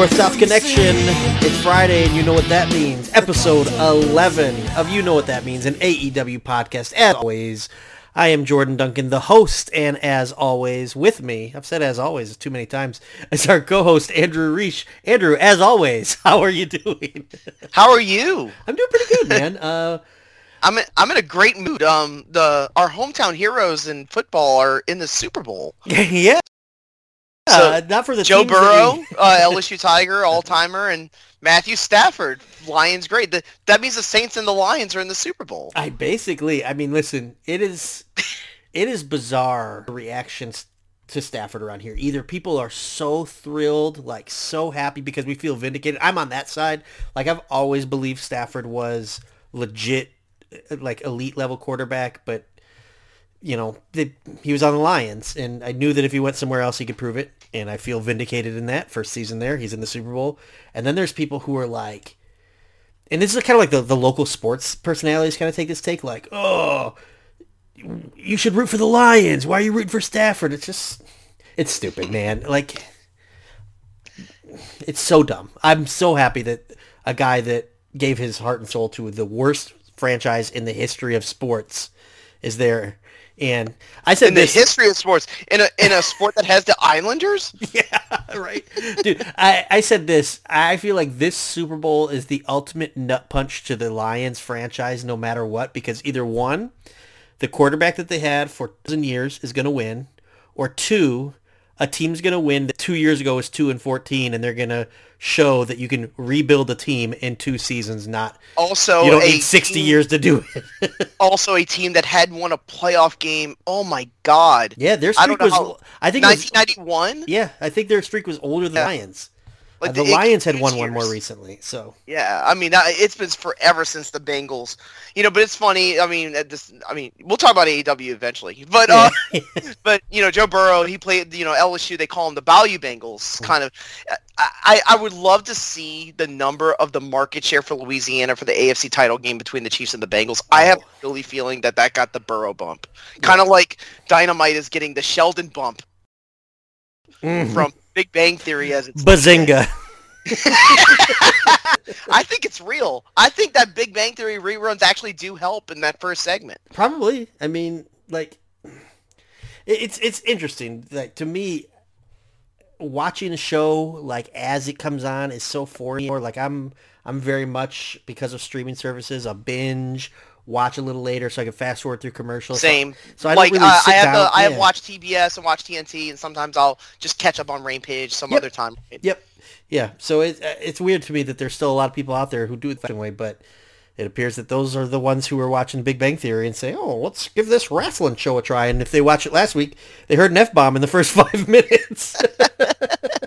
North-South Connection. It's Friday, and you know what that means. Episode 11 of You Know What That Means, an AEW podcast. As always, I am Jordan Duncan, the host, and as always, with me, I've said as always too many times, is our co-host, Andrew Reich. Andrew, as always, how are you doing? How are you? I'm doing pretty good, man. Uh, I'm in, I'm in a great mood. Um, the our hometown heroes in football are in the Super Bowl. yeah. So, Uh, not for the Joe Burrow, uh, LSU Tiger, all timer, and Matthew Stafford, Lions great. The, that means the Saints and the Lions are in the Super Bowl. I basically, I mean, listen, it is, it is bizarre reactions to Stafford around here. Either people are so thrilled, like so happy because we feel vindicated. I'm on that side. Like I've always believed Stafford was legit, uh, like elite level quarterback, but you know, he was on the Lions, and I knew that if he went somewhere else, he could prove it. And I feel vindicated in that first season there. He's in the Super Bowl, and then there's people who are like, and this is kind of like the, the local sports personalities kind of take this take like, oh, you should root for the Lions. Why are you rooting for Stafford? It's just, it's stupid, man. Like, it's so dumb. I'm so happy that a guy that gave his heart and soul to the worst franchise in the history of sports is there. And I said In the this, history of sports, in a in a sport that has the Islanders, yeah, right, dude. I, I said this. I feel like this Super Bowl is the ultimate nut punch to the Lions franchise, no matter what, because either one, the quarterback that they had for dozen years is going to win, or two, a team's going to win that two years ago was two and fourteen, and they're going to show that you can rebuild a team in two seasons. Not also you don't need sixty team- years to do it. Also a team that had won a playoff game. Oh my God! yeah, their I streak know was. how- I think 1991. yeah, I think their streak was older than Yeah. Lions. Like Uh, the the- it- Lions had it's won one more recently, so Yeah, I mean, it's been forever since the Bengals, you know. But it's funny. I mean, this, I mean, we'll talk about AEW eventually. But uh, but you know, Joe Burrow, he played, you know, LSU. They call him the Bayou Bengals. Kind of. I, I would love to see the number of the market share for Louisiana for the AFC title game between the Chiefs and the Bengals. I have a really feeling that that got the Burrow bump, kind of like Dynamite is getting the Sheldon bump Mhm. from Big Bang Theory as it's Bazinga. I think it's real. I think that Big Bang Theory reruns actually do help in that first segment. Probably. I mean, like, it's it's interesting. Like to me, watching a show like as it comes on is so foreign. Or like I'm I'm very much because of streaming services a binge. Watch a little later so I can fast forward through commercials. Same. So, I like really uh, sit I have down. the, I have yeah. watched TBS and watched TNT, and sometimes I'll just catch up on Rampage some Yep. other time. Yep. Yeah. So it, uh, it's weird to me that there's still a lot of people out there who do it that way, but it appears that those are the ones who are watching Big Bang Theory and say, "Oh, let's give this wrestling show a try." And if they watch it last week, they heard an f bomb in the first five minutes.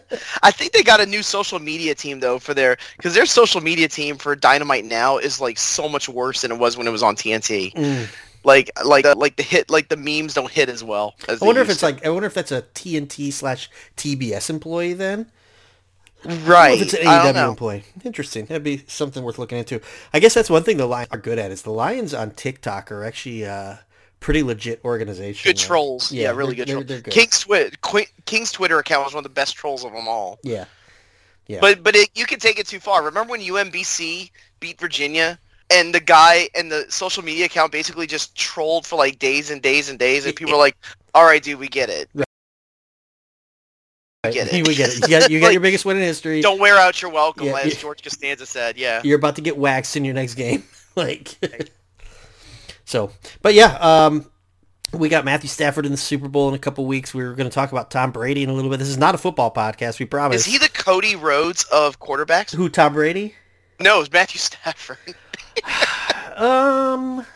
I think they got a new social media team though for their because their social media team for Dynamite now is like so much worse than it was when it was on TNT. Mm. Like like uh, like the hit like the memes don't hit as well. As I wonder if it's like I wonder if that's a TNT slash TBS employee then. to. Right. if it's an AEW employee. Interesting. That'd be something worth looking into. I guess that's one thing the Lions are good at is the Lions on TikTok are actually a pretty legit organization. Good Like, trolls. Yeah, really they're- good they're- trolls. they're good. King's, Twi- Qu- King's Twitter account was one of the best trolls of them all. Yeah. Yeah. But but it, you can take it too far. Remember when UMBC beat Virginia and the guy and the social media account basically just trolled for like days and days and days, and people were like, "All right, dude, we get it. Right. get it. we get it. You got, you got Like, your biggest win in history. Don't wear out your welcome," Yeah, as. George Costanza said. Yeah. You're about to get waxed in your next game. like, so, but yeah, um, we got Matthew Stafford in the Super Bowl in a couple weeks. We were going to talk about Tom Brady in a little bit. This is not a football podcast. We promise. Is he the Cody Rhodes of quarterbacks? Who Tom Brady? No, it's Matthew Stafford. Um,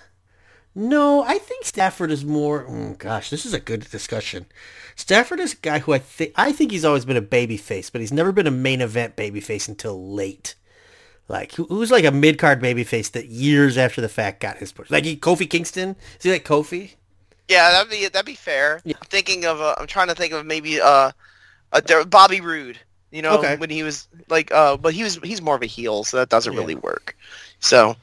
no, I think Stafford is more. Oh gosh, this is a good discussion. Stafford is a guy who I think I think he's always been a baby face, but he's never been a main event baby face until late. Like who, who's like a mid card baby face that years after the fact got his push. Like he, Kofi Kingston. Is he like Kofi? Yeah, that'd be that'd be fair. I'm thinking of uh, I'm trying to think of maybe uh, a Bobby Roode. You know, Okay. when he was like, uh, but he was he's more of a heel, so that doesn't Yeah. really work. So,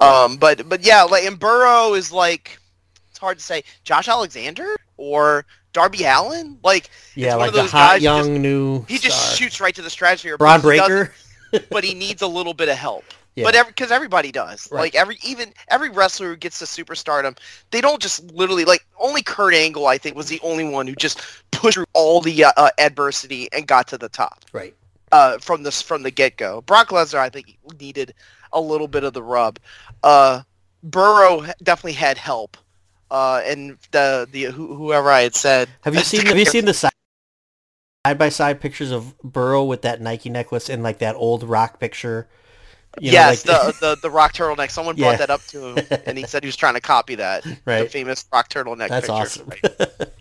um, but but yeah, like and Burrow is like it's hard to say. Josh Alexander or Darby Allin? Like Yeah, one like of the those hot guys young just- new he just shoots right to the stratosphere. Bron but he doesn't- Breakker. But he needs a little bit of help. Yeah. But every because everybody does. Right. Like every even every wrestler who gets to superstardom, they don't just literally like only Kurt Angle I think was the only one who just pushed through all the uh, uh, adversity and got to the top Right. uh, from this from the get go. Brock Lesnar I think needed a little bit of the rub. Uh, Burrow definitely had help. Uh, and the the whoever I had said Have you seen Have you seen the side by side pictures of Burrow with that Nike necklace and like that old rock picture? You know, yes, like- the, the the rock turtleneck. Someone Yeah. brought that up to him, and he said he was trying to copy that. The famous rock turtleneck That's picture. awesome. Right.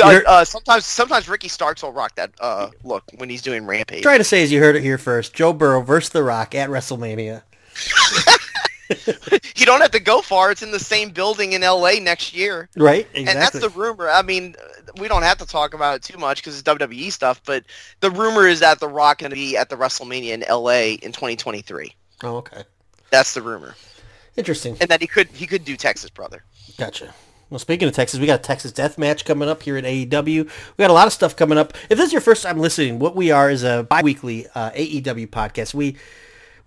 Uh, sometimes, sometimes Ricky Starks will rock that uh, look when he's doing Rampage. Trying to say as you heard it here first, Joe Burrow versus The Rock at WrestleMania. you don't have to go far; it's in the same building in L.A. next year, Right. and that's the rumor. I mean, we don't have to talk about it too much because it's WWE stuff, but the rumor is that The Rock going to be at the WrestleMania in L.A. in 2023. oh, okay. That's the rumor, Interesting. and that he could he could do Texas Brother. Gotcha. Well, speaking of Texas, we got a Texas Death Match coming up here at AEW. We got a lot of stuff coming up. If this is your first time listening, what we are is a bi-weekly uh, AEW podcast. We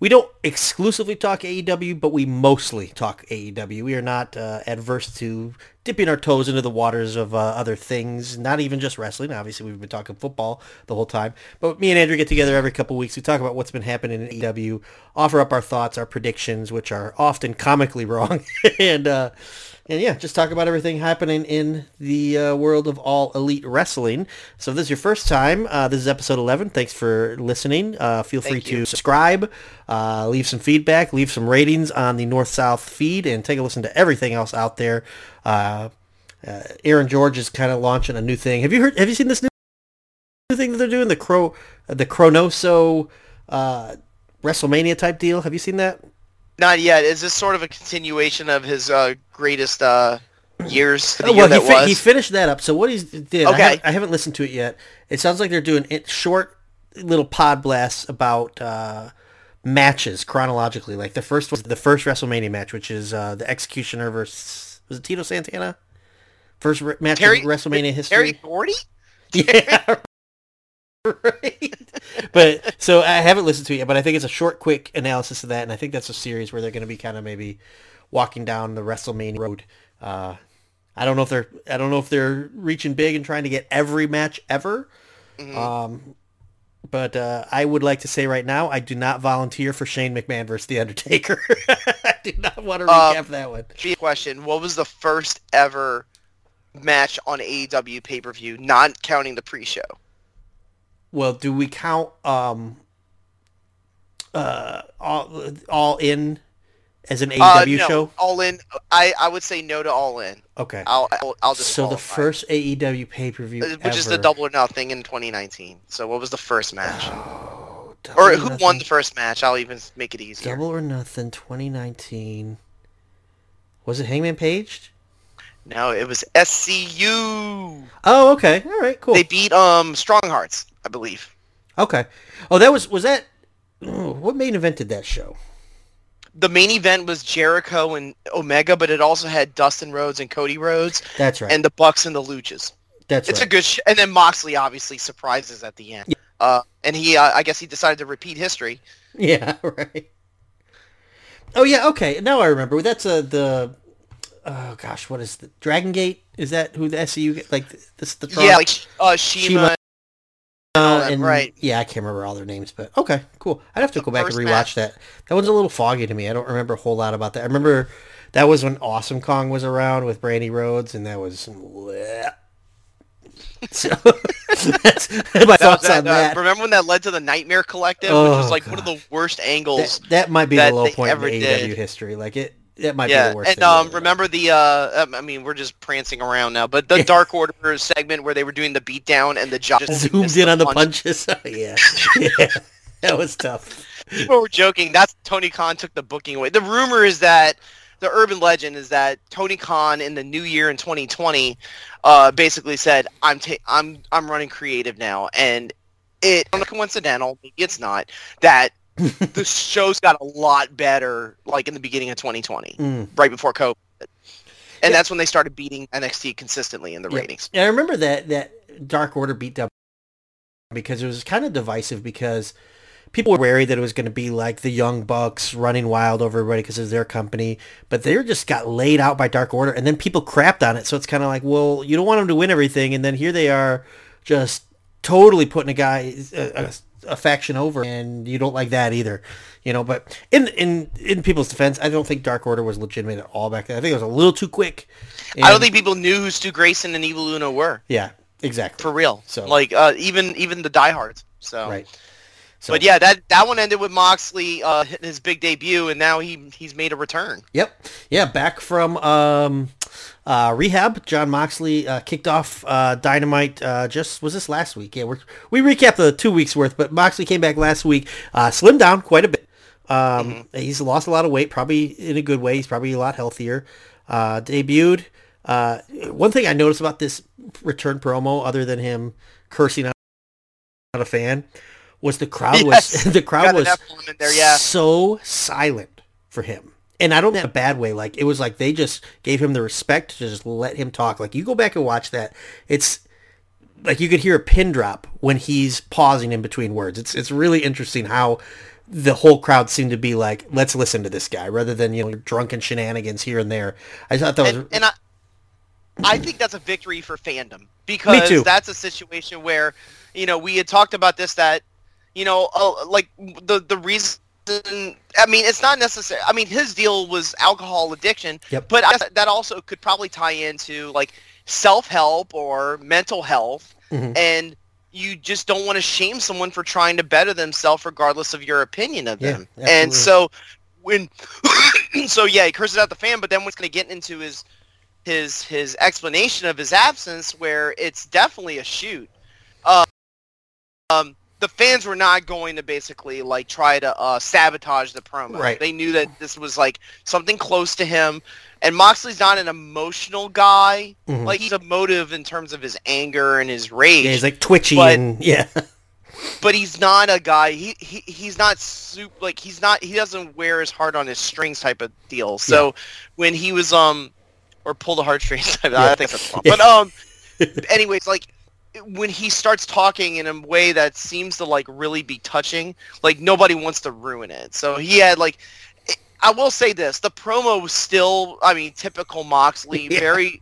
we don't exclusively talk AEW, but we mostly talk AEW. We are not uh, adverse to dipping our toes into the waters of uh, other things, not even just wrestling. Obviously, we've been talking football the whole time. But me and Andrew get together every couple weeks. We talk about what's been happening in AEW, offer up our thoughts, our predictions, which are often comically wrong, and uh, and yeah, just talk about everything happening in the uh, world of all elite wrestling. So if this is your first time, uh, this is episode 11. Thanks for listening. Uh, feel free to subscribe, uh, leave some feedback, leave some ratings on the North-South feed, and take a listen to everything else out there. Uh, uh, Aaron George is kind of launching a new thing. Have you heard? Have you seen this new new thing that they're doing? The Cro, the Chronoso uh, WrestleMania type deal. Have you seen that? Not yet. Is this sort of a continuation of his uh, greatest uh, years? The Oh, year well, he, that fi- he finished that up. So what he did, I, Okay. haven't, I haven't listened to it yet. It sounds like they're doing it short little pod blasts about uh, matches chronologically. Like the first was the first WrestleMania match, which is uh, the Executioner versus was it Tito Santana? First re- match Terry in WrestleMania history. Terry Gordy? Yeah. right. But so I haven't listened to it yet, but I think it's a short, quick analysis of that, and I think that's a series where they're going to be kind of maybe walking down the WrestleMania road. Uh, I don't know if they're I don't know if they're reaching big and trying to get every match ever. Mhm. Um, but uh, I would like to say right now, I do not volunteer for Shane McMahon versus The Undertaker. I do not want to Um, recap that one. Question. What was the first ever match on AEW pay per view, not counting the pre show? Well, do we count um uh all all in as an AEW Uh, no, show? All in. I, I would say no to all in. Okay. I'll I'll, I'll just So the first AEW pay-per-view Uh, which is the double or nothing in 2019. So what was the first match? Oh, Double or who won the first match? I'll even make it easier. Double or Nothing 2019. Was it Hangman Page? No, it was SCU. Oh, okay. All right, cool. They beat um Strong Hearts, I believe. Okay. Oh, that was was that oh, what main event did that show? The main event was Jericho and Omega, but it also had Dustin Rhodes and Cody Rhodes That's right. and the Bucks and the Luchas. That's right. It's right. a good, sh- and then Moxley obviously surprises at the end. Uh, and he, uh, I guess he decided to repeat history. Yeah, right. Oh yeah, okay. Now I remember. That's uh, the oh gosh, what is the Dragon Gate? Is that who the SCU like this the Yeah, like uh, CIMA. CIMA, uh, and right. yeah, I can't remember all their names, but okay, cool. I'd have to go back and rewatch match. that. That one's a little foggy to me. I don't remember a whole lot about that. I remember that was when Awesome Kong was around with Brandi Rhodes, and that was. bleh. So that's my thoughts that, on uh, that. remember when that led to the Nightmare Collective, which Oh, was like one of the worst angles. that, that might be that the low point in AEW did. history. Like it, might be yeah, the worst. and um, remember the uh, um, I mean, we're just prancing around now, but the Dark Order segment where they were doing the beatdown and the zoomed missed in on the punch. punches. yeah, yeah, that was tough. People were joking. That's Tony Khan took the booking away. The rumor is that the urban legend is that Tony Khan in the new year in 2020 uh, basically said, "I'm ta- I'm I'm running creative now," and it coincidental, maybe it's not that the shows got a lot better like in the beginning of 2020, Mm. right before COVID. and that's when they started beating NXT consistently in the Yeah. ratings. And I remember that that Dark Order beat down because it was kind of divisive because people were wary that it was going to be like the Young Bucks running wild over everybody because of their company, but they just got laid out by Dark Order, and then people crapped on it. So it's kind of like, well, you don't want them to win everything, and then here they are, just totally putting a guy a, a, a faction over, and you don't like that either, you know. But in in in people's defense, I don't think Dark Order was legitimate at all back then. I think it was a little too quick. I don't think people knew who Stu Grayson and Evil Uno were Yeah, exactly. for real. So- like uh, even even the diehards. So Right. So, But yeah, that that one ended with Moxley uh, hitting his big debut, and now he he's made a return. Yep. Yeah, back from um, uh, rehab. Jon Moxley uh, kicked off uh, Dynamite. Uh, just was this last week? Yeah, we're, we recapped the two weeks worth, but Moxley came back last week. Uh, slimmed down quite a bit. Um, He's lost a lot of weight, probably in a good way. He's probably a lot healthier. Uh, debuted. Uh, one thing I noticed about this return promo, other than him cursing out a fan, was the crowd Yes. was the crowd was there, yeah. so silent for him. And I don't mean in a bad way. Like it was like they just gave him the respect to just let him talk. Like you go back and watch that. It's like you could hear a pin drop when he's pausing in between words. It's it's really interesting how the whole crowd seemed to be like, let's listen to this guy rather than, you know, drunken shenanigans here and there. I thought that was and, and I, I think that's a victory for fandom because that's a situation where, you know, we had talked about this that, you know, uh, like the the reason. I mean, it's not necessary. I mean, his deal was alcohol addiction, Yep. but that also could probably tie into like self help or mental health, Mhm. and you just don't want to shame someone for trying to better themselves, regardless of your opinion of Yeah, them. And so when, so yeah, he curses out the fan, but then what's going to get into his his his explanation of his absence, where it's definitely a shoot. Uh, um, the fans were not going to basically like try to uh, sabotage the promo. Right. They knew that this was like something close to him, and Moxley's not an emotional guy. Mhm. Like he's emotive in terms of his anger and his rage, yeah, he's like twitchy but- and yeah. but he's not a guy. He, he he's not soup like he's not. He doesn't wear his heart on his strings type of deal. So when he was um or pull the heartstrings, I Yeah. think that's wrong. Yeah. But um, anyways, like when he starts talking in a way that seems to like really be touching, like nobody wants to ruin it. So he had like. I will say this: the promo was still, I mean, typical Moxley, Yeah. very,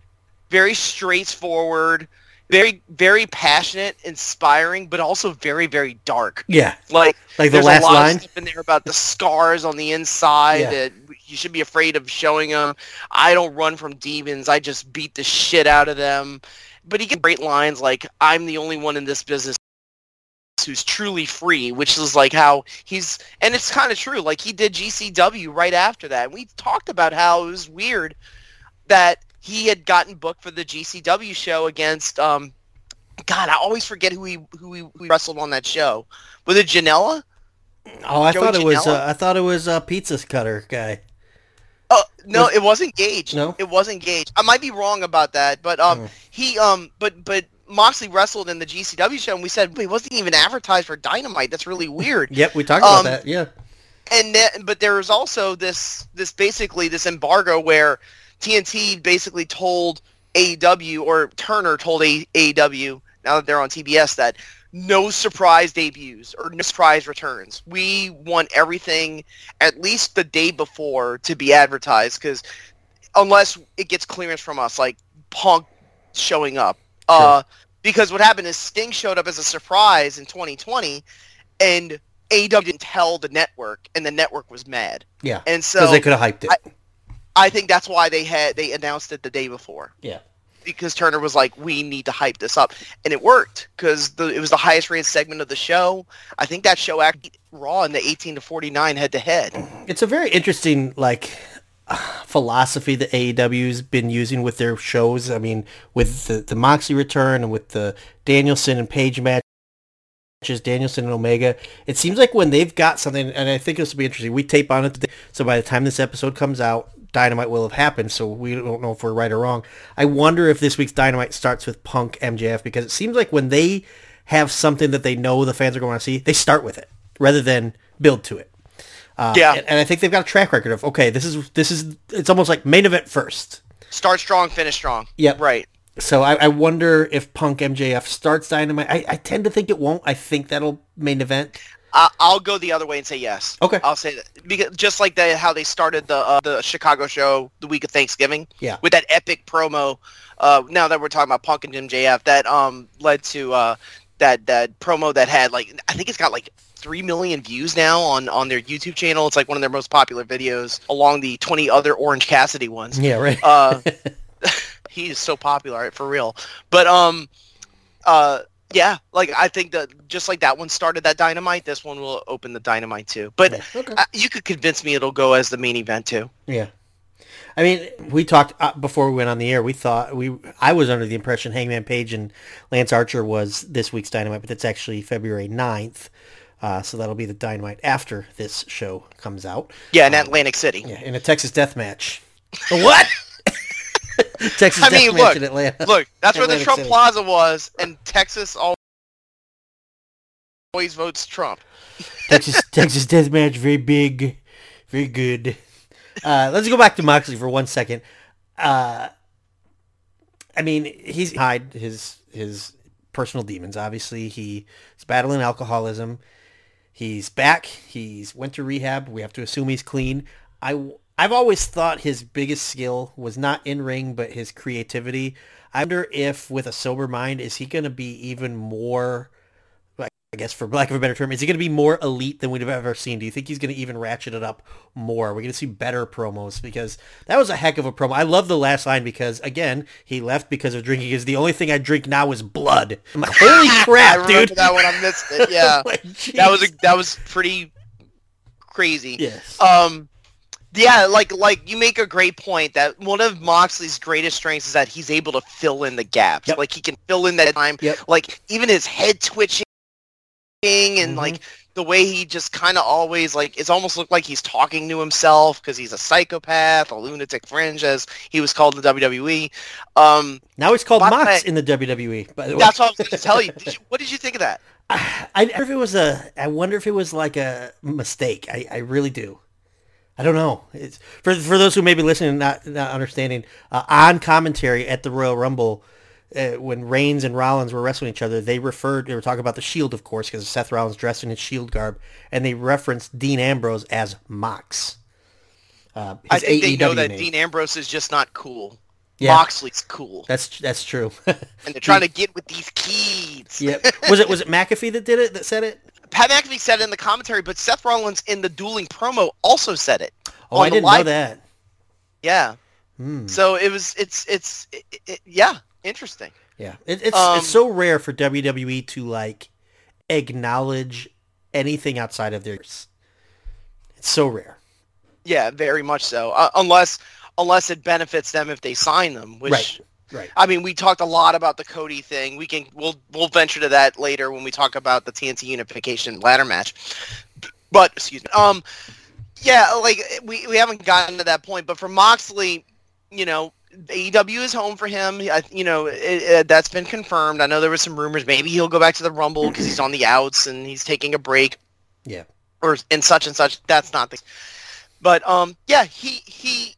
very straightforward, very, very passionate, inspiring, but also very, very dark. Yeah. Like, Like the last a lot line. of stuff in there about the scars on the inside Yeah. that you should be afraid of showing them. I don't run from demons. I just beat the shit out of them. But he gets great lines like, I'm the only one in this business who's truly free, which is like how he's, and it's kind of true. Like he did GCW right after that. And we talked about how it was weird that he had gotten booked for the GCW show against, um, God, I always forget who he who he, who he wrestled on that show. Was it Janela? Oh, I Joey thought it was uh, I thought it was a pizza cutter guy. Oh no, Was- it wasn't Gage. No? it wasn't Gage. I might be wrong about that, but um, Oh. he um, but but Moxley wrestled in the GCW show, and we said, he wasn't even advertised for Dynamite. That's really weird. Yep, we talked about Um, that. Yeah. and then, but there was also this this basically this embargo where TNT basically told AEW or Turner told A- AEW now that they're on TBS that no surprise debuts or no surprise returns. We want everything at least the day before to be advertised because unless it gets clearance from us, like Punk showing up. Uh, because what happened is Sting showed up as a surprise in 2020, and AEW didn't tell the network, and the network was mad. Yeah. And so they could have hyped it. I- I think that's why they had they announced it the day before yeah. Because Turner was like, "We need to hype this up," and it worked because it was the highest rated segment of the show. I think that show actually Raw in the 18 to 49 head to head. It's a very interesting like philosophy that AEW's been using with their shows. I mean, with the, the Moxie return and with the Danielson and Page match matches, Danielson and Omega. It seems like when they've got something, and I think this will be interesting. We tape on it today, so by the time this episode comes out, Dynamite will have happened. So we don't know if we're right or wrong. I wonder if this week's Dynamite starts with Punk MJF because it seems like when they have something that they know the fans are going to see, they start with it rather than build to it. Uh, Yeah. and, and I think they've got a track record of okay, this is this is it's almost like main event first. Start strong, finish strong. Yep. Right. So I, I wonder if Punk MJF starts Dynamite. I, I tend to think it won't. I think that'll main event. I, I'll go the other way and say yes. Okay. I'll say that because just like the, how they started the uh, the Chicago show the week of Thanksgiving. Yeah. With that epic promo. Uh, now that we're talking about Punk and MJF, that um led to uh that that promo that had like I think it's got like three million views now on on their YouTube channel. It's like one of their most popular videos, along the twenty other Orange Cassidy ones. Yeah, right. Uh, he is so popular right, for real. But um, uh, yeah, like I think that just like that one started that dynamite, this one will open the dynamite too. But Yeah, okay. uh, you could convince me it'll go as the main event too. Yeah. I mean, we talked uh, before we went on the air. We thought we I was under the impression Hangman Page and Lance Archer was this week's Dynamite, but that's actually February 9th. Uh, so that'll be the Dynamite after this show comes out. Yeah, in Atlantic City. Yeah, in a Texas Death Match. what? Texas I mean, look, Atlanta. Look, that's where the Trump City. Plaza was, and Texas always votes Trump. Texas Texas Death Match, very big, very good. Uh, let's go back to Moxley for one second. Uh, I mean, he's hide his his personal demons. Obviously, he's battling alcoholism. He's back. He's went to rehab. We have to assume he's clean. I I've always thought his biggest skill was not in ring, but his creativity. I wonder if, with a sober mind, is he going to be even more I guess for lack of a better term, is he going to be more elite than we've ever seen? Do you think he's going to even ratchet it up more? We're going to see better promos because that was a heck of a promo. I love the last line because again, he left because of drinking. Is the only thing I drink now is blood. I'm like, holy crap, dude! that one. I missed it. Yeah, Like, that was a, that was pretty crazy. yes. Um, yeah, like like you make a great point that one of Moxley's greatest strengths is that he's able to fill in the gaps. Yep. Like he can fill in that time. Yep. Like even his head twitching and Mhm. like the way he just kind of always like it's almost looked like he's talking to himself because he's a psychopath, a lunatic fringe as he was called in the WWE. Um, now he's called Mox in the WWE. By the way, that's what I was going to tell you. Did you. What did you think of that? I, I wonder if it was a. I wonder if it was like a mistake. I, I really do. I don't know. It's for for those who may be listening and not not understanding. Uh, on commentary at the Royal Rumble, uh, when Reigns and Rollins were wrestling each other, they referred. They were talking about the Shield, of course, because Seth Rollins dressed in his Shield garb, and they referenced Dean Ambrose as Mox. Uh, I think they know that name. Dean Ambrose is just not cool. Yeah. Moxley's cool, That's that's true. and they're trying to get with these kids. yep. Was it was it McAfee that did it? That said it? Pat McAfee said it in the commentary, but Seth Rollins in the dueling promo also said it. Oh, I didn't live- know that. Yeah. Hmm. So it was. It's. It's. It, it, yeah. Interesting. Yeah, it, it's Um, it's so rare for WWE to like acknowledge anything outside of theirs. It's so rare. Yeah, very much so. Uh, unless unless it benefits them if they sign them, which. Right. Right. I mean, we talked a lot about the Cody thing. We can we'll we'll venture to that later when we talk about the TNT unification ladder match. But excuse me. Um, yeah, like we we haven't gotten to that point. But for Moxley, you know, AEW is home for him. I, you know, it, it, that's been confirmed. I know there were some rumors. Maybe he'll go back to the Rumble because he's on the outs and he's taking a break Yeah. or and such and such. That's not the. But um, yeah, he he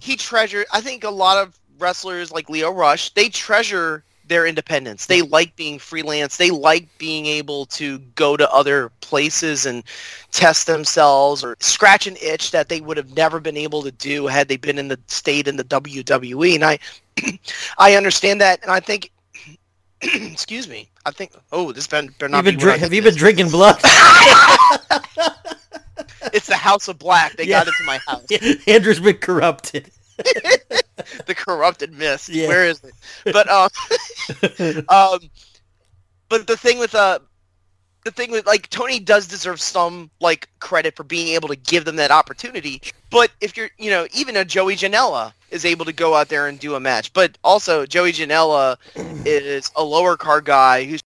he treasured. I think a lot of wrestlers like Lio Rush, they treasure their independence. They like being freelance. They like being able to go to other places and test themselves or scratch an itch that they would have never been able to do had they been in the state in the WWE. And I I understand that, and I think. excuse me. I think. Oh, this better, better not been be dri- have you it been drinking blood? It's the House of Black. They Yeah. got into my house. Andrew's been corrupted. the corrupted mist. Yeah. Where is it? But um, um, but the thing with uh, the thing with like Tony does deserve some like credit for being able to give them that opportunity. But if you're, you know, even a Joey Janela is able to go out there and do a match. But also Joey Janela is a lower card guy who's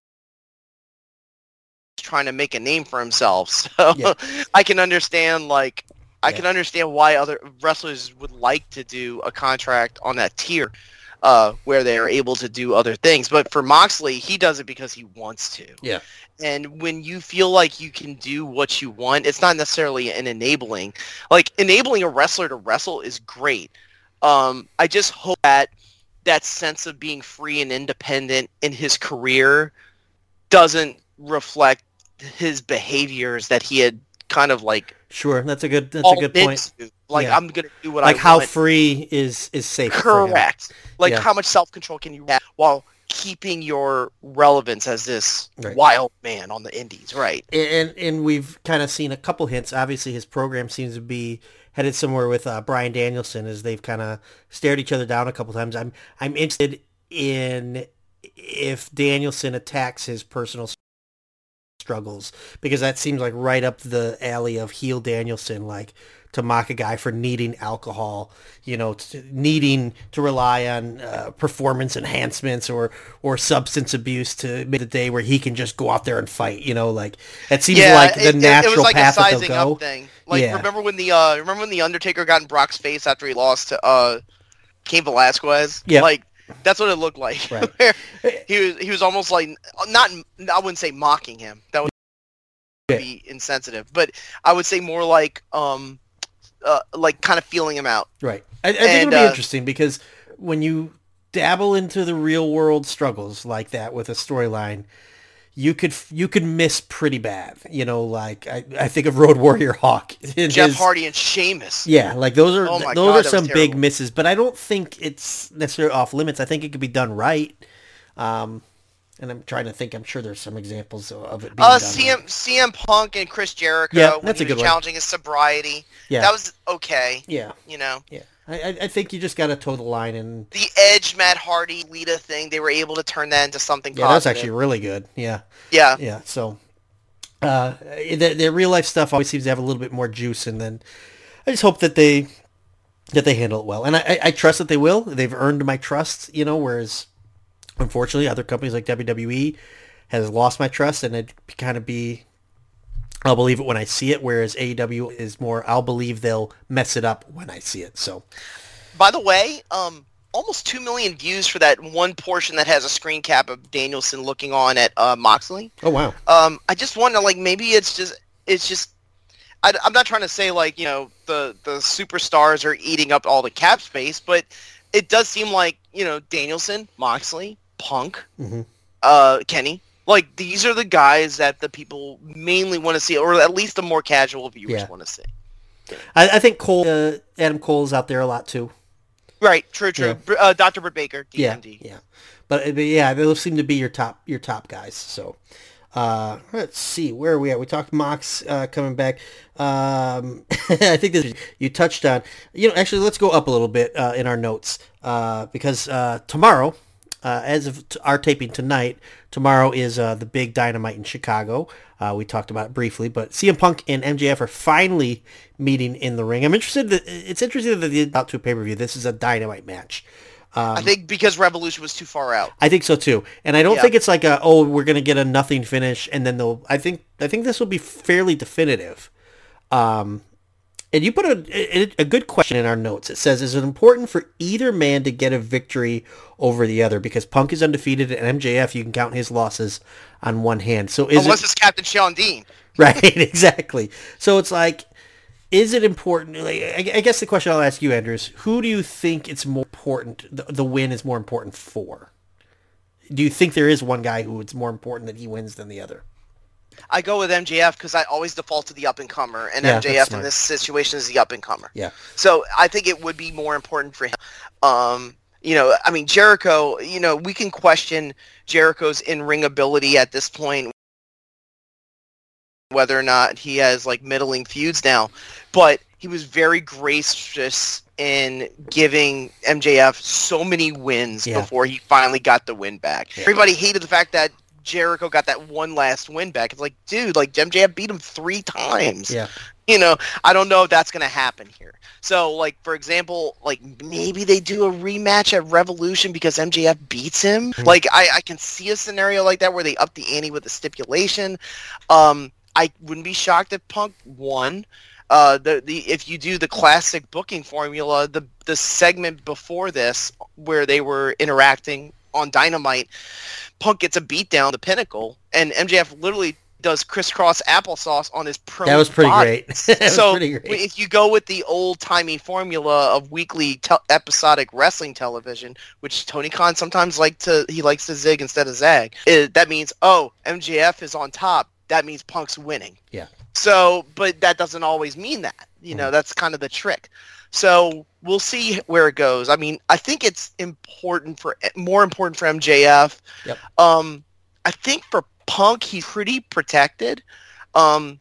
trying to make a name for himself. So Yeah. I can understand like I Yeah. can understand why other wrestlers would like to do a contract on that tier uh, where they are able to do other things. But for Moxley, he does it because he wants to. Yeah. And when you feel like you can do what you want, it's not necessarily an enabling. Like enabling a wrestler to wrestle is great, Um, I just hope that that sense of being free and independent in his career doesn't reflect his behaviors that he had kind of like Sure, that's a good that's a good point. Like Yeah. I'm gonna do what I want. Like I how want. free is is safe. Correct. Like how much self control can you have while keeping your relevance as this Right. wild man on the indies, right? and and we've kind of seen a couple hints. Obviously, his program seems to be headed somewhere with uh, Bryan Danielson, as they've kind of stared each other down a couple times. I'm I'm interested in if Danielson attacks his personal struggles because that seems like right up the alley of heel Danielson, like to mock a guy for needing alcohol, you know, to, needing to rely on uh, performance enhancements or or substance abuse to make the day where he can just go out there and fight, you know, like it seems like the it- natural it was like path a that sizing they'll up go. thing. Like Yeah. remember when the uh remember when the Undertaker got in Brock's face after he lost to uh Cain Velasquez? Yep. Like that's what it looked like. Right. He was he was almost like not I wouldn't say mocking him. That would Yeah. be insensitive. But I would say more like um uh, like kind of feeling him out. Right. I, I think it'll be uh, interesting because when you dabble into the real world struggles like that with a storyline, you could you could miss pretty bad. You know, like I, I think of Road Warrior Hawk. Jeff his- Hardy and Sheamus. Yeah, like those are Oh those God, are some big misses, but I don't think it's necessarily off limits. I think it could be done right. Um, and I'm trying to think. I'm sure there's some examples of- it being Uh, done. CM right. CM Punk and Chris Jericho. Yeah, when that's a good was one. challenging his sobriety. Yeah, That was okay. yeah, You know. yeah. I, I- think you just got to toe the line, and the Edge, Matt Hardy, Lita thing, they were able to turn that into something yeah, that's actually really good. Yeah. yeah. yeah so uh the, the real life stuff always seems to have a little bit more juice and then i just hope that they that they handle it well and i i I trust that they will they've earned my trust you know whereas unfortunately other companies like wwe has lost my trust and it kind of be i'll believe it when i see it whereas aew is more i'll believe they'll mess it up when i see it so By the way, um, almost two million views for that one portion that has a screen cap of Danielson looking on at uh, Moxley. oh wow Um, I just wonder, like, maybe it's just, it's just. I, I'm not trying to say like you know the the superstars are eating up all the cap space, but it does seem like you know Danielson, Moxley, Punk, Mhm. uh, Kenny. Like these are the guys that the people mainly want to see, or at least the more casual viewers Yeah. want to see. i, I think cole uh, adam cole's out there a lot too Right, true, true. Yeah. Uh, Dr. Britt Baker, Yeah, DMD. yeah. But, but yeah, those seem to be your top your top guys. So uh, let's see where are we at. We talked Mox uh, coming back. Um, I think this you touched on. You know, actually, let's go up a little bit uh, in our notes uh, because uh, tomorrow, uh, as of t- our taping tonight, tomorrow is uh, the big Dynamite in Chicago. Uh, we talked about it briefly, but CM Punk and MJF are finally meeting in the ring. I'm interested. That, it's interesting that they did out to a pay per view. This is a Dynamite match. I think because Revolution was too far out. I think so too, and I don't Yeah. think it's like a oh we're gonna get a nothing finish and then they'll. I think I think this will be fairly definitive. Um, and you put a, a good question in our notes. It says, is it important for either man to get a victory over the other? Because Punk is undefeated and MJF you can count his losses on one hand. So is Unless it it's Captain Shawn Dean. right? exactly. So it's like, is it important? Like, I, I guess the question I'll ask you, Andrews, who do you think it's more important? The, the win is more important for? Do you think there is one guy who it's more important that he wins than the other? I go with MJF because I always default to the up and comer, and Yeah, MJF in this situation is the up and comer. Yeah. So I think it would be more important for him. Um, you know, I mean Jericho. You know, we can question Jericho's in-ring ability at this point, whether or not he has like middling feuds now, but he was very gracious in giving MJF so many wins Yeah. before he finally got the win back. Yeah. Everybody hated the fact that Jericho got that one last win back. It's like, dude, like MJF beat him three times. Yeah. You know, I don't know if that's gonna happen here. So, like for example, like maybe they do a rematch at Revolution because MJF beats him. Mhm. Like I, I can see a scenario like that where they up the ante with a stipulation. Um, I wouldn't be shocked if Punk won. Uh, the the if you do the classic booking formula, the the segment before this where they were interacting on Dynamite, Punk gets a beat down the pinnacle, and MJF literally does crisscross applesauce on his pro. That was pretty body. great. so pretty great. if you go with the old timey formula of weekly tel episodic wrestling television, which Tony Khan sometimes like to he likes to zig instead of zag, it, that means oh MJF is on top. That means Punk's winning. Yeah. So, but that doesn't always mean that. You know, Mhm. that's kind of the trick. So we'll see where it goes. I mean, I think it's important for more important for MJF. Yep. Um, I think for Punk, he's pretty protected. Um,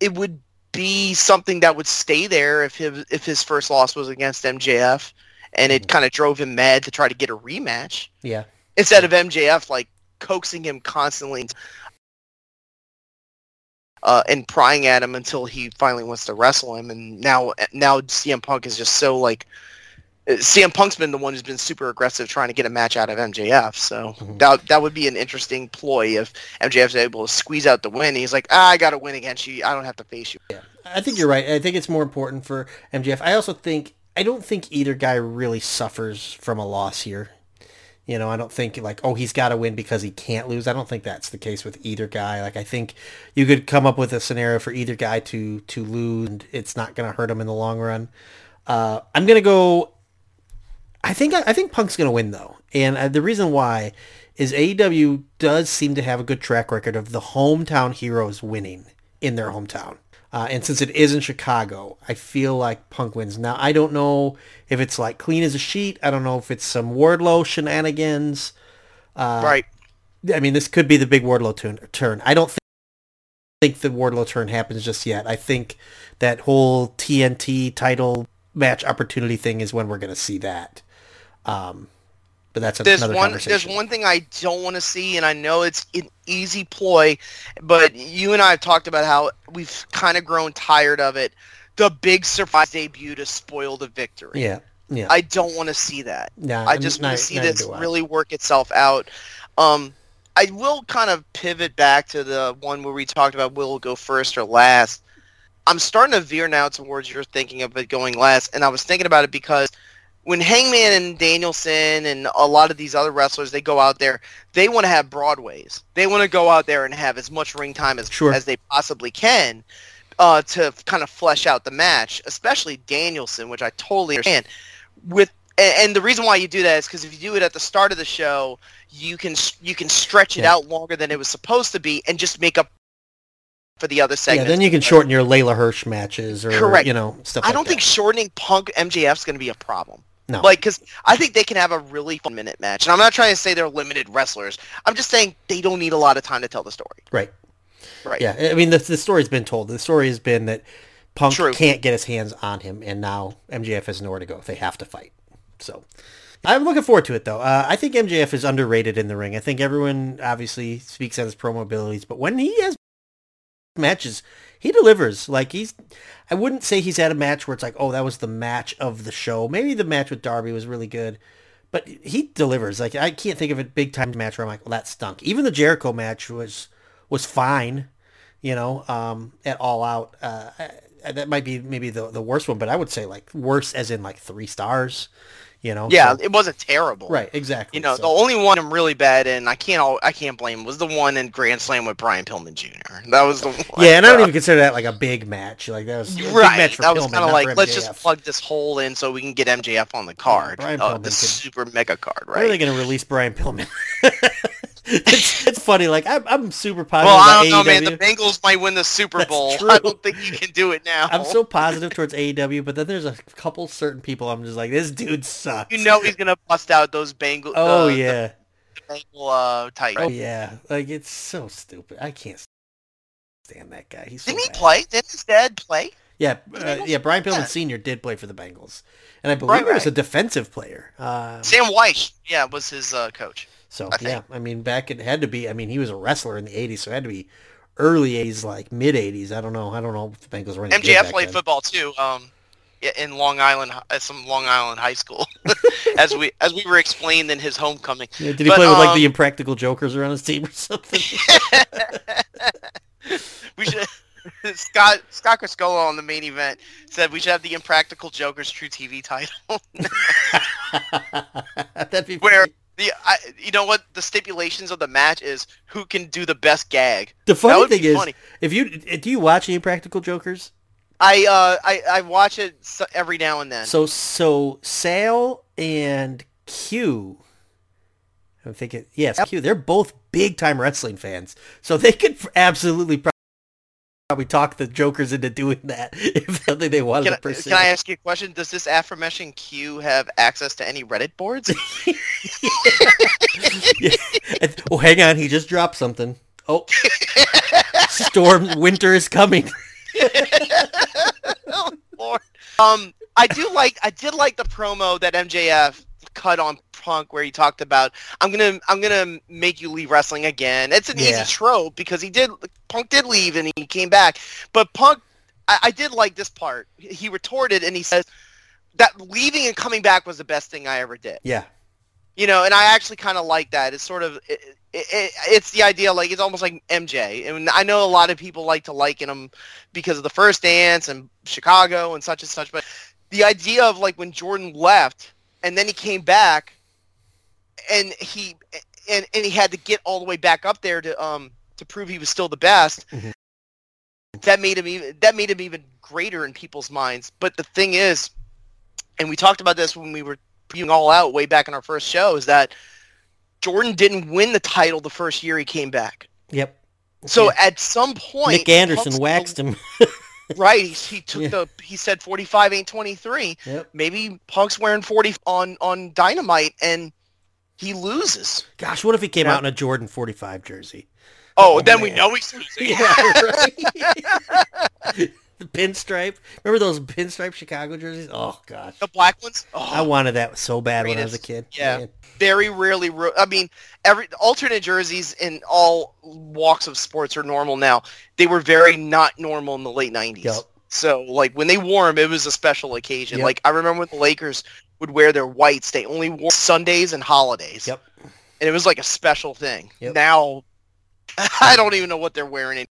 it would be something that would stay there if his if his first loss was against MJF, and it Mhm. kind of drove him mad to try to get a rematch yeah. instead of MJF like coaxing him constantly uh, and prying at him until he finally wants to wrestle him. And now now CM Punk is just so like CM Punk's been the one who's been super aggressive trying to get a match out of MJF. So Mhm. that that would be an interesting ploy if MJF's able to squeeze out the win. He's like, ah, I got to win against you. I don't have to face you. Yeah, I think you're right. I think it's more important for MJF. I also think I don't think either guy really suffers from a loss here. You know, I don't think like oh he's got to win because he can't lose. I don't think that's the case with either guy. Like I think you could come up with a scenario for either guy to to lose, and it's not going to hurt him in the long run. Uh, I'm gonna go. I think I think Punk's gonna win though, and uh, the reason why is AEW does seem to have a good track record of the hometown heroes winning in their hometown. Uh, and since it is in Chicago, I feel like Punk wins. Now, I don't know if it's like clean as a sheet. I don't know if it's some Wardlow shenanigans. Uh, right. I mean, this could be the big Wardlow turn. turn. I don't think the Wardlow turn happens just yet. I think that whole TNT title match opportunity thing is when we're going to see that. Um, but that's There's another one. conversation. There's one thing I don't want to see, and I know it's an easy ploy, but you and I have talked about how we've kind of grown tired of it. The big surprise debut to spoil the victory. Yeah, yeah. I don't want to see that. Nah, I just want to see this really work itself out. Um, I will kind of pivot back to the one where we talked about will go first or last. I'm starting to veer now towards you're thinking of it going last, and I was thinking about it because when Hangman and Danielson and a lot of these other wrestlers they go out there, they want to have Broadways. They want to go out there and have as much ring time as Sure. as they possibly can uh, to kind of flesh out the match, especially Danielson, which I totally understand. With and, and the reason why you do that is because if you do it at the start of the show, you can you can stretch it Yeah. out longer than it was supposed to be and just make up for the other Yeah, then you can shorten your Leyla Hirsch matches or Correct. you know stuff. I like don't that. think shortening Punk MJF is going to be a problem. No. Like, because I think they can have a really fun minute match. And I'm not trying to say they're limited wrestlers. I'm just saying they don't need a lot of time to tell the story. right. Right. Yeah, I mean the the story's been told. The story has been that Punk True. can't get his hands on him, and now MJF has nowhere to go. If they have to fight. So I'm looking forward to it, though. Uh, I think MJF is underrated in the ring. I think everyone obviously speaks on his promo abilities, but when he has matches, he delivers. Like he's, I wouldn't say he's had a match where it's like, oh, that was the match of the show. Maybe the match with Darby was really good. But he delivers. Like I can't think of a big time match where I'm like, well, that stunk. Even the Jericho match was was fine you know, um, at All Out. Uh, that might be maybe the the worst one, but I would say like worse as in like three stars. You know. Yeah, so- it wasn't terrible. right. Exactly. You know, so- the only one I'm really bad in, I can't, al- I can't blame, was the one in Grand Slam with Brian Pillman Jr. That was the one. yeah, and I don't uh, even consider that like a big match. Like that was Right, match for that was kind of like let's just plug this hole in so we can get MJF on the card, Brian uh, Pillman the could- super mega card, When are they going to release Brian Pillman? it's, it's funny. Like I'm, I'm super positive. Well, I don't know, man. The Bengals might win the Super That's Bowl. true. I don't think you can do it now. I'm so positive towards AEW, but then there's a couple certain people I'm just like, this dude sucks. you know he's gonna bust out those Bengals. Oh the, yeah. the Bengal uh, tight. Oh yeah. Like it's so stupid. I can't stand that guy. He's so Didn't he play? Didn't his dad play? Yeah, uh, yeah. Brian Pillman Yeah. Senior did play for the Bengals, and I believe Right, he was right. a defensive player. Um, Sam Wyche, yeah, was his uh, coach. So I yeah, I mean, back it had to be. I mean, he was a wrestler in the '80s, so it had to be early '80s, like mid '80s. I don't know. I don't know if the Bengals were any MJF played then. football too. Um, in Long Island, some Long Island high school, as we as we were explained in his homecoming. Yeah, did he but, play with like um, the Impractical Jokers around his team or something? we should. Scott Scott Criscola on the main event said we should have the Impractical Jokers True TV title, That'd be Where- funny. The I, you know what the stipulations of the match is who can do the best gag. The funny thing is, funny. if you do you watch any Practical Jokers? I uh I, I watch it every now and then. So so Sal and Q. I'm thinking yes, Q. They're both big time wrestling fans, so they could absolutely probably talk the Jokers into doing that if something they wanted Can, to I- can I ask you a question? Does this aforementioned Q have access to any Reddit boards? Yeah. And- oh, hang on, he just dropped something. Oh, storm, winter is coming. oh, Lord. Um, I do like I did like the promo that MJF cut on Punk where he talked about I'm gonna I'm gonna make you leave wrestling again. It's an Yeah. easy trope because he did Punk did leave and he came back, but Punk I, I did like this part. He retorted and he says that leaving and coming back was the best thing I ever did. Yeah, You know, and I actually kind of like that. It's sort of it, it, it, it's the idea like it's almost like MJ, and I know a lot of people like to liken him because of the first dance and Chicago and such and such, but the idea of like when Jordan left and then he came back, and he and and he had to get all the way back up there to um to prove he was still the best. Mhm. That made him even that made him even greater in people's minds. But the thing is, and we talked about this when we were previewing all out way back in our first show, is that Jordan didn't win the title the first year he came back. yep. So Yeah. at some point, Nick Anderson waxed him. Right, he, he took Yeah. the he said forty five ain't twenty three. Yep. Maybe Punk's wearing forty on on Dynamite and he loses. Gosh, what if he came Yeah. out in a Jordan 45 jersey? Oh, Oh, then we know he's losing. Yeah, right. the pinstripe. Remember those pinstripe Chicago jerseys? Oh gosh, the black ones. Oh, I wanted that so bad when I was a kid. Yeah. Man. very rarely. Ro- I mean, every alternate jerseys in all walks of sports are normal now. They were very not normal in the late nineties. Yep. So like when they wore them, it was a special occasion. Yep. Like I remember when the Lakers would wear their whites, they only wore Sundays and holidays. Yep. And it was like a special thing. Yep. Now, I don't even know what they're wearing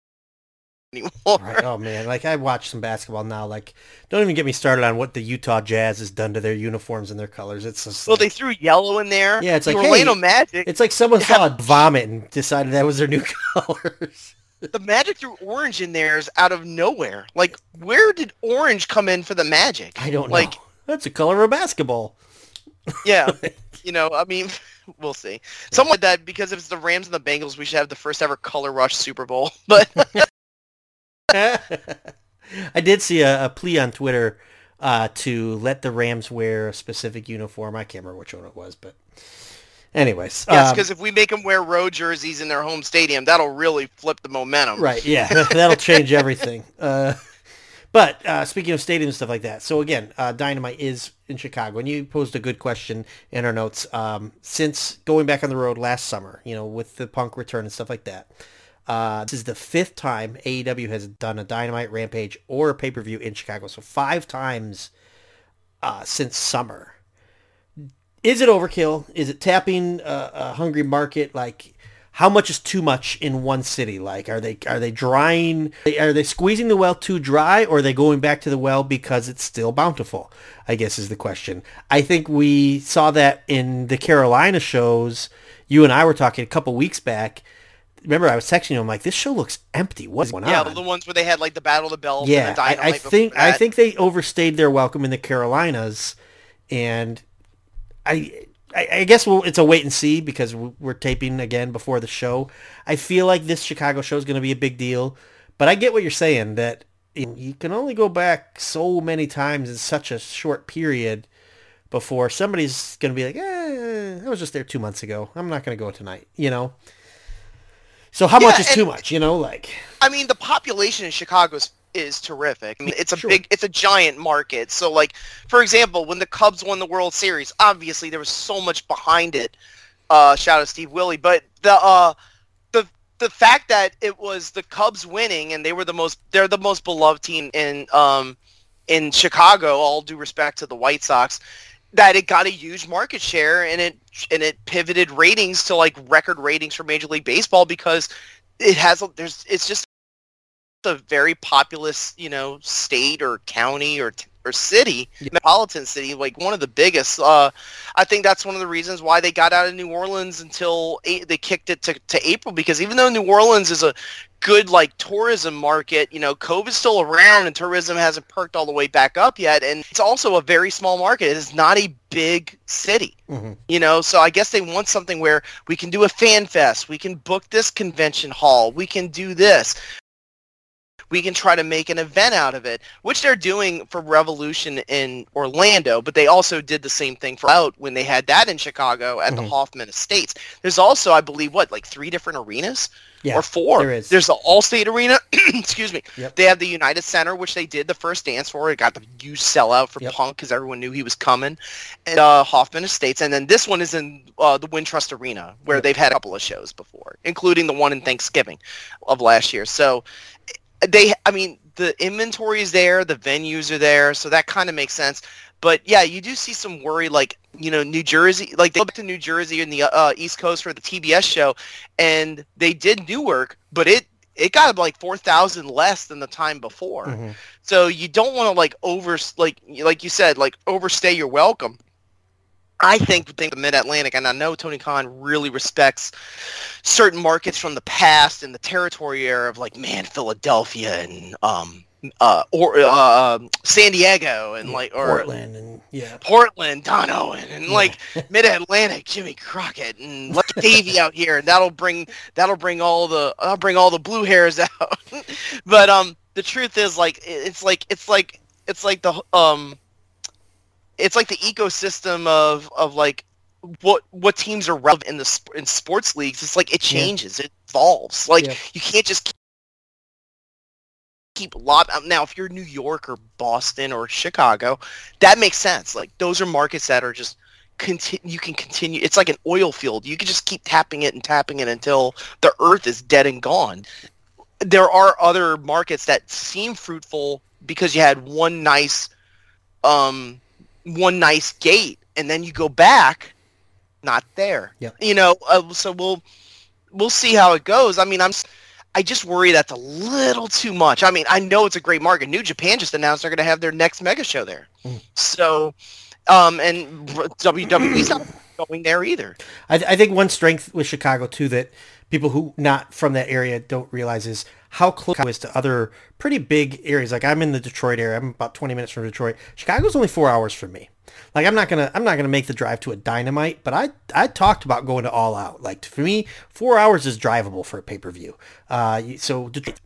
anymore. Right. Oh man, like I watch some basketball now. Like, don't even get me started on what the Utah Jazz has done to their uniforms and their colors. It's just Well, like- they threw yellow in there. Yeah, it's the like, hey, Orlando Magic. it's like someone saw it vomit and decided that was their new colors. the Magic threw orange in theirs out of nowhere. Like, where did orange come in for the Magic? I don't know. Like, That's a color of basketball. yeah, you know, I mean, we'll see. Something like that because if it's the Rams and the Bengals, we should have the first ever color rush Super Bowl. But I did see a, a plea on Twitter uh, to let the Rams wear a specific uniform. I can't remember which one it was, but anyways. yes, um, because if we make them wear road jerseys in their home stadium, that'll really flip the momentum. Right. Yeah. That'll change everything. Uh, but uh, speaking of stadiums and stuff like that, so again, uh, Dynamite is in Chicago, and you posed a good question in our notes. Um, since going back on the road last summer, you know, with the Punk return and stuff like that, uh, this is the fifth time AEW has done a Dynamite Rampage or a pay per view in Chicago. So five times uh, since summer. Is it overkill? Is it tapping a, a hungry market? Like, how much is too much in one city? Like, are they are they drying? Are they squeezing the well too dry, or are they going back to the well because it's still bountiful? I guess is the question. I think we saw that in the Carolina shows. You and I were talking a couple weeks back. Remember, I was texting you. I'm like, this show looks empty. What's going Yeah, on? Yeah, the ones where they had like the Battle of the Bells. Yeah, and the I, I think I think they overstayed their welcome in the Carolinas, and I I, I guess we'll, it's a wait and see because we- we're taping again before the show. I feel like this Chicago show is going to be a big deal, but I get what you're saying that you you can only go back so many times in such a short period before somebody's going to be like, eh, I was just there two months ago. I'm not going to go tonight, you know. So how much Yeah, is too much? You know, like I mean, the population in Chicago is, is terrific. I mean, it's a Sure. big, it's a giant market. So, like, for example, when the Cubs won the World Series, obviously there was so much behind it. Uh, shout out Steve Willie, but the uh, the the fact that it was the Cubs winning and they were the most, they're the most beloved team in um in Chicago. All due respect to the White Sox. That it got a huge market share and it and it pivoted ratings to like record ratings for Major League Baseball because it has there's it's just a very populous you know state or county or t- or city, metropolitan city, like one of the biggest. Uh, I think that's one of the reasons why they got out of New Orleans until eight, they kicked it to, to April because even though New Orleans is a good like tourism market, you know, COVID's still around and tourism hasn't perked all the way back up yet, and it's also a very small market. It is not a big city, mm-hmm. you know. So I guess they want something where we can do a fan fest, we can book this convention hall, we can do this we can try to make an event out of it, which they're doing for Revolution in Orlando, but they also did the same thing for out when they had that in Chicago at mm-hmm. the Hoffman Estates. There's also, I believe, what, like three different arenas? Yeah, or four. There is. There's the Allstate Arena. excuse me. Yep. They have the United Center, which they did the first dance for. It got the huge sellout for yep. Punk because everyone knew he was coming. And uh, Hoffman Estates, and then this one is in uh, the Wintrust Arena, where yep. they've had a couple of shows before, including the one in Thanksgiving of last year. So they i mean the inventory is there the venues are there so that kind of makes sense. But yeah you do see some worry like you know new jersey like they go back to new jersey in the uh, east coast for the tbs show and they did newark but it it got like 4000 less than the time before. Mm-hmm. so you don't want to like over like like you said like overstay your welcome I think the Mid Atlantic, and I know Tony Khan really respects certain markets from the past and the territory era of like man, Philadelphia and um uh or uh, um, San Diego and like or Portland and yeah Portland, Don Owen and yeah. like Mid Atlantic, Jimmy Crockett and let Davey out here, and that'll bring that'll bring all the I'll bring all the blue hairs out. but um, the truth is like it's like it's like it's like the um it's like the ecosystem of of like what what teams are relevant in the in sports leagues. It's like it changes, yeah. it evolves. Like yeah. you can't just keep lot now if you're New York or Boston or Chicago, that makes sense. Like those are markets that are just continue you can continue it's like an oil field. You can just keep tapping it and tapping it until the earth is dead and gone. There are other markets that seem fruitful because you had one nice um one nice gate, and then you go back, not there. Yeah. You know, uh, so we'll we'll see how it goes. I mean, I'm I just worry that's a little too much. I mean, I know it's a great market. New Japan just announced they're going to have their next mega show there. Mm. So, um, and WWE's not going there either. I, I think one strength with Chicago too that people who not from that area don't realize is how close it is to other pretty big areas. Like I'm in the Detroit area. I'm about 20 minutes from Detroit. Chicago's only four hours from me. Like I'm not gonna I'm not gonna make the drive to a dynamite, but I I talked about going to all out. Like for me, four hours is drivable for a pay per view. Uh, so Detroit,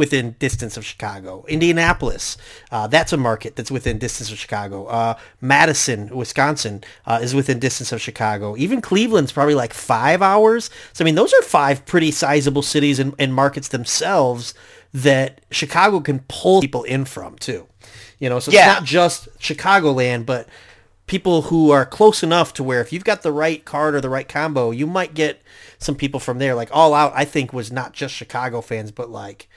within distance of Chicago. Indianapolis, uh, that's a market that's within distance of Chicago. Uh, Madison, Wisconsin, uh, is within distance of Chicago. Even Cleveland's probably like five hours. So I mean, those are five pretty sizable cities and, and markets themselves that Chicago can pull people in from too. You know, so it's not just Chicagoland, but people who are close enough to where if you've got the right card or the right combo, you might get some people from there. Like All Out, I think was not just Chicago fans, but like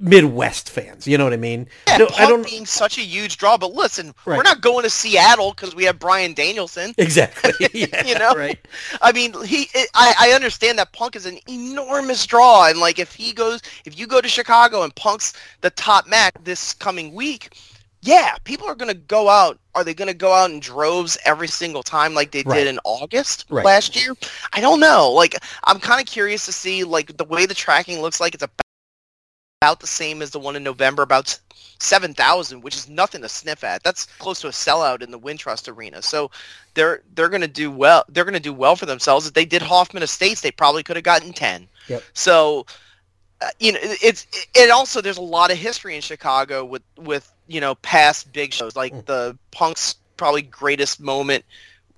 Midwest fans. You know what I mean? Yeah, no, I don't being such a huge draw. But listen, right. we're not going to Seattle because we have Bryan Danielson. Exactly. Yeah, you know, right? I mean, he. I, I understand that Punk is an enormous draw, and like if he goes, if you go to Chicago and Punk's the top match this coming week, yeah, people are going to go out. Are they going to go out in droves every single time like they right. did in August right. last year? I don't know. Like, I'm kind of curious to see like the way the tracking looks like. It's a about the same as the one in November, about 7,000, which is nothing to sniff at. That's close to a sellout in the Wintrust Arena. So they're they're going to do well. They're going to do well for themselves. If they did Hoffman Estates, they probably could have gotten 10. Yep. So uh, you know, it's it also there's a lot of history in Chicago with with you know past big shows like mm. the Punk's probably greatest moment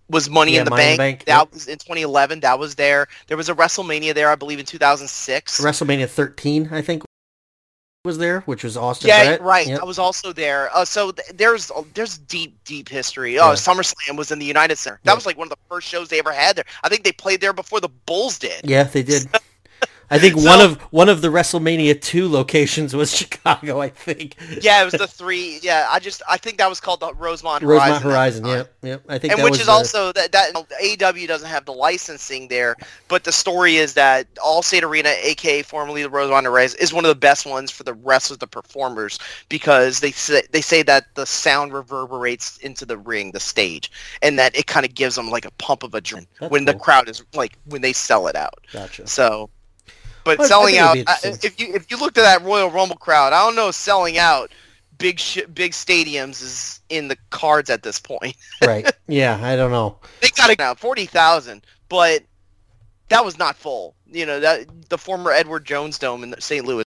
was Money yeah, in the Money Bank. Bank. That yep. was in 2011. That was there. There was a WrestleMania there, I believe, in 2006. WrestleMania 13, I think was there, which was Austin. Yeah, Brett. right. Yep. I was also there. Uh, so th- there's there's deep deep history. Oh, yeah. SummerSlam was in the United Center. That was like one of the first shows they ever had there. I think they played there before the Bulls did. Yeah, they did. I think So- one of one of the WrestleMania two locations was Chicago. I think Yeah, it was the three. Yeah, I just I think that was called the Rosemont Horizon. Rosemont Horizon. Yep, yep. I think and which is the- also that that AEW doesn't have the licensing there, but the story is that All State Arena, aka formerly the Rosemont Horizon, is one of the best ones for the rest of the performers because they say they say that the sound reverberates into the ring, the stage, and that it kind of gives them like a pump of adrenaline That's when the crowd is like when they sell it out. gotcha. So, but Well, selling out, it'd be I- interesting. if you if you looked at that Royal Rumble crowd, I don't know, selling out big sh- big stadiums is in the cards at this point. right. Yeah, I don't know. They got it now, forty thousand, but that was not full. You know that the former Edward Jones Dome in St. Louis,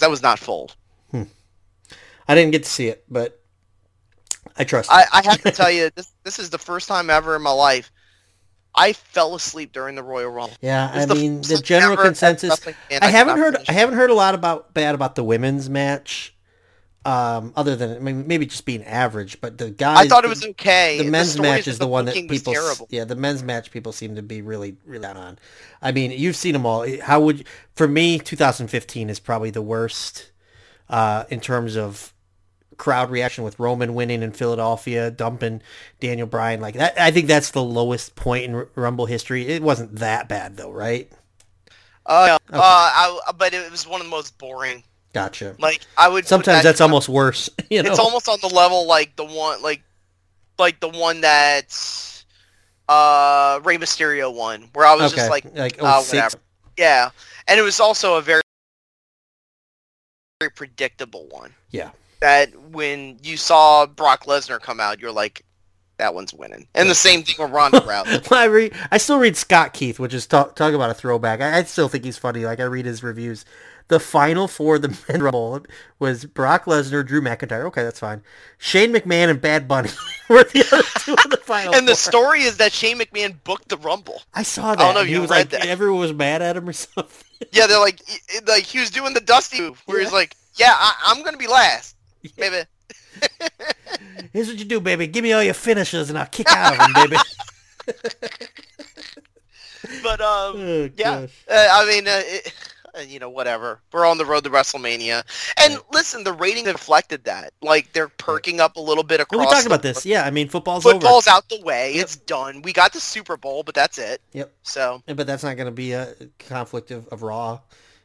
that was not full. Hmm. I didn't get to see it, but I trust. I. I have to tell you, this this is the first time ever in my life I fell asleep during the Royal Rumble. yeah, I the mean the general ever as a consensus. I haven't heard. finish I haven't heard a lot about bad about the women's match. Um, other than I mean, maybe just being average, but the guys. I thought it was okay. the men's stories match is the one that people. Yeah, the men's match people seem to be really, really on. I mean, you've seen them all. How would for me? 2015 is probably the worst uh, in terms of crowd reaction with Roman winning in Philadelphia, dumping Daniel Bryan like that. I think that's the lowest point in Rumble history. It wasn't that bad though, right? Uh, Okay. uh, I, but it was one of the most boring. Gotcha. Like I would. Sometimes that- that's almost worse. You know, It's almost on the level like the one, like, like the one that uh Rey Mysterio won, where I was okay. just like, like uh, whatever. yeah, and it was also a very, very predictable one. Yeah. That when you saw Brock Lesnar come out, you're like, that one's winning. And the same thing with Ronda Rousey. Well, I read, I still read Scott Keith, which is talk, talk about a throwback. I, I still think he's funny. Like I read his reviews. The final for the men rumble was Brock Lesnar, Drew McIntyre. Okay, that's fine. Shane McMahon and Bad Bunny were the other two in the final. and the four. story is that Shane McMahon booked the Rumble. I saw that. I don't know if you read like, that. everyone was mad at him or something. Yeah, they're like, he- like he was doing the Dusty move, where he's like, yeah, I, I'm gonna be last, baby. Here's what you do, baby. Give me all your finishes, and I'll kick out of them, baby. But um, Oh, Yeah. Uh, I mean, uh, it, uh, you know, whatever. We're on the road to WrestleMania, and Right. listen, the ratings reflected that. Like they're perking up a little bit And across. we talked about this. Yeah, I mean, football's, Football's over. out the way. Yep. It's done. We got the Super Bowl, but that's it. Yep. So But that's not going to be a conflict of, of Raw,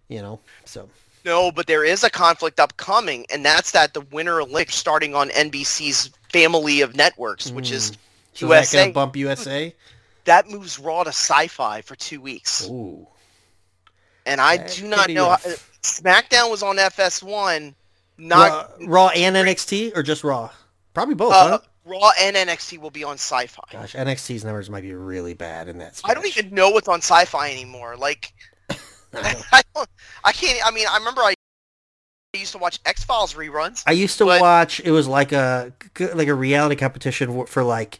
you know. So no, but there is a conflict upcoming, and that's that the Winter Olympics starting on NBC's family of networks, which is Mm. so is that USA. going to bump USA? that moves Raw to Sci-Fi for two weeks, Ooh. and I that do not know. How. SmackDown was on FS1. Not Raw, Raw and NXT or just Raw? Probably both, uh, huh? Raw and NXT will be on Sci-Fi. Gosh, NXT's numbers might be really bad in that. I don't even know what's on Sci-Fi anymore. Like, I don't. I can't. I mean, I remember I used to watch X Files reruns. I used to But- watch. It was like a like a reality competition for like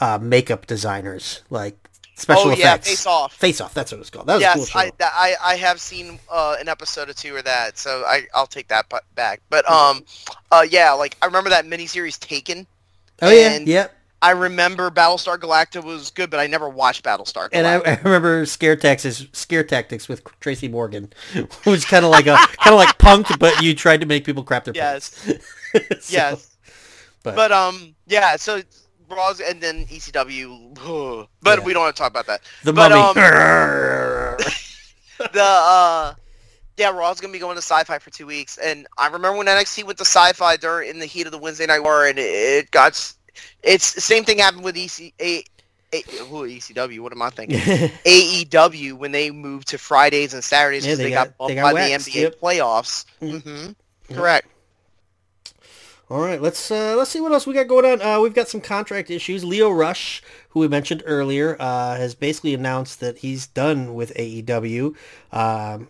uh, makeup designers, like special oh yeah. Face Off. Face Off. That's what it's called. That was a yes, cool show. I, I I have seen uh, an episode or two of that, so I I'll take that back. But um, uh, yeah, like I remember that miniseries Taken. oh yeah, and yep. I remember Battlestar Galactica was good, but I never watched Battlestar. Galactica. And I, I remember scare tactics, scare tactics with Tracy Morgan, which was kind of like a kind of like punked, but you tried to make people crap their Yes. pants. So, yes. but, But um, yeah. So Raw's and then ECW. But Yeah. we don't want to talk about that. the but, mummy. um, the uh yeah raw's gonna be going to sci-fi for two weeks and i remember when nxt went to sci-fi during in the heat of the wednesday night war and it, it got it's the same thing happened with ec a, a ooh, ecw what am i thinking aew when they moved to fridays and saturdays Yeah, because they they, got- got, they got by waxed, the nba yep. playoffs Mm. hmm Yep. correct All right, let's uh, let's see what else we got going on. Uh, we've got some contract issues. Lio Rush, who we mentioned earlier, uh, has basically announced that he's done with AEW. Um,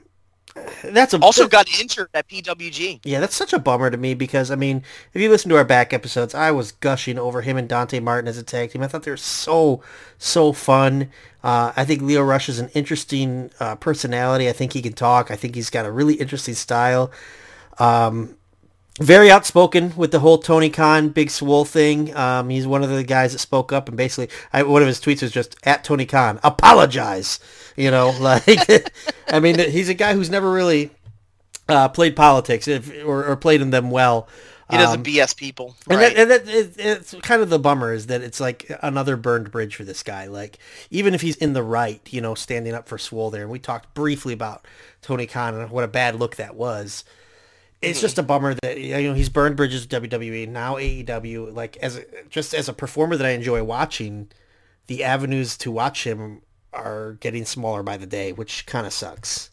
that's a also got injured at pwg yeah, that's such a bummer to me because I mean, if you listen to our back episodes, I was gushing over him and Dante Martin as a tag team. I thought they were so so fun. Uh, I think Lio Rush is an interesting uh, personality. I think he can talk. I think he's got a really interesting style. Um, very outspoken with the whole Tony Khan Big Swole thing. Um, he's one of the guys that spoke up and basically, I, one of his tweets was just at Tony Khan, apologize. You know, like, I mean, he's a guy who's never really uh, played politics if, or, or played in them well. He doesn't um, BS people. And, that, and that, it, it's kind of the bummer is that it's like another burned bridge for this guy. Like even if he's in the right, you know, standing up for Swole there, and we talked briefly about Tony Khan and what a bad look that was. It's mm-hmm. just a bummer that you know he's burned bridges with WWE now AEW. Like as a, just as a performer that I enjoy watching, the avenues to watch him are getting smaller by the day, which kind of sucks.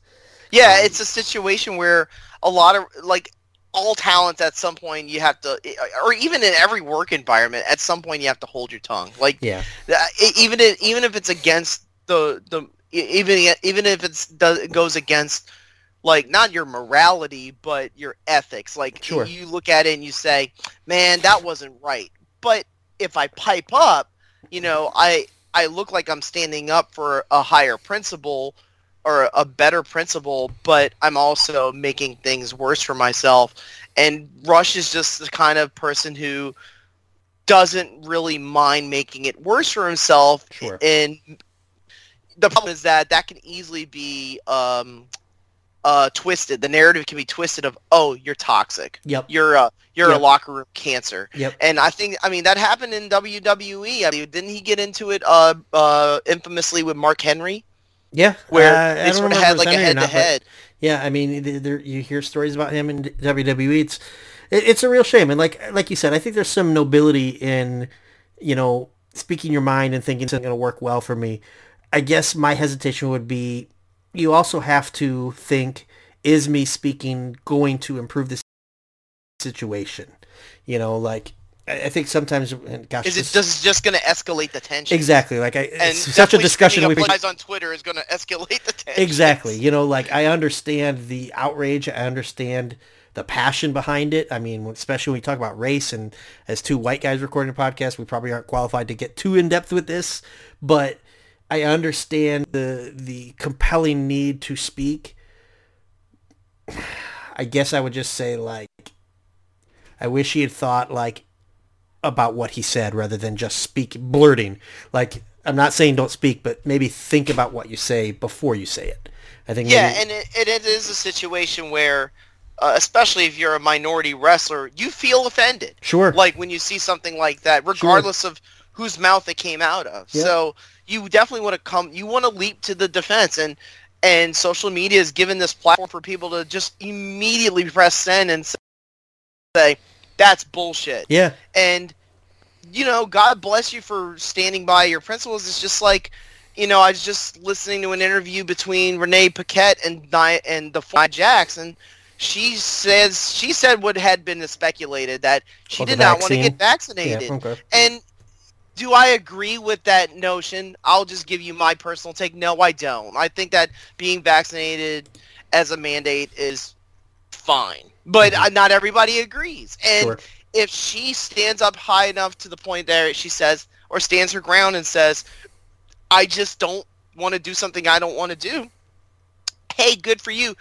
Yeah, um, it's a situation where a lot of like all talent at some point you have to or even in every work environment at some point you have to hold your tongue like yeah even if, even if it's against the the even even if it's does goes against like not your morality but your ethics like sure. you look at it and you say man that wasn't right but if i pipe up you know i i look like i'm standing up for a higher principle or a better principle, but I'm also making things worse for myself. And Rush is just the kind of person who doesn't really mind making it worse for himself. Sure. And the problem is that that can easily be um, uh, twisted. The narrative can be twisted of, oh, you're toxic. Yep. You're a you're yep. a locker room cancer. Yep. And I think I mean that happened in WWE. I mean, didn't he get into it uh, uh, infamously with Mark Henry? Yeah, where uh, they sort of had like a head to head. Yeah, I mean, there, you hear stories about him in WWE. It's it, it's a real shame, and like like you said, I think there's some nobility in you know speaking your mind and thinking it's going to work well for me. I guess my hesitation would be you also have to think is me speaking going to improve this situation? You know, like I think sometimes, gosh, is it just, just going to escalate the tension? Exactly. Like, I, and such a discussion. We guys on Twitter is going to escalate the tension. Exactly. You know, like I understand the outrage. I understand the passion behind it. I mean, especially when we talk about race, and as two white guys recording a podcast, we probably aren't qualified to get too in depth with this. But I understand the the compelling need to speak. I guess I would just say like, I wish he had thought like about what he said rather than just speak blurting. Like I'm not saying don't speak, but maybe think about what you say before you say it. I think. Yeah, maybe... and it, it is a situation where, uh, especially if you're a minority wrestler, you feel offended. Sure. Like when you see something like that, regardless sure. of whose mouth it came out of. Yeah. So you definitely want to come. You want to leap to the defense, and and social media is given this platform for people to just immediately press send and say that's bullshit. Yeah. And you know, God bless you for standing by your principles. It's just like, you know, I was just listening to an interview between Renee Paquette and and the Fly Jackson. She says she said what had been speculated that she oh, did not want to get vaccinated. Yeah, okay. And do I agree with that notion? I'll just give you my personal take. No, I don't. I think that being vaccinated as a mandate is fine but mm-hmm. not everybody agrees. And sure. if she stands up high enough to the point there, she says, or stands her ground and says, I just don't want to do something I don't want to do. Hey, good for you.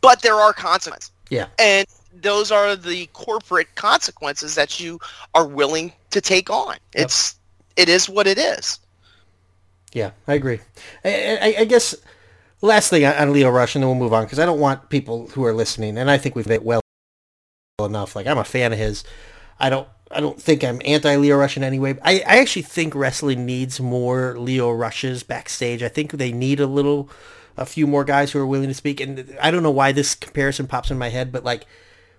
But there are consequences. Yeah. And those are the corporate consequences that you are willing to take on. Yep. It's it is what it is. Yeah, I agree. I, I, I guess last thing on Lio Rush, and then we'll move on because I don't want people who are listening, and I think we've made well enough. Like I'm a fan of his. I don't. I don't think I'm anti Lio Rush in any way. I, I actually think wrestling needs more Lio Rushes backstage. I think they need a little, a few more guys who are willing to speak. And I don't know why this comparison pops in my head, but like,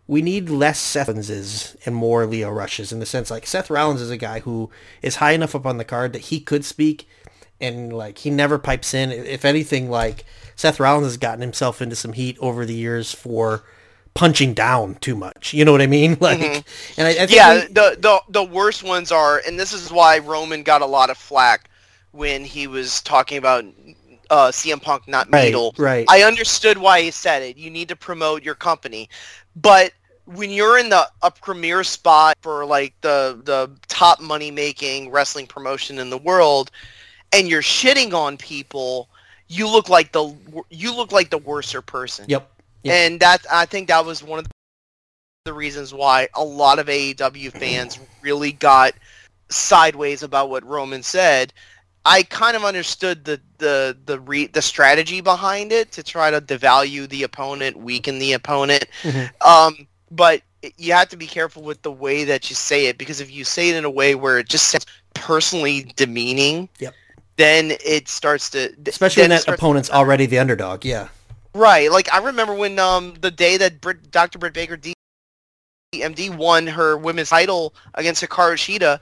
we need less Seth Rollinses and more Lio Rushes in the sense like Seth Rollins is a guy who is high enough up on the card that he could speak and like he never pipes in. If anything, like Seth Rollins has gotten himself into some heat over the years for punching down too much. You know what I mean? Like, mm-hmm. and I, I yeah, we, the the the worst ones are, and this is why Roman got a lot of flack when he was talking about uh, CM Punk not right. Right. I understood why he said it. You need to promote your company, but when you're in the up premier spot for like the the top money making wrestling promotion in the world and you're shitting on people, you look like the you look like the worser person. Yep. yep. And that I think that was one of the reasons why a lot of AEW fans really got sideways about what Roman said. I kind of understood the the the re- the strategy behind it to try to devalue the opponent, weaken the opponent. Mhm. Um, but you have to be careful with the way that you say it because if you say it in a way where it just sounds personally demeaning, Yep. then it starts to Especially when that opponent's already the underdog. Yeah. Right. Like I remember when um the day that Brit, Dr. Britt Baker DMD won her women's title against Hikaru Shida,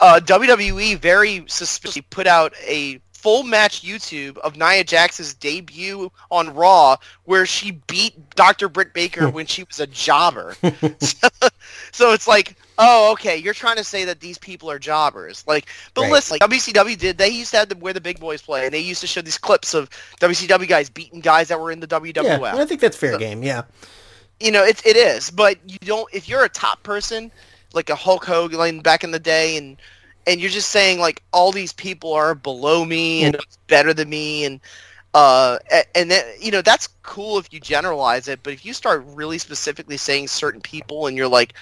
uh, WWE very suspiciously put out a full match YouTube of Nia Jax's debut on Raw where she beat Dr. Britt Baker when she was a jobber. so, so it's like, oh, okay, you're trying to say that these people are jobbers. Like, but Right. listen, like WCW did, they used to have the, where the big boys play, and they used to show these clips of WCW guys beating guys that were in the WWF Yeah. I think that's fair So- game. Yeah. you know, it, it is, but you don't. If you're a top person, like a Hulk Hogan back in the day, and and you're just saying like all these people are below me and better than me, and uh, and then you know that's cool if you generalize it, but if you start really specifically saying certain people, and you're like,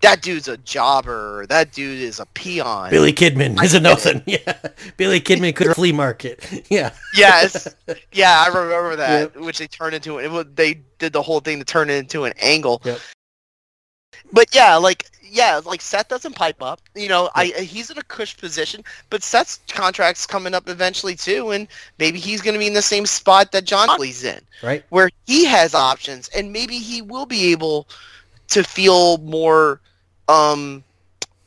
that dude's a jobber, that dude is a peon. Billy Kidman is a nothing. Yeah. Billy Kidman could flea market. Yeah. Yes, yeah, I remember that, which they turned into it. They did the whole thing to turn it into an angle. Yep. But yeah, like yeah, like Seth doesn't pipe up. You know, I he's in a cush position, but Seth's contract's coming up eventually too, and maybe he's going to be in the same spot that Jon Moxley's in, Right. where he has options, and maybe he will be able to feel more um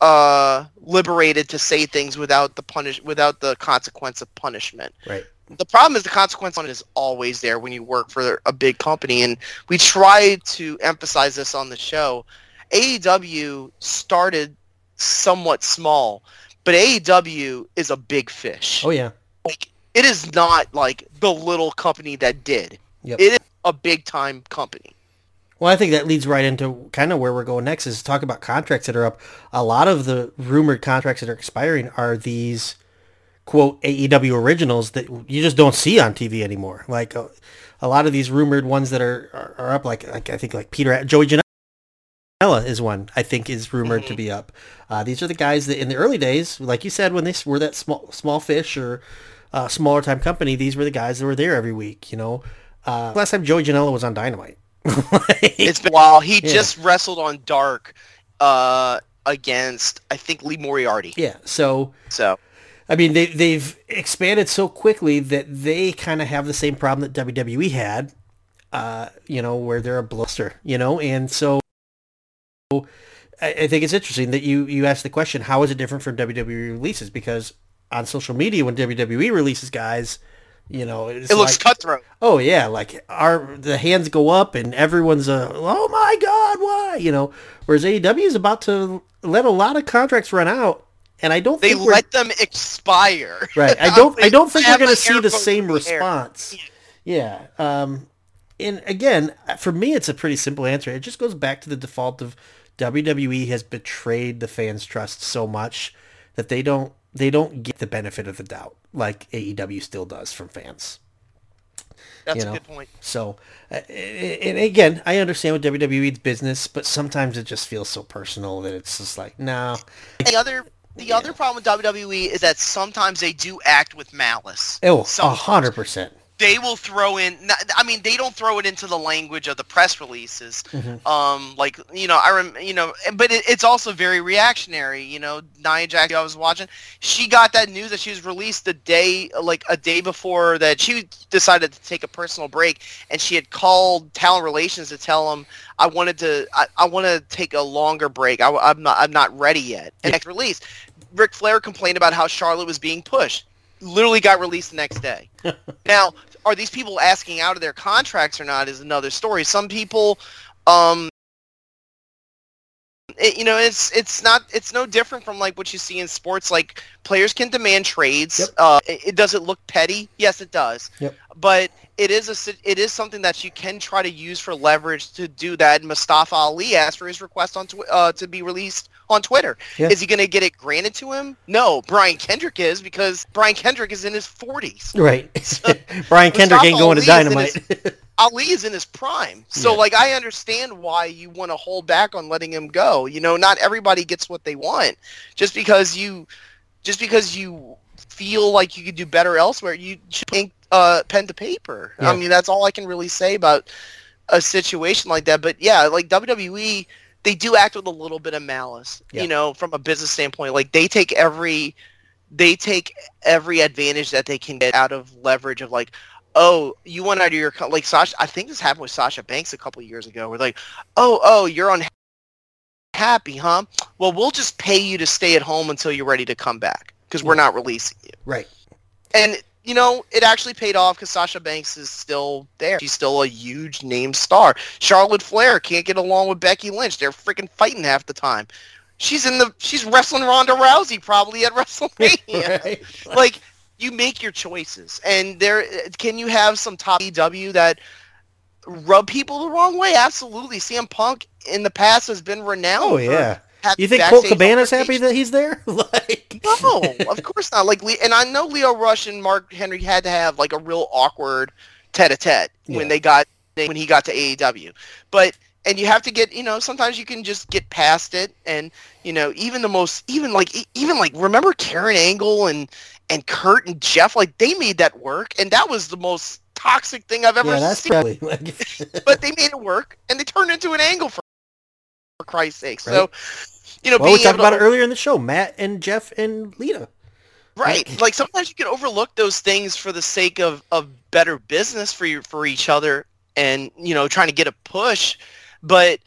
uh liberated to say things without the punish without the consequence of punishment Right. the problem is the consequence on it is always there when you work for a big company and we try to emphasize this on the show aew started somewhat small but aew is a big fish Oh yeah. like it is not like the little company that did Yep. it is a big time company Well, I think that leads right into kind of where we're going next is talk about contracts that are up. A lot of the rumored contracts that are expiring are these quote AEW originals that you just don't see on TV anymore. Like uh, a lot of these rumored ones that are are, are up, like, like I think like Peter Joey Janela is one I think is rumored to be up. Uh, these are the guys that in the early days, like you said, when they were that small small fish or uh, smaller time company, these were the guys that were there every week. You know, uh, last time Joey Janela was on Dynamite. Like- it's been a while he Yeah. just wrestled on dark uh against i think lee moriarty yeah, so so I mean, they they've expanded so quickly that they kind of have the same problem that WWE had, uh, you know, where they're a bluster, you know, and so I, I think it's interesting that you you asked the question, how is it different from WWE releases? Because on social media, when WWE releases guys, you know, it's it looks like, cutthroat oh yeah, like our the hands go up and everyone's a oh my god, why, you know, whereas AEW is about to let a lot of contracts run out. And I don't they let them expire Right. I don't. I don't think we're going to see the same the air. response. Yeah. Um, and again, for me, it's a pretty simple answer. It just goes back to the default of WWE has betrayed the fans' trust so much that they don't they don't get the benefit of the doubt like AEW still does from fans. That's you a good point. So, uh, and again, I understand with WWE's business, but sometimes it just feels so personal that it's just like, no. The other the other problem with WWE is that sometimes they do act with malice. Oh, a hundred percent. They will throw in. I mean, they don't throw it into the language of the press releases. Mm-hmm. Um, like you know, I rem, you know, but it, it's also very reactionary. You know, Nia Jax, I was watching. She got that news that she was released the day, like a day before that she decided to take a personal break, and she had called talent relations to tell them I wanted to, I, I want to take a longer break. I, am not, I'm not ready yet. And next release, Ric Flair complained about how Charlotte was being pushed. Literally got released the next day. now, are these people asking out of their contracts or not is another story. Some people, um, it, you know, it's it's not it's no different from like what you see in sports. Like players can demand trades. Yep. Uh, it, it does it look petty? Yes, it does. Yep. But it is a it is something that you can try to use for leverage to do that. Mustafa Ali asked for his request on tw- uh, to be released on Twitter. Yeah. Is he going to get it granted to him? No, Brian Kendrick is because Brian Kendrick is in his 40s. Right. Brian Kendrick ain't going to Ali is in Dynamite. Ali is in his prime. So Yeah. like I understand why you want to hold back on letting him go. You know, not everybody gets what they want. Just because you just because you feel like you could do better elsewhere, you should ink uh, pen to paper. Yeah. I mean, that's all I can really say about a situation like that. But yeah, like WWE, they do act with a little bit of malice. Yeah. You know, from a business standpoint, like they take every they take every advantage that they can get out of leverage of like, oh, you went out of your like Sasha. I think this happened with Sasha Banks a couple years ago. Where like, oh, oh, you're unhappy, huh? Well, we'll just pay you to stay at home until you're ready to come back because we're not releasing. Right. And you know, it actually paid off because Sasha Banks is still there. She's still a huge name star. Charlotte Flair can't get along with Becky Lynch. They're freaking fighting half the time. She's in the she's wrestling Ronda Rousey probably at WrestleMania. right. like you make your choices, and there can you have some top EW that rub people the wrong way? Absolutely. CM Punk in the past has been renowned. Oh yeah. having You think Colt Cabana's happy that he's there? like No, of course not. Like, and I know Lio Rush and Mark Henry had to have like a real awkward tete-a-tete Yeah. when they got when he got to AEW, but and you have to get you know sometimes you can just get past it and you know even the most even like even like remember Karen Angle and and Kurt and Jeff like they made that work and that was the most toxic thing I've ever yeah, that's seen. probably like But they made it work and they turned into an angle for for Christ's sake. Right. So you know Well, we talked able to- about it earlier in the show. Matt and Jeff and Lita. Right. Like sometimes you can overlook those things for the sake of, of better business for your, for each other and, you know, trying to get a push. But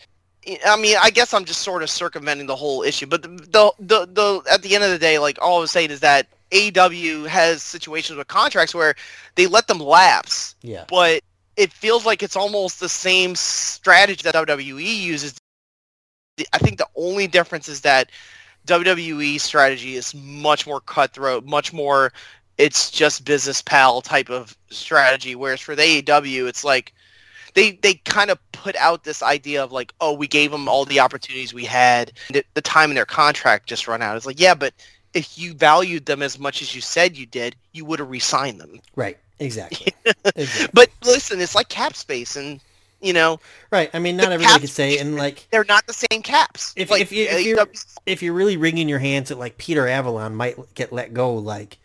I mean, I guess I'm just sort of circumventing the whole issue. But the the, the, the at the end of the day, like all I was saying is that AEW has situations with contracts where they let them lapse, Yeah. but it feels like it's almost the same strategy that WWE uses. I think the only difference is that WWE strategy is much more cutthroat, much more it's just business pal type of strategy. Whereas for the AEW, it's like they they kind of put out this idea of like, oh, we gave them all the opportunities we had. The, the time in their contract just run out. It's like, yeah, but if you valued them as much as you said you did, you would have re-signed them. Right. Exactly. exactly. But listen, it's like cap space, and you know Right. I mean, not everybody can say, and like, they're not the same caps. If- like, if you- if you're- if you're really wringing your hands at like Peter Avalon might get let go, like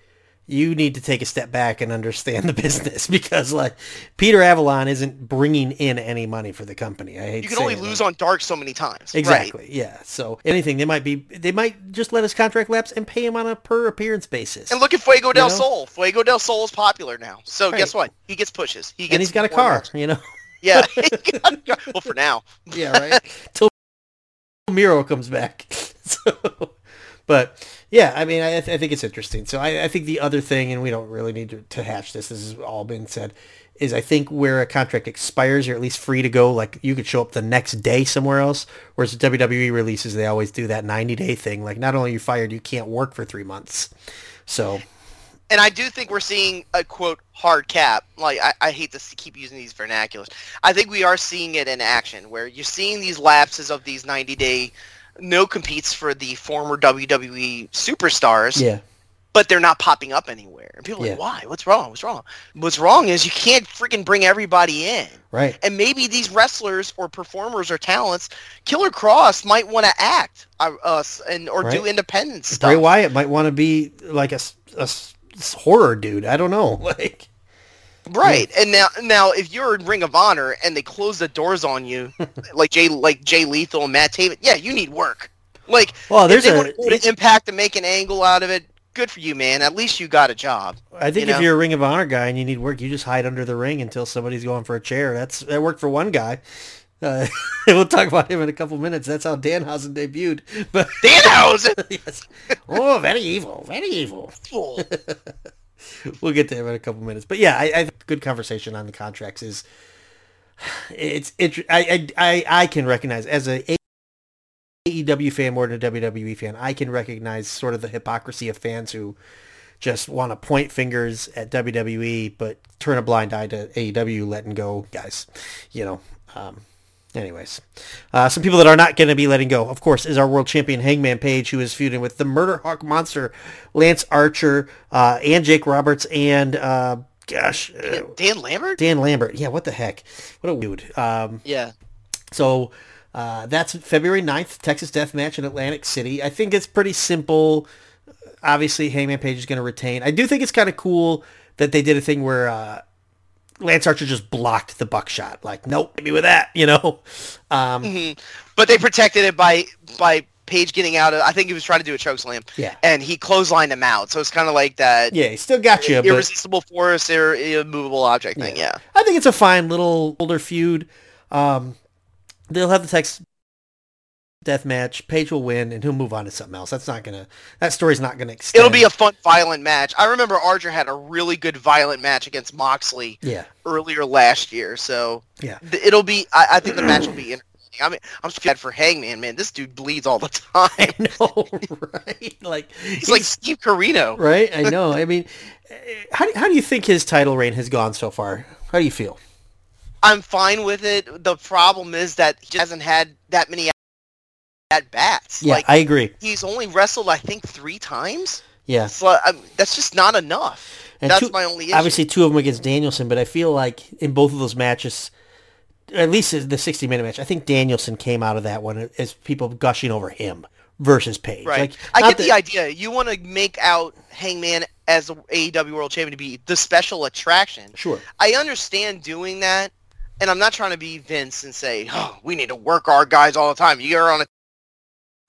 you need to take a step back and understand the business because like Peter Avalon isn't bringing in any money for the company. I hate you can only lose on dark so many times. Right. Exactly. Yeah. So anything they might be, they might just let his contract lapse and pay him on a per appearance basis. And look at Fuego del know? Sol. Fuego del Sol is popular now. So Right. guess what? He gets pushes. He gets and he's got a car, matches. you know. Yeah. well, for now. Yeah, right. Till Miro comes back. So, but yeah, I mean, I, th- I think it's interesting. So I, I think the other thing, and we don't really need to, to hash this. This has all been said. Is I think where a contract expires, you're at least free to go. Like you could show up the next day somewhere else. Whereas the WWE releases, they always do that 90 day thing. Like not only are you fired, you can't work for three months. So And I do think we're seeing a quote hard cap. Like I, I hate to keep using these vernaculars. I think we are seeing it in action, where you're seeing these lapses of these 90 day no competes for the former WWE superstars, yeah, but they're not popping up anywhere. And people are Yeah. like, why? What's wrong? What's wrong? What's wrong is you can't freaking bring everybody in. right. and maybe these wrestlers or performers or talents, Killer Kross might want to act uh, us and or do Right. independent Bray stuff. Wyatt might want to be like a, a horror dude. I don't know. Like Right. And now now if you're in Ring of Honor and they close the doors on you like Jay like Jay Lethal and Matt Taven, yeah, you need work. Like Well, if there's they a- want to go to impact and make an angle out of it, good for you, man. At least you got a job. I think You if you're a Ring of Honor guy and you need work, you just hide under the ring until somebody's going for a chair. That's that worked for one guy. Uh, we'll talk about him in a couple minutes. That's how Danhausen debuted. But Danhausen! yes, oh, very evil, very evil. We'll get to him in a couple minutes. But yeah, I, I good conversation on the contracts is it's it. I I I, I can recognize as a AEW fan more than a WWE fan. I can recognize sort of the hypocrisy of fans who just want to point fingers at WWE but turn a blind eye to AEW letting go guys. You know. Um, anyways, uh, some people that are not going to be letting go, of course, is our world champion Hangman Page, who is feuding with the Murder Hawk Monster, Lance Archer, uh, and Jake Roberts, and uh, gosh, uh, Dan, Dan Lambert. Dan Lambert. Yeah, what the heck? What a dude. Um, Yeah. so uh, that's February 9th, Texas Death Match in Atlantic City. I think it's pretty simple. Obviously, Hangman Page is going to retain. I do think it's kind of cool that they did a thing where uh, Lance Archer just blocked the buckshot. Like, nope, hit me with that, you know? Um, Mhm. But they protected it by by Page getting out of. I think he was trying to do a choke slam. Yeah. And he clotheslined him out. So it's kind of like that yeah, he still got you, but irresistible force or immovable object thing. Yeah. I think it's a fine little older feud. Um, they'll have the Texas death match. Page will win, and he'll move on to something else. That's not gonna. That story's not gonna extend. It'll be a fun, violent match. I remember Archer had a really good violent match against Moxley yeah, earlier last year. So yeah. it'll be. I, I think the match will be interesting. I mean, I'm sad for Hangman, man. This dude bleeds all the time. I know, right? Like He's like Steve Corino. right. I know. I mean, how do, how do you think his title reign has gone so far? How do you feel? I'm fine with it. The problem is that he hasn't had that many at bats. Yeah, like I agree. he's only wrestled, I think, three times. Yeah, So I mean, that's just not enough. And that's two- my only issue. obviously two of them against Danielson, but I feel like in both of those matches, at least the 60 minute match, I think Danielson came out of that one as people gushing over him versus Page. Right. Like, I get the that- idea. You want to make out Hangman as the AEW World Champion to be the special attraction. Sure. I understand doing that, and I'm not trying to be Vince and say, "Oh, we need to work our guys all the time." You're on a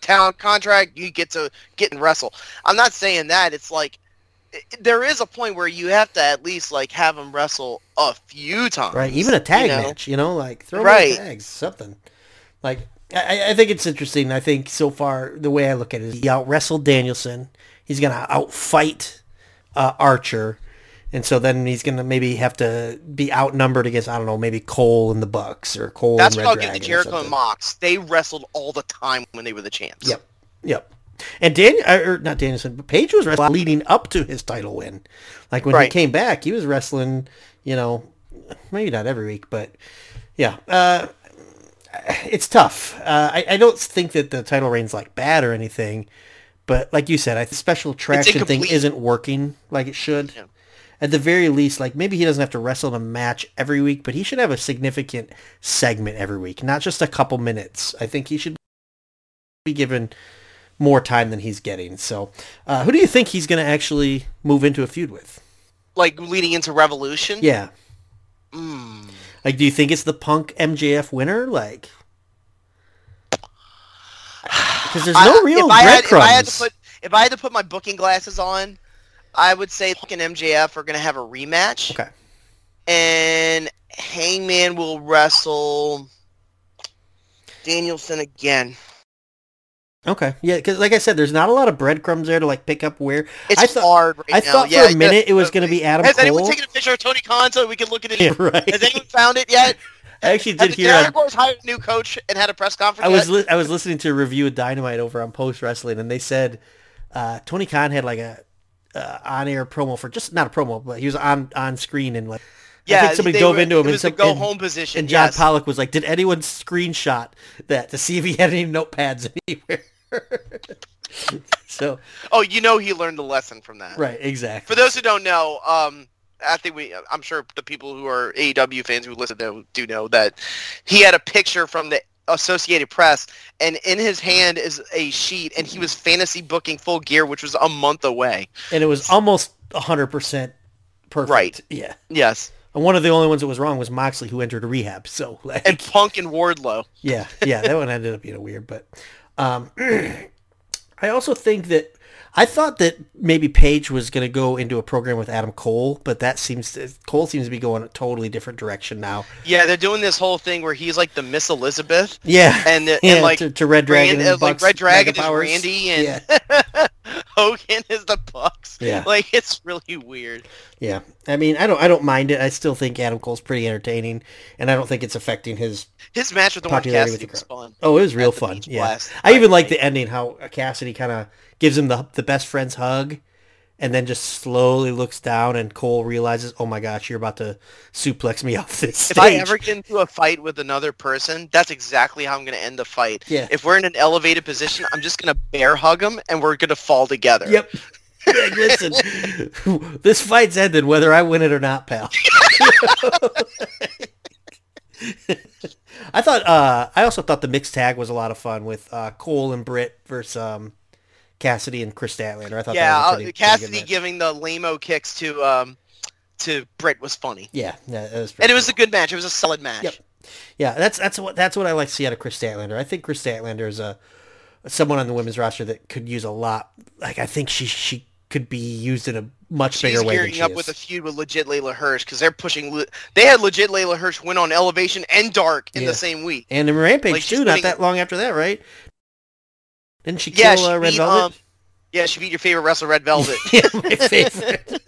talent contract, you get to get and wrestle. I'm not saying that. It's like there is a point where you have to at least like have them wrestle a few times. Right. Even a tag you know? match, you know, like throw Right. tags, something. Like, I, I think it's interesting. I think so far, the way I look at it is he out wrestled Danielson. He's going to outfight uh, Archer. And so then he's going to maybe have to be outnumbered against, I don't know, maybe Cole and the Bucks or Cole That's and what Red I'll give Dragon the Jericho and. Mox. They wrestled all the time when they were the champs. Yep. Yep. And Daniel, or not Danielson, but Page was wrestling leading up to his title win. Like when he came back, he was wrestling, you know, maybe not every week, but yeah, uh, it's tough. Uh, I, I don't think that the title reign's like bad or anything, but like you said, I, the special attraction thing isn't working like it should. Yeah. At the very least, like maybe he doesn't have to wrestle in a match every week, but he should have a significant segment every week, not just a couple minutes. I think he should be given more time than he's getting. So, uh, who do you think he's going to actually move into a feud with? Like leading into Revolution. Yeah, Mm. like do you think it's the Punk MJF winner? Like, because there's no real if I, had, if I had to put if I had to put my booking glasses on, I would say Punk and MJF are going to have a rematch, Okay, and Hangman will wrestle Danielson again. okay, yeah, because like I said, there's not a lot of breadcrumbs there to like pick up where. It's I thought, hard right I now. thought yeah, for a minute it was going to be Adam Has Cole. anyone taken a picture of Tony Khan so we can look at it? Yeah, right. Has anyone found it yet? I actually did the hear. Jaguars hired a new coach and had a press conference? I was li- I was listening to a review of Dynamite over on Post Wrestling, and they said uh, Tony Khan had like a uh, on air promo for just not a promo, but he was on on screen and like I yeah, think somebody dove were- into him It and, some, go and, home position. and John yes. Pollock was like, "Did anyone screenshot that to see if he had any notepads anywhere?" so Oh, you know he learned the lesson from that. right, exactly. For those who don't know, um, I think we, I'm sure the people who are AEW fans who listen to do know that he had a picture from the Associated Press, and in his hand is a sheet, and he was fantasy booking full gear, which was a month away. and it was almost hundred percent perfect. Right. Yeah. Yes, And one of the only ones that was wrong was Moxley, who entered rehab. So like, and Punk and Wardlow. Yeah, yeah, that one ended up being a weird, but um, I also think that I thought that maybe Page was going to go into a program with Adam Cole, but that seems to, Cole seems to be going a totally different direction now. Yeah, they're doing this whole thing where he's like the Miss Elizabeth, Yeah, and, and yeah, like to, to Red Dragon, Rand- and uh, like Red Dragon Mega is Powers. Randy, and yeah, Hogan is the Bucks. Yeah. like it's really weird. yeah. I mean, I don't, I don't mind it. I still think Adam Cole's pretty entertaining, and I don't think it's affecting his. His match with Orange Popularity Cassidy with was the fun. Oh, it was real fun. Yeah, Blast. I even like the ending how Cassidy kind of gives him the the best friend's hug, and then just slowly looks down, and Cole realizes, "Oh my gosh, you're about to suplex me off this stage." If I ever get into a fight with another person, that's exactly how I'm going to end the fight. Yeah. If we're in an elevated position, I'm just going to bear hug him and we're going to fall together. Yep. Listen, this fight's ended whether I win it or not, pal. I thought. Uh, I also thought the mixed tag was a lot of fun with uh, Cole and Britt versus um, Cassidy and Kris Statlander. I thought yeah, that was a uh, pretty, pretty good Cassidy match. giving the lame kicks to um to Britt was funny, Yeah, yeah, that was and it was cool. a good match. It was a solid match. Yep. Yeah, that's that's what that's what I like to see out of Kris Statlander. I think Kris Statlander is a someone on the women's roster that could use a lot. Like I think she she could be used in a much She's bigger way than gearing up is. with a feud with legit Leyla Hirsch because they're pushing. Le- they had legit Leyla Hirsch win on Elevation and Dark in Yeah. the same week. and in Rampage like, too. Not winning- that long after that, right? Didn't she Yeah, kill she uh, Red beat, Velvet? um, Yeah, she beat your favorite wrestler, Red Velvet. yeah, my favorite.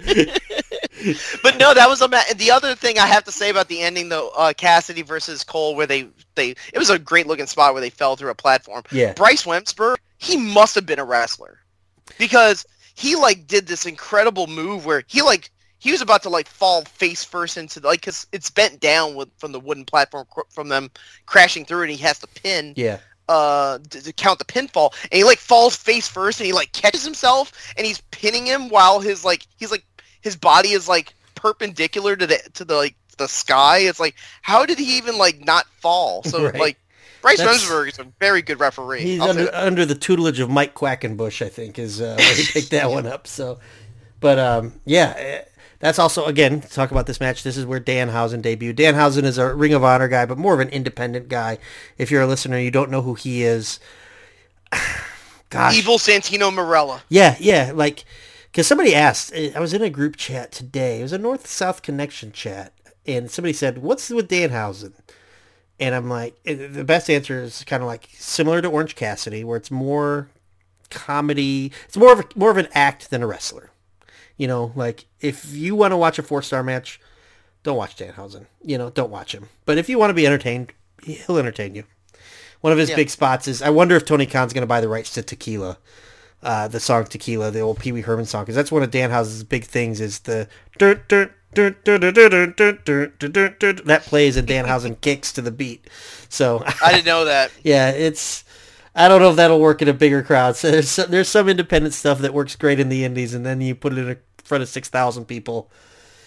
but no, that was a ma- the other thing I have to say about the ending though. Uh, Cassidy versus Cole, where they they it was a great looking spot where they fell through a platform. yeah, Bryce Remsburg, he must have been a wrestler because he like did this incredible move where he like he was about to like fall face first into the, like because it's bent down with from the wooden platform cr- from them crashing through and he has to pin yeah, uh to, to count the pinfall and he like falls face first and he like catches himself and he's pinning him while his like he's like his body is like perpendicular to the to the like the sky it's like how did he even like not fall so Right. like Bryce That's- Remsburg is a very good referee he's under under the tutelage of Mike Quackenbush, I think, is uh, where he picked that one up. So, but um, yeah. That's also again talk about this match. This is where Danhausen debuted. Danhausen is a Ring of Honor guy, but more of an independent guy. If you're a listener, and you don't know who he is. Gosh, evil Santino Marella Yeah, yeah, like because somebody asked. eh, I was in a group chat today. It was a North South Connection chat, and somebody said, "What's with Danhausen?" And I'm like, eh, the best answer is kind of like similar to Orange Cassidy, where it's more comedy. It's more of a, more of an act than a wrestler. You know, like if you want to watch a four star match, don't watch Danhausen. You know, don't watch him. But if you want to be entertained, he'll entertain you. One of his yeah. big spots is I wonder if Tony Khan's going to buy the rights to Tequila, uh, the song Tequila, the old Pee Wee Herman song, because that's one of Danhausen's big things is the. That plays and Danhausen kicks to the beat. So I didn't know that. Yeah, it's I don't know if that'll work in a bigger crowd. So there's some, there's some independent stuff that works great in the indies, and then you put it in front of six thousand people,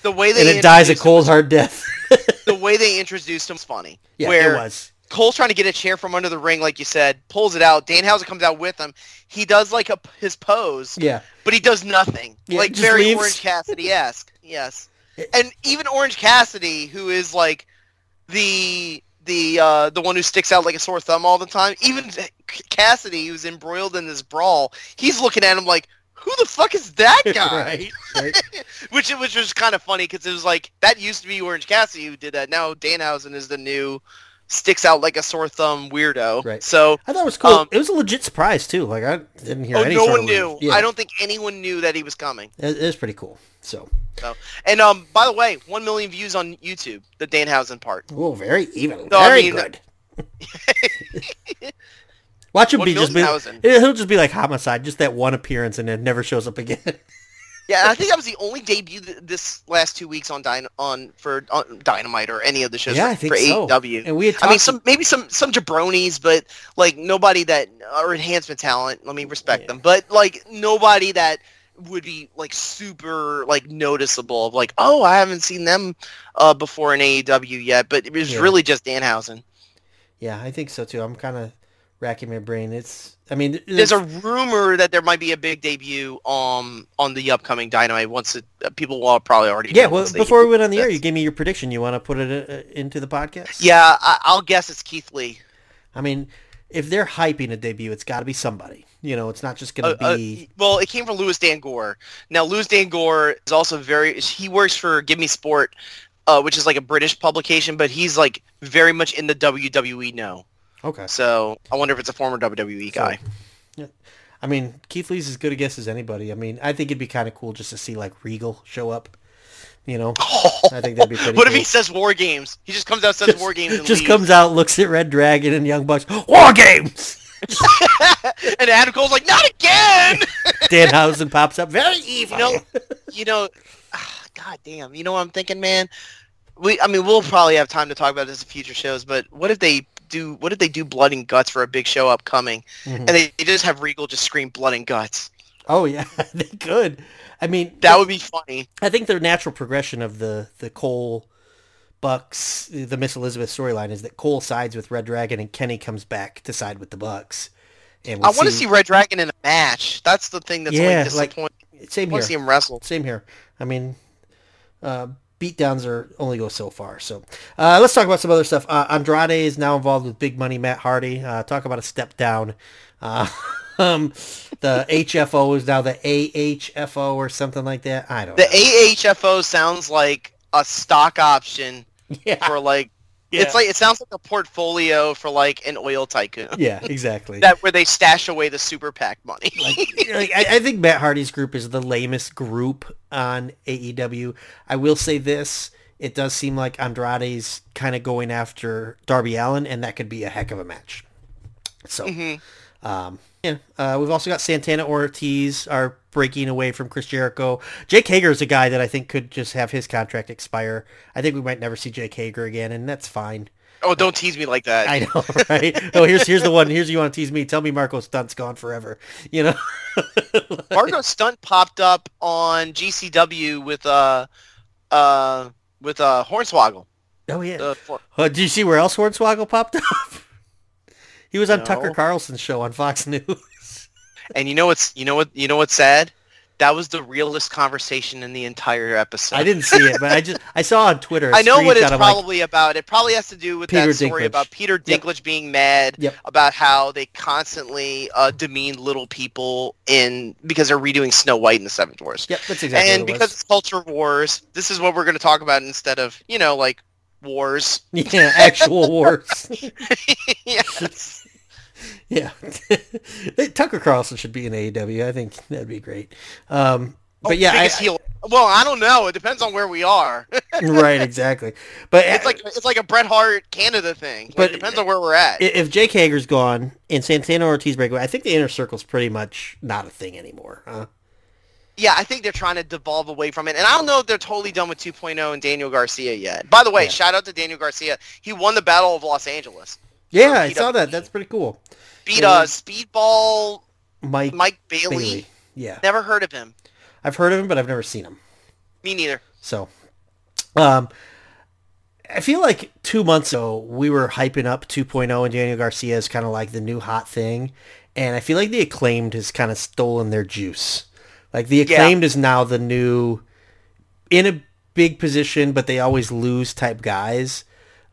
the way they and it dies a cold was- hard death. the way they introduced him was funny yeah, where it was. Cole's trying to get a chair from under the ring, like you said, pulls it out. Danhausen comes out with him. He does like a, his pose, Yeah, but he does nothing. Yeah, like very leaves. Orange Cassidy-esque. Yes. And even Orange Cassidy, who is like the the uh, the one who sticks out like a sore thumb all the time, even Cassidy, who's embroiled in this brawl, he's looking at him like, "Who the fuck is that guy?" right, right. which which was kind of funny because it was like that used to be Orange Cassidy who did that. Now Danhausen is the new sticks out like a sore thumb weirdo. Right. So I thought it was cool. Um, it was a legit surprise too. Like I didn't hear oh, no one knew. Yeah, I don't think anyone knew that he was coming. It, it was pretty cool. So, And um, by the way, one million views on YouTube. The Danhausen part. oh, very even, So, I very mean- good. Watch him be just be. He'll just be like homicide, just that one appearance, and it never shows up again. Yeah, I think that was the only debut th- this last two weeks on Dyn- on for on Dynamite or any of the shows Yeah, for, I think for so. AEW. and we had. I mean, some maybe some some jabronis, but like nobody that are enhancement talent. Let me respect Yeah. them, but like nobody that would be like super like noticeable. Of like, oh, I haven't seen them uh, before in AEW yet. But it was Yeah. really just Danhausen. yeah, I think so too. I'm kind of racking my brain. It's. I mean, There's a rumor that there might be a big debut um on the upcoming Dynamite. Once it, uh, people will probably already Yeah, well, before we went on the air, you gave me your prediction. You want to put it uh, into the podcast? Yeah, I, I'll guess it's Keith Lee. I mean, if they're hyping a debut, it's got to be somebody. You know, it's not just going Uh, to uh, be. well, it came from Louis Dangoor. Now, Louis Dangoor is also very. He works for Give Me Sport, uh, which is like a British publication, but he's like very much in the WWE now. okay. So I wonder if it's a former WWE So- guy. I mean, Keith Lee's as good a guess as anybody. I mean, I think it'd be kind of cool just to see like Regal show up. You know, I think that'd be pretty. what cool. if he says War Games? He just comes out, says War Games, and just leaves. comes out, looks at Red Dragon and Young Bucks. War games. and Adam Cole's like, not again. Danhausen pops up. Very evil. You know, you know, ah, god damn. You know what I'm thinking, man? We, I mean, we'll probably have time to talk about this in future shows, but what if they do? What if they do blood and guts for a big show upcoming, Mhm. and they, they just have Regal just scream blood and guts? Oh yeah, they could. I mean, That would be funny. I think their natural progression of the the Cole Bucks, the Miss Elizabeth storyline is that Cole sides with Red Dragon and Kenny comes back to side with the Bucks. And I want to see Red Dragon in a match. That's the thing that's Yeah, like like- same I here. see him wrestle. Same here. I mean, uh, beatdowns are only go so far. So uh, let's talk about some other stuff. Uh, Andrade is now involved with Big Money Matt Hardy. Uh, talk about a step down. Um, the HFO is now the AHFO or something like that. I don't The know. AHFO sounds like a stock option yeah, for like. yeah. It's like it sounds like a portfolio for like an oil tycoon. yeah, exactly. That where they stash away the super PAC money. like, like I, I think Matt Hardy's group is the lamest group on AEW. I will say this: it does seem like Andrade's kind of going after Darby Allin, and that could be a heck of a match. So, Mhm. Um, yeah, uh, we've also got Santana Ortiz are breaking away from Chris Jericho. Jake Hager is a guy that I think could just have his contract expire. I think we might never see Jake Hager again, and that's fine. Oh, don't tease me like that. I know, right? oh, here's here's the one. Here's you want to tease me. Tell me Marco Stunt's gone forever. You know. Marco Stunt popped up on GCW with uh uh with uh Hornswoggle. Oh yeah. The Uh, did you see where else Hornswoggle popped up? He was on No. Tucker Carlson's show on Fox News. and you know what's you know what you know what's sad? That was the realest conversation in the entire episode. I didn't see it, but I just I saw on Twitter. I know what it's screenshot of, like, probably about. It probably has to do with Peter that story Dinklage. about Peter Yep. Dinklage being mad Yep. about how they constantly uh, demean little people in because they're redoing Snow White in the Seven Dwarfs. Yep, that's exactly and what it because was. it's culture wars, this is what we're going to talk about instead of you know like wars. yeah, actual wars. yes. Yeah, Tucker Carlson should be in AEW. I think that'd be great. Um, but yeah, I, heel. Well, I don't know. It depends on where we are. right, exactly. But it's like it's like a Bret Hart Canada thing. Like, But- it depends on where we're at. if Jake Hager's gone and Santana Ortiz break away, I think the inner circle's pretty much not a thing anymore. Huh? Yeah, I think they're trying to devolve away from it. And I don't know if they're totally done with 2.0 and Daniel Garcia yet. By the way, Yeah. shout out to Daniel Garcia. He won the Battle of Los Angeles. Yeah, I saw that. That's pretty cool. Beat Yeah. uh, Speedball Mike, Mike Bailey. Bailey. Yeah, Never heard of him. I've heard of him, but I've never seen him. Me neither. So, um, I feel like two months ago we were hyping up 2.0 and Daniel Garcia is kind of like the new hot thing, and I feel like the acclaimed has kind of stolen their juice. Like the Yeah. acclaimed is now the new in a big position, but they always lose type guys.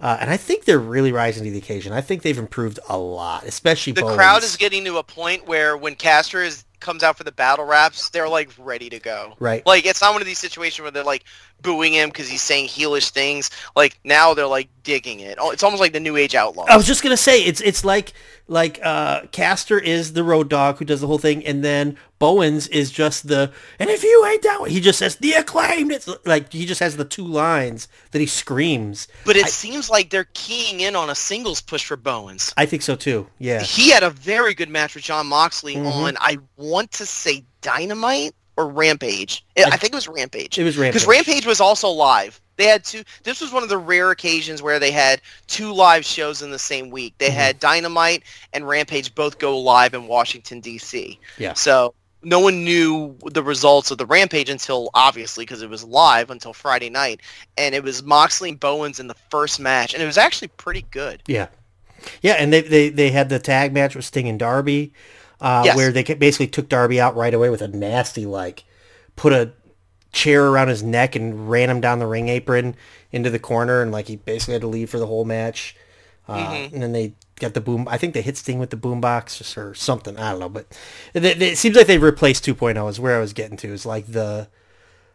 Uh, and I think they're really rising to the occasion. I think they've improved a lot, especially The Bowens. crowd is getting to a point where when Castor is comes out for the battle raps, they're like ready to go. right. Like it's not one of these situations where they're like booing him because he's saying heelish things. Like now they're like digging it. Oh, It's almost like the New Age Outlaws. I was just gonna say it's it's like like uh Castor is the road dog who does the whole thing, and then Bowens is just the and if you ain't down, he just says the acclaimed. It's like he just has the two lines that he screams. But it I- seems like they're keying in on a singles push for Bowens. I think so too. Yeah, He had a very good match with Jon Moxley Mhm. on, I want to say Dynamite or Rampage. I, I- think it was Rampage. it was Rampage. Because Rampage was also live. They had two. This was one of the rare occasions where they had two live shows in the same week. They Mhm. had Dynamite and Rampage both go live in Washington D.C. Yeah. So no one knew the results of the Rampage until obviously because it was live until Friday night, and it was Moxley and Bowens in the first match, and it was actually pretty good. Yeah, yeah, and they they they had the tag match with Sting and Darby, uh, Yes. where they basically took Darby out right away with a nasty like put a chair around his neck and ran him down the ring apron into the corner, and like he basically had to leave for the whole match. Uh, Mhm. And then they got the boom. I think they hit Sting with the boombox or something. I don't know, but it, it, seems like they've replaced 2.0 is where I was getting to. Is like the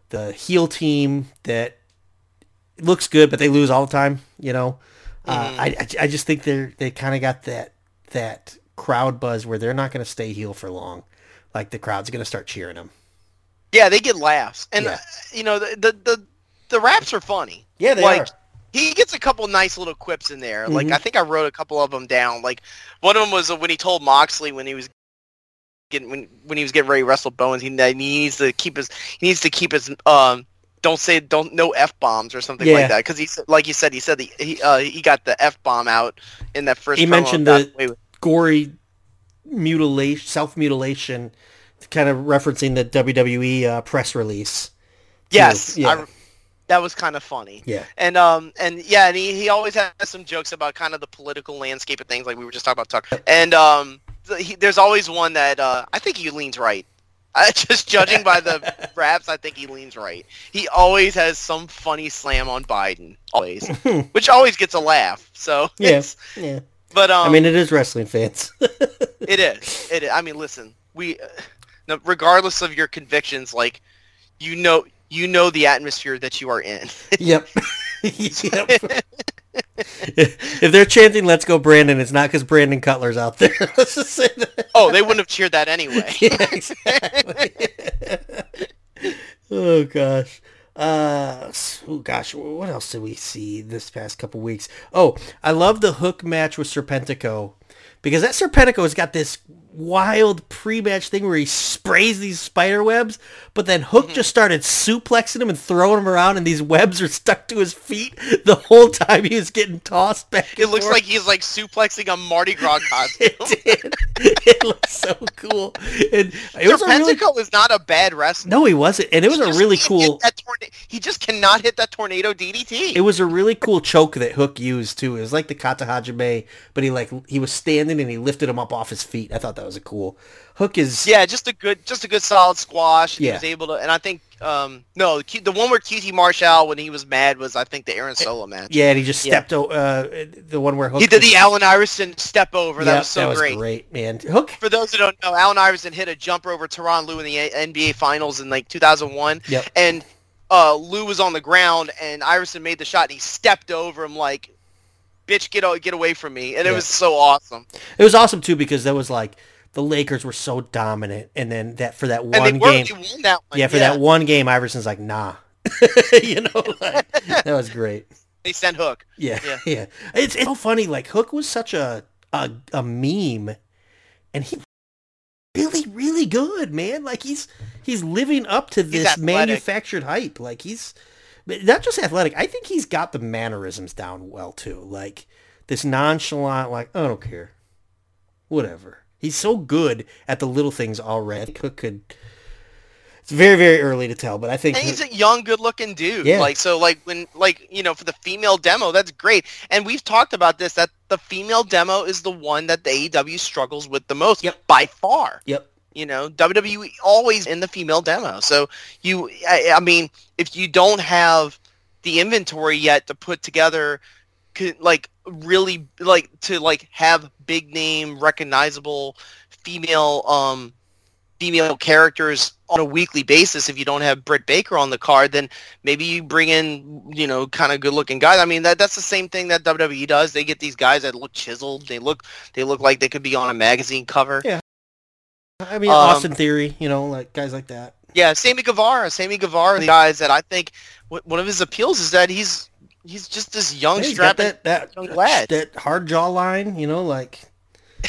the heel team that looks good, but they lose all the time. You know, uh, Mhm. I, I I just think they're they kind of got that that crowd buzz where they're not going to stay heel for long. Like the crowd's going to start cheering them. Yeah, they get laughs, and Yeah. uh, you know the, the the the raps are funny. Yeah, they like are. he gets a couple nice little quips in there. Like Mhm. I think I wrote a couple of them down. Like one of them was uh, when he told Moxley when he was getting when when he was getting ready to wrestle Bowens, he, he needs to keep his he needs to keep his um don't say don't no f bombs or something Yeah. like that because he like you said he said the, he uh, he got the f bomb out in that first. He mentioned the- Gory mutilation, self mutilation kind of referencing the WWE uh, press release. Yes, yeah. I, that was kind of funny. Yeah. And um and yeah, and he, he always has some jokes about kind of the political landscape of things, like we were just talking about Tucker. And um, he, there's always one that uh, I think he leans right. I, just judging by the raps, I think he leans right. He always has some funny slam on Biden, always, which always gets a laugh. So Yeah. Yeah. But um, I mean, it is wrestling fans. it is. It. Is. I mean, listen, we, uh, regardless of your convictions, like you know, you know the atmosphere that you are in. yep. yep. if they're chanting "Let's go, Brandon," it's not because Brandon Cutler's out there. Let's just say that. oh, they wouldn't have cheered that anyway. Yeah, exactly. oh gosh. Uh, oh gosh, what else did we see this past couple weeks? Oh, I love the hook match with Serpentico because that Serpentico has got this wild pre-match thing where he sprays these spider webs, but then Hook mm-hmm. just started suplexing him and throwing him around, and these webs are stuck to his feet the whole time he was getting tossed back. It looks forth. like he's like suplexing a Mardi Gras costume. it did. it looks so cool. And it was really is not a bad wrestler. no, he wasn't, and it was He a really cool. torna- he just cannot hit that tornado DDT. It was a really cool choke that Hook used too. It was like the Kata Hajime, but he like he was standing and he lifted him up off his feet. I thought that was a cool. Hook is yeah, just a good, just a good solid squash. He was able to, and I think, um, no, the the one where QT Marshall when he was mad was I think the Aaron Solo match. yeah, and he just Yeah. stepped o Uh, the one where Hook He did was- the Allen Iverson step over. That was so great. man. Hook. For those who don't know, Allen Iverson hit a jumper over Tyronn Lue in the NBA Finals in like 2001, Yep. and uh, Lue was on the ground, and Iverson made the shot, and he stepped over him like, "Bitch, get get away from me!" And it Yeah. was so awesome. It was awesome too because that was like the Lakers were so dominant, and then that for that And they one were game, won that one. yeah, for that one game, Iverson's like, nah, you know, like, that was great. they sent Hook. Yeah, Yeah. yeah. It's, it's so funny. Like Hook was such a a, a meme, and he really, really good, man. Like he's he's living up to this manufactured hype. Like he's not just athletic. I think he's got the mannerisms down well too. Like this nonchalant, like I don't care, whatever. He's so good at the little things already. Hook could. It's very, very early to tell, but I think And he's a young, good-looking dude. Yeah. Like so, like when, like you know, for the female demo, that's great. And we've talked about this that the female demo is the one that the AEW struggles with the most Yep. by far. Yep. You know, WWE always in the female demo. So you, I, I mean, if you don't have the inventory yet to put together, like really, like to like have big name, recognizable female, um, female characters on a weekly basis. If you don't have Britt Baker on the card, then maybe you bring in, you know, kind of good looking guys. I mean, that that's the same thing that WWE does. They get these guys that look chiseled. They look, they look like they could be on a magazine cover. Yeah. I mean, Um, Austin Theory, you know, like guys like that. Yeah, Sammy Guevara. Sammy Guevara, the guys that I think one of his appeals is that he's he's just this young, Yeah, strapping. that that young lad. that hard jawline, you know, like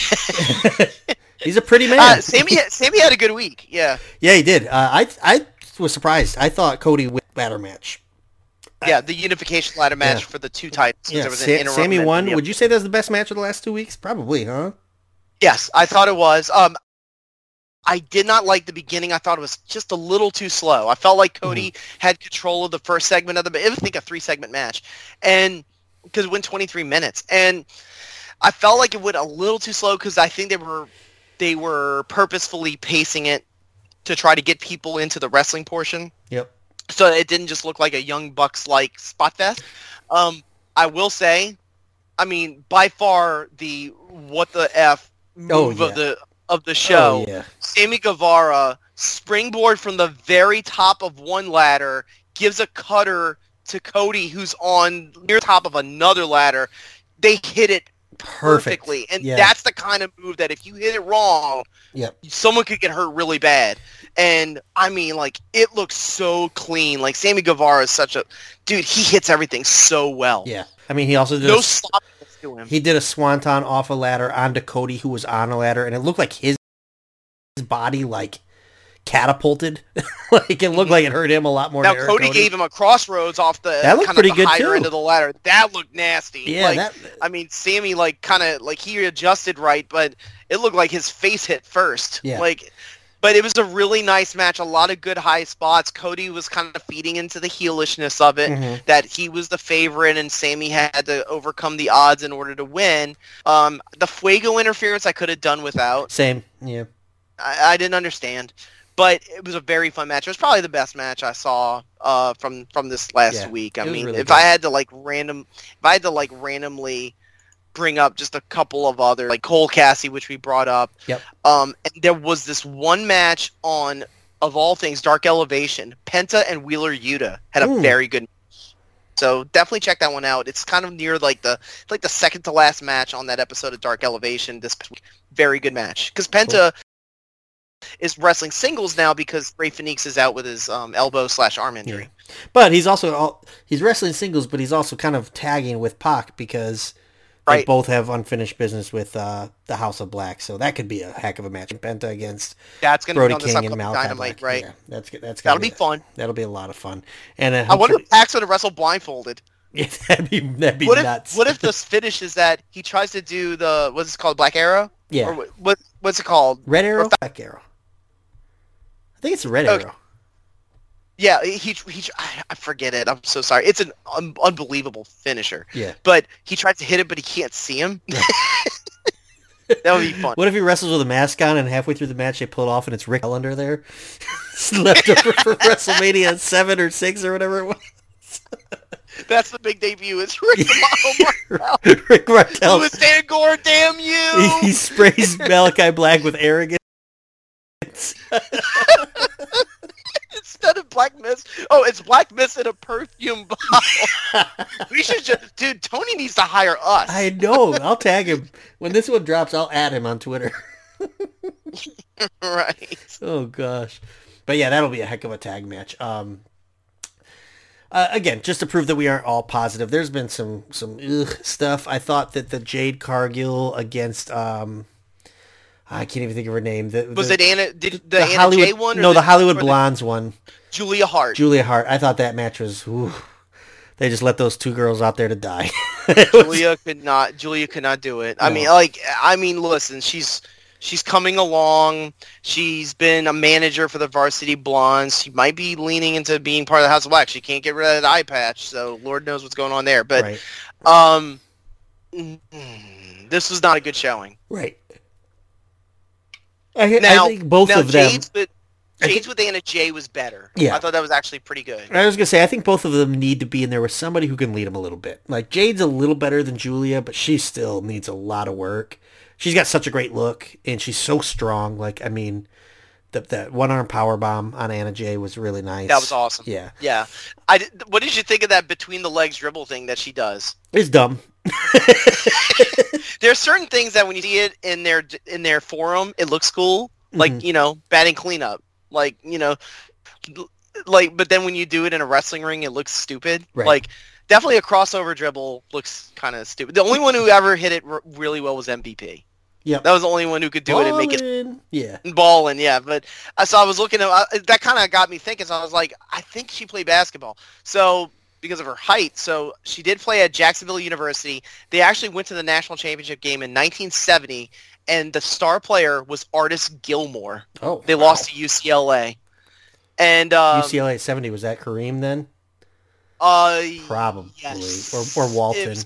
he's a pretty man. Uh, Sammy, Sammy had a good week. Yeah, yeah, he did. Uh, I I was surprised. I thought Cody would ladder match. yeah, the unification ladder match Yeah. for the two titles. Yeah, Sa- Sammy won. Would you say that's the best match of the last two weeks? Probably, huh? Yes, I thought it was. Um, I did not like the beginning. I thought it was just a little too slow. I felt like Cody had control of the first segment of the. It was I think a three segment match, and because it went 23 minutes, and I felt like it went a little too slow because I think they were they were purposefully pacing it to try to get people into the wrestling portion, Yep. so it didn't just look like a young bucks like spot fest. Um, I will say, I mean, by far the what the f move Oh, of the of the oh, show. Oh, yeah. Sammy Guevara springboard from the very top of one ladder, gives a cutter to Cody, who's on near top of another ladder. They hit it Perfect. perfectly, and Yeah. that's the kind of move that if you hit it wrong, Yep. someone could get hurt really bad. And I mean, like it looks so clean. Like Sammy Guevara is such a dude. He hits everything so well. Yeah. I mean, he also did No a, sloppiness to him. he did a swanton off a ladder onto Cody, who was on a ladder, and it looked like his his body like catapulted. like it looked mm-hmm. like it hurt him a lot more. Now than it Cody, gave him a crossroads off the That looked pretty good, higher too. end of the ladder. That looked nasty. Yeah, like, that I mean, Sammy like kind of like he adjusted right, but it looked like his face hit first. Yeah. Like, But it was a really nice match. A lot of good high spots. Cody was kind of feeding into the heelishness of it. Mhm. That he was the favorite and Sammy had to overcome the odds in order to win. Um, the Fuego interference I could have done without. Same. Yeah. I, I didn't understand. But it was a very fun match. It was probably the best match I saw uh, from from this last Yeah, week. I mean, really if good. I had to like random, if I had to like randomly bring up just a couple of other like Cole Cassie, which we brought up. Yep. Um, and there was this one match on of all things Dark Elevation. Penta and Wheeler Yuta had a Mm. very good. match. So definitely check that one out. It's kind of near like the like the second to last match on that episode of Dark Elevation. This very good match because Penta is wrestling singles now because Rey Fenix is out with his um, elbow slash arm injury. But he's also all, he's wrestling singles, but he's also kind of tagging with Pac because they both have unfinished business with uh, the House of Black. So that could be a heck of a match. Penta against That's going to be Brody on this King and Malachi Dynamite, Black. right? Yeah, that's. That's That'll gotta be fun. That'll be a lot of fun. And uh, I wonder if Pax would wrestle blindfolded. Yeah, that'd be that'd be What if nuts. what if this finish is that he tries to do the what's it called Black Arrow? yeah, Or what, what what's it called? red arrow, or black arrow. I think it's a red Okay. arrow. Yeah, he he I I forget it. I'm so sorry. It's an un- unbelievable finisher. Yeah. But he tries to hit it, but he can't see him. that would be fun. What if he wrestles with a mask on and halfway through the match they pull it off and it's Rick under there, left over for WrestleMania seven or six or whatever it was. That's the big debut. It's Rick the Model Martel. Rick Martel. Louis Dangoor, damn you! He sprays Malachi Black with arrogance. Black Mist, oh, it's Black Mist in a perfume bottle. we should just, dude. Tony needs to hire us. I know. I'll tag him when this one drops. I'll add him on Twitter. right. Oh gosh, but yeah, that'll be a heck of a tag match. Um, uh, again, just to prove that we aren't all positive, there's been some some ugh stuff. I thought that the Jade Cargill against um, I can't even think of her name. The, Was the, it Anna? Did the, the Anna Hollywood J one? Or No, the, Hollywood Blondes one. Julia Hart. Julia Hart. I thought that match was. Ooh, they just let those two girls out there to die. Was- Julia could not. Julia could not do it. I mean, like, I mean, listen, she's she's coming along. She's been a manager for the Varsity Blondes. She might be leaning into being part of the House of Black. She can't get rid of that eye patch, so Lord knows what's going on there. But right, um, mm, this was not a good showing. right. I, Now, I think both now of them. Jade's with think- with Anna Jay was better. Yeah. I thought that was actually pretty good. I was gonna say I think both of them need to be in there with somebody who can lead them a little bit. Like Jade's a little better than Julia, but she still needs a lot of work. She's got such a great look, and she's so strong. Like I mean, the that one arm power bomb on Anna Jay was really nice. That was awesome. Yeah, Yeah. I did, what did you think of that between the legs dribble thing that she does? it's dumb. There are certain things that when you see it in their in their forum, it looks cool. Like Mhm. you know, batting cleanup. Like you know, like but then when you do it in a wrestling ring, it looks stupid. Right. Like definitely a crossover dribble looks kind of stupid. The only one who ever hit it r- really well was MVP. Yeah, That was the only one who could do it and make it Ballin'. Yeah, balling. Yeah, but uh, so I was looking at uh, that kind of got me thinking. So I was like, I think she played basketball. So because of her height, so she did play at Jacksonville University. They actually went to the national championship game in 1970, and the star player was Artis Gilmore. Oh, They wow. lost to UCLA, and um, UCLA at seventy. Was that Kareem then? uh, Probably, yes. or or It Walton. was-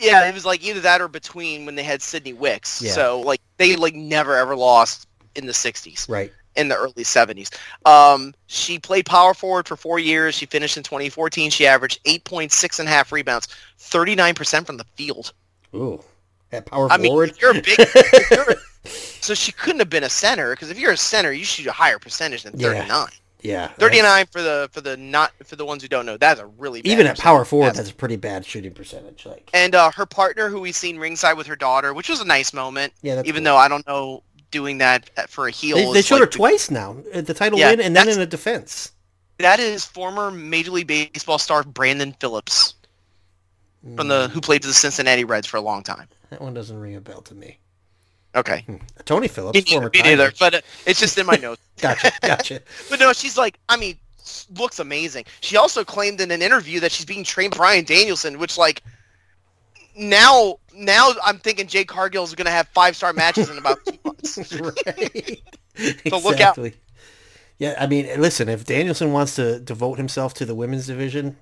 yeah, it was like either that or between when they had Sidney Wicks. Yeah. So like they like never ever lost in the 60s. Right. In the early 70s. Um, she played power forward for four years. She finished in 2014. She averaged 8.6 and a half rebounds, 39% from the field. Ooh, at power I mean, forward. if you're a big... you're a- so she couldn't have been a center because if you're a center, you shoot a higher percentage than Yeah. 39. yeah, that's- 39 for the for the not for the ones who don't know. That's a really bad Even at power forward, That's- that's a pretty bad shooting percentage. Like, And uh, her partner, who we've seen ringside with her daughter, which was a nice moment. yeah, that's even cool. though I don't know doing that uh, for a heel. They, they showed like her twice now. Uh, the title Yeah, win and then in a defense. That is former Major League Baseball star Brandon Phillips from the hmm. who played for the Cincinnati Reds for a long time. That one doesn't ring a bell to me. Okay, hmm. Tony Phillips, me neither, former me neither, but uh, it's just in my notes. Gotcha, gotcha. But no, she's like, I mean, looks amazing. She also claimed in an interview that she's being trained by Bryan Danielson, which like now now I'm thinking Jade Cargill is going to have five star matches in about two months. right. So look out. exactly. Yeah, I mean, listen, if Danielson wants to devote himself to the women's division,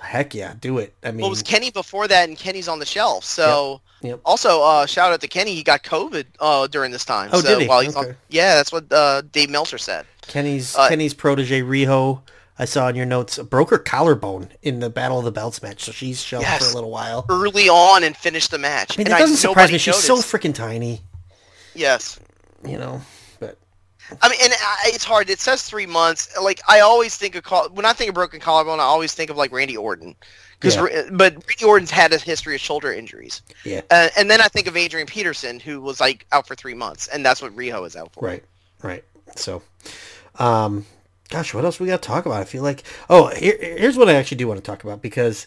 heck yeah, do it. I mean, Well, it was Kenny before that, and Kenny's on the shelf. So Yep. also, uh, shout out to Kenny. He got COVID uh, during this time. Oh, so did he? While he's Okay. on, yeah, that's what uh, Dave Meltzer said. Kenny's uh, Kenny's protege Riho. I saw in your notes broke her collarbone in the Battle of the Belts match, so she's shelved for a little while. Early on and finished the match. I mean, and doesn't surprise nobody me. She's so freaking tiny, yes. you know. But I mean, and I, it's hard. It says three months. Like I always think of call when I think of broken collarbone, I always think of like Randy Orton, because Yeah. but Randy Orton's had a history of shoulder injuries, yeah, uh, and then I think of Adrian Peterson, who was like out for three months, and that's what Riho is out for. right, right. So, um, gosh, what else we got to talk about? I feel like oh, here, here's what I actually do want to talk about because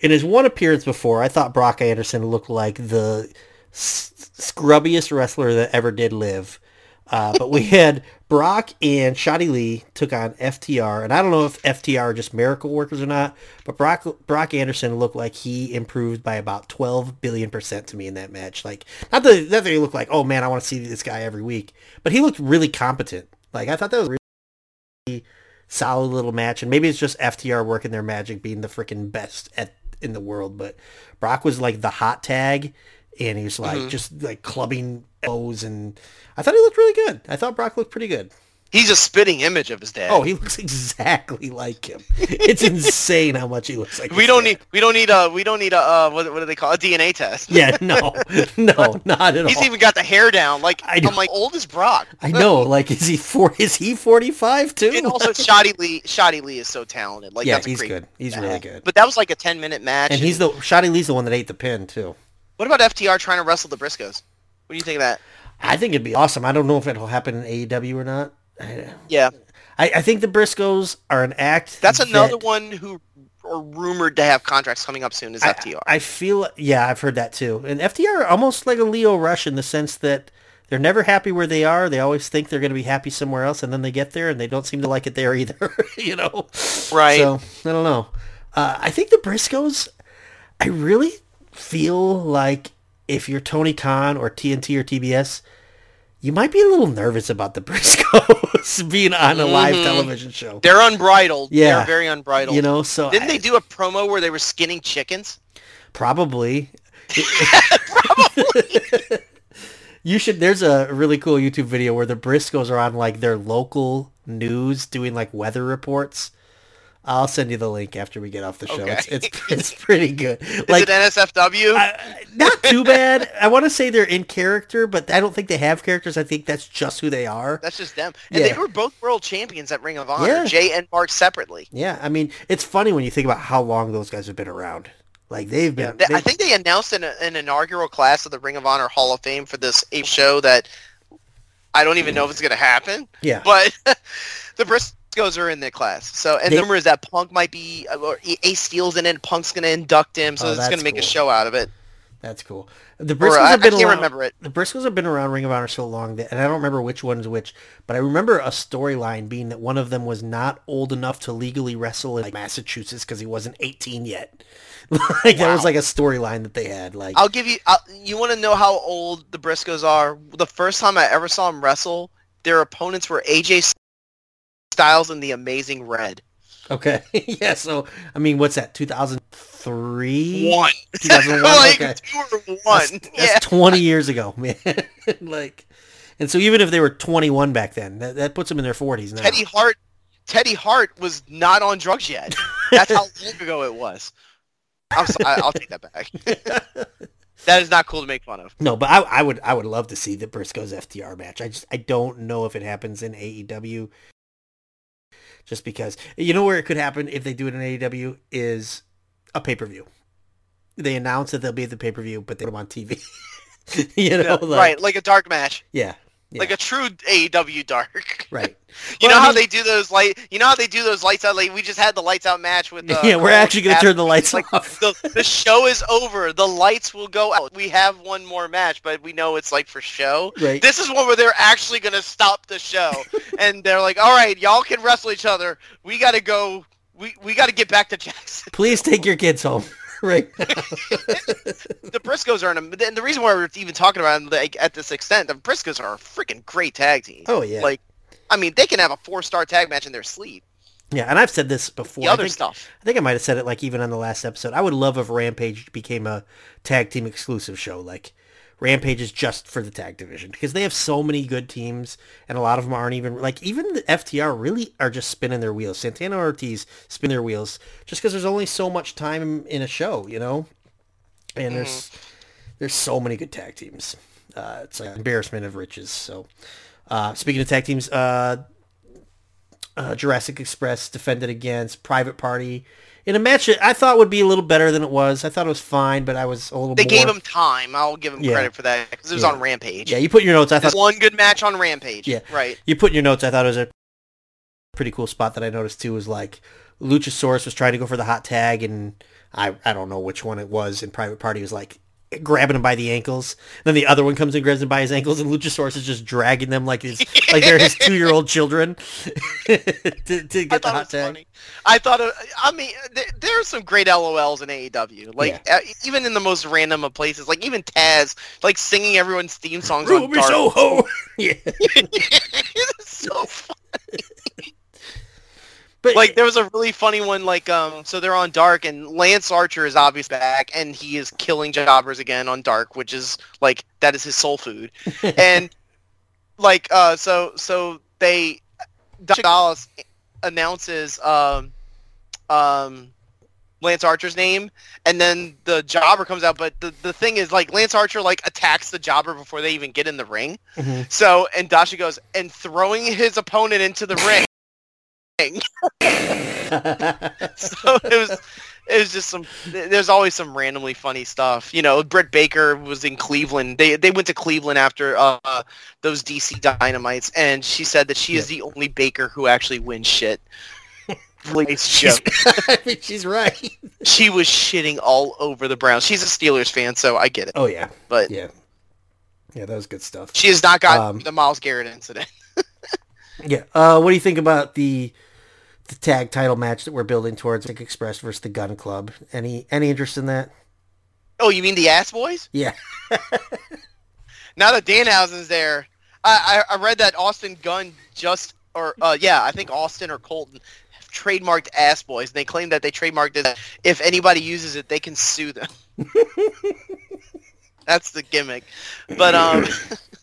in his one appearance before, I thought Brock Anderson looked like the s- scrubbiest wrestler that ever did live. Uh, but we had Brock and Shotty Lee took on FTR, and I don't know if FTR are just miracle workers or not, but Brock Brock Anderson looked like he improved by about 12 billion percent to me in that match. Like, not that, not that he looked like, oh man, I want to see this guy every week, but he looked really competent. Like, I thought that was really solid little match, and maybe it's just FTR working their magic, being the freaking best at in the world. But Brock was like the hot tag, and he was like Mhm. just like clubbing O's, and I thought he looked really good. I thought Brock looked pretty good. He's a spitting image of his dad. Oh, he looks exactly like him. It's insane how much he looks like. we don't dad. need we don't need a we don't need a uh, what, what do they call it? a DNA test. Yeah, no, no, not at He's all. He's even got the hair down. Like I I'm like old as Brock. I know. Like, is he four? Is he forty five too? And also, Shotty Lee, Shotty Lee is so talented. Like yeah, that's he's great good. He's really good. But that was like a 10 minute match. And he's the Shotty Lee's the one that ate the pin too. What about FTR trying to wrestle the Briscoes? What do you think of that? I think it'd be awesome. I don't know if it'll happen in AEW or not. I, Yeah, I I think the Briscoes are an act. that's another that- one who are rumored to have contracts coming up soon. Is I- FTR? I, feel yeah, I've heard that too. And FTR are almost like a Lio Rush in the sense that they're never happy where they are. They always think they're going to be happy somewhere else, and then they get there and they don't seem to like it there either. you know, Right. So I don't know. Uh, I think the Briscoes. I really feel like if you're Tony Khan or TNT or TBS, you might be a little nervous about the Briscoes being on a live Mhm. television show. They're unbridled. Yeah. They're very unbridled. You know, so Didn't I- they do a promo where they were skinning chickens? Probably. probably. you should. There's a really cool YouTube video where the Briscoes are on like their local news doing like weather reports. I'll send you the link after we get off the show. Okay. It's, it's it's pretty good. Is Like it NSFW? I- not too bad. I want to say they're in character, but I don't think they have characters. I think that's just who they are. That's just them. And Yeah. they were both world champions at Ring of Honor. Yeah. Jay and Mark separately. Yeah, I mean, it's funny when you think about how long those guys have been around. Like they've been. They- they- I think they announced an, an inaugural class of the Ring of Honor Hall of Fame for this show that I don't even know if it's going to happen. yeah. But the Briscoes are in the class. So, and They- the rumor is that Punk might be, uh, or Ace Steel's in it. Punk's going to induct him, so Oh, it's gonna make a show out of it. That's cool. The Or, Briscoes I, I have been can't around. remember it. The Briscoes have been around Ring of Honor so long that, and I don't remember which one's which, but I remember a storyline being that one of them was not old enough to legally wrestle in like Massachusetts because he wasn't 18 yet. like that was like a storyline that they had. Like I'll give you. i you want to know how old the Briscoes are? The first time I ever saw them wrestle, their opponents were AJ Styles and the Amazing Red. okay, yeah. So I mean, what's that? 2003. One. 2001. like okay. two or one. That's, that's yeah. 20 years ago, man. like, and so even if they were 21 back then, that, that puts them in their 40s now. Teddy Hart. Teddy Hart was not on drugs yet. That's how long ago it was. I'm so, I, I'll take that back. that is not cool to make fun of. No, but I, I would I would love to see the Briscoes FTR match. I just I don't know if it happens in AEW. Just because you know where it could happen if they do it in AEW is a pay per view. They announce that they'll be at the pay per view, but they put them on TV. you know, Yeah, like, right, like a dark match, Yeah, Yeah. like a true AEW dark. right. You Well, know how they do those light? You know how they do those lights out? Like we just had the lights out match with. Uh, yeah, we're actually gonna turn the lights like off. the, the show is over. The lights will go out. We have one more match, but we know it's like for show. Right. This is one where they're actually gonna stop the show, and they're like, "All right, y'all can wrestle each other. We gotta go. We we gotta get back to Jackson." Please take your kids home. right. the Briscoes Briscoes are, an, and the reason why we're even talking about them like, at this extent, the Briscoes are a freaking great tag team. Oh yeah. Like, I mean, they can have a four-star tag match in their sleep. Yeah, and I've said this before. The other I think, stuff. I think I might have said it like even on the last episode. I would love if Rampage became a tag team exclusive show. Like Rampage is just for the tag division because they have so many good teams, and a lot of them aren't even like even the FTR really are just spinning their wheels. Santana Ortiz spin their wheels just because there's only so much time in a show, you know. And there's there's so many good tag teams. Uh, it's like embarrassment of riches. So uh, speaking of tag teams, uh, uh, Jurassic Express defended against Private Party in a match that I thought would be a little better than it was. I thought it was fine, but I was a little They more... gave him time. I'll give him Yeah. credit for that because it was Yeah. on Rampage. Yeah, you put your notes. I There's thought one good match on Rampage. Yeah. Right. you put in your notes. I thought it was a pretty cool spot that I noticed too. Was like Luchasaurus was trying to go for the hot tag, and I I don't know which one it was. And Private Party was like grabbing him by the ankles. then the other one comes and grabs him by his ankles, and Luchasaurus is just dragging them like his like they're his two year old children to, to I get the hot tag. funny. I thought, it, I mean, th- there are some great LOLs in AEW. Like uh, even in the most random of places, like even Taz, like singing everyone's theme songs on Ruby Dark. Soho. yeah. it's so fun. But Like there was a really funny one. Like um, so they're on Dark, and Lance Archer is obviously back, and he is killing jobbers again on Dark, which is like that is his soul food. and like uh, so so they Dallas announces um um Lance Archer's name, and then the jobber comes out. But the, the thing is, like Lance Archer like attacks the jobber before they even get in the ring. Mhm. So and Dasha goes and throwing his opponent into the ring. so it was it was just some there's always some randomly funny stuff you know britt baker was in cleveland they they went to cleveland after uh those dc dynamites and she said that she is the only baker who actually wins shit Nice she's. I mean, she's right. she was shitting all over the browns she's a steelers fan so i get it Oh yeah, but yeah, yeah. That was good stuff. she has not got Um, the Myles Garrett incident Yeah. Uh, what do you think about the the tag title match that we're building towards Nick Express versus the Gun Club? Any any interest in that? oh you mean the ass boys Yeah. now that danhausen's there I, I i read that austin gunn just or uh yeah i think austin or colten have trademarked ass boys and they claim that they trademarked it if anybody uses it they can sue them that's the gimmick but um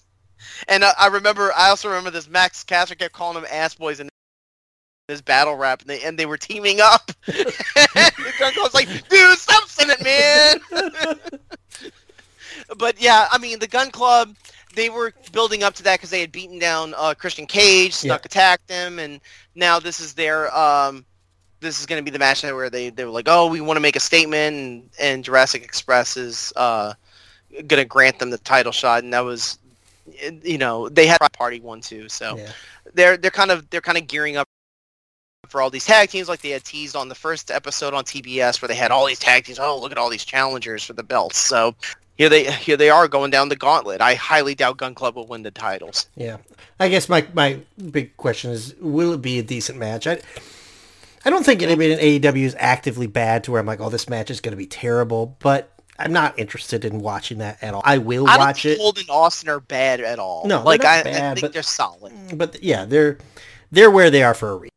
and I, I remember i also remember this max caster kept calling them ass boys in this battle rap and they and they were teaming up. And the Gun Club's like dude stop saying it man. But yeah, I mean, the Gun Club, they were building up to that because they had beaten down uh, Christian Cage, Snuck attacked him, and now this is their um, this is going to be the match where they they were like, oh, we want to make a statement, and, and Jurassic Express is uh, going to grant them the title shot, and that was, you know, they had party one too, so Yeah. they're they're kind of they're kind of gearing up for all these tag teams like they had teased on the first episode on TBS where they had all these tag teams. Oh, look at all these challengers for the belts. So here they here they are going down the gauntlet. I highly doubt Gun Club will win the titles. Yeah. I guess my my big question is, will it be a decent match? I I don't think anybody in AEW is actively bad to where I'm like, oh, this match is going to be terrible, but I'm not interested in watching that at all. I will I don't watch think it. Colten and Austin are bad at all. No, like I, I bad, think but- they're solid. but yeah, they're they're where they are for a reason.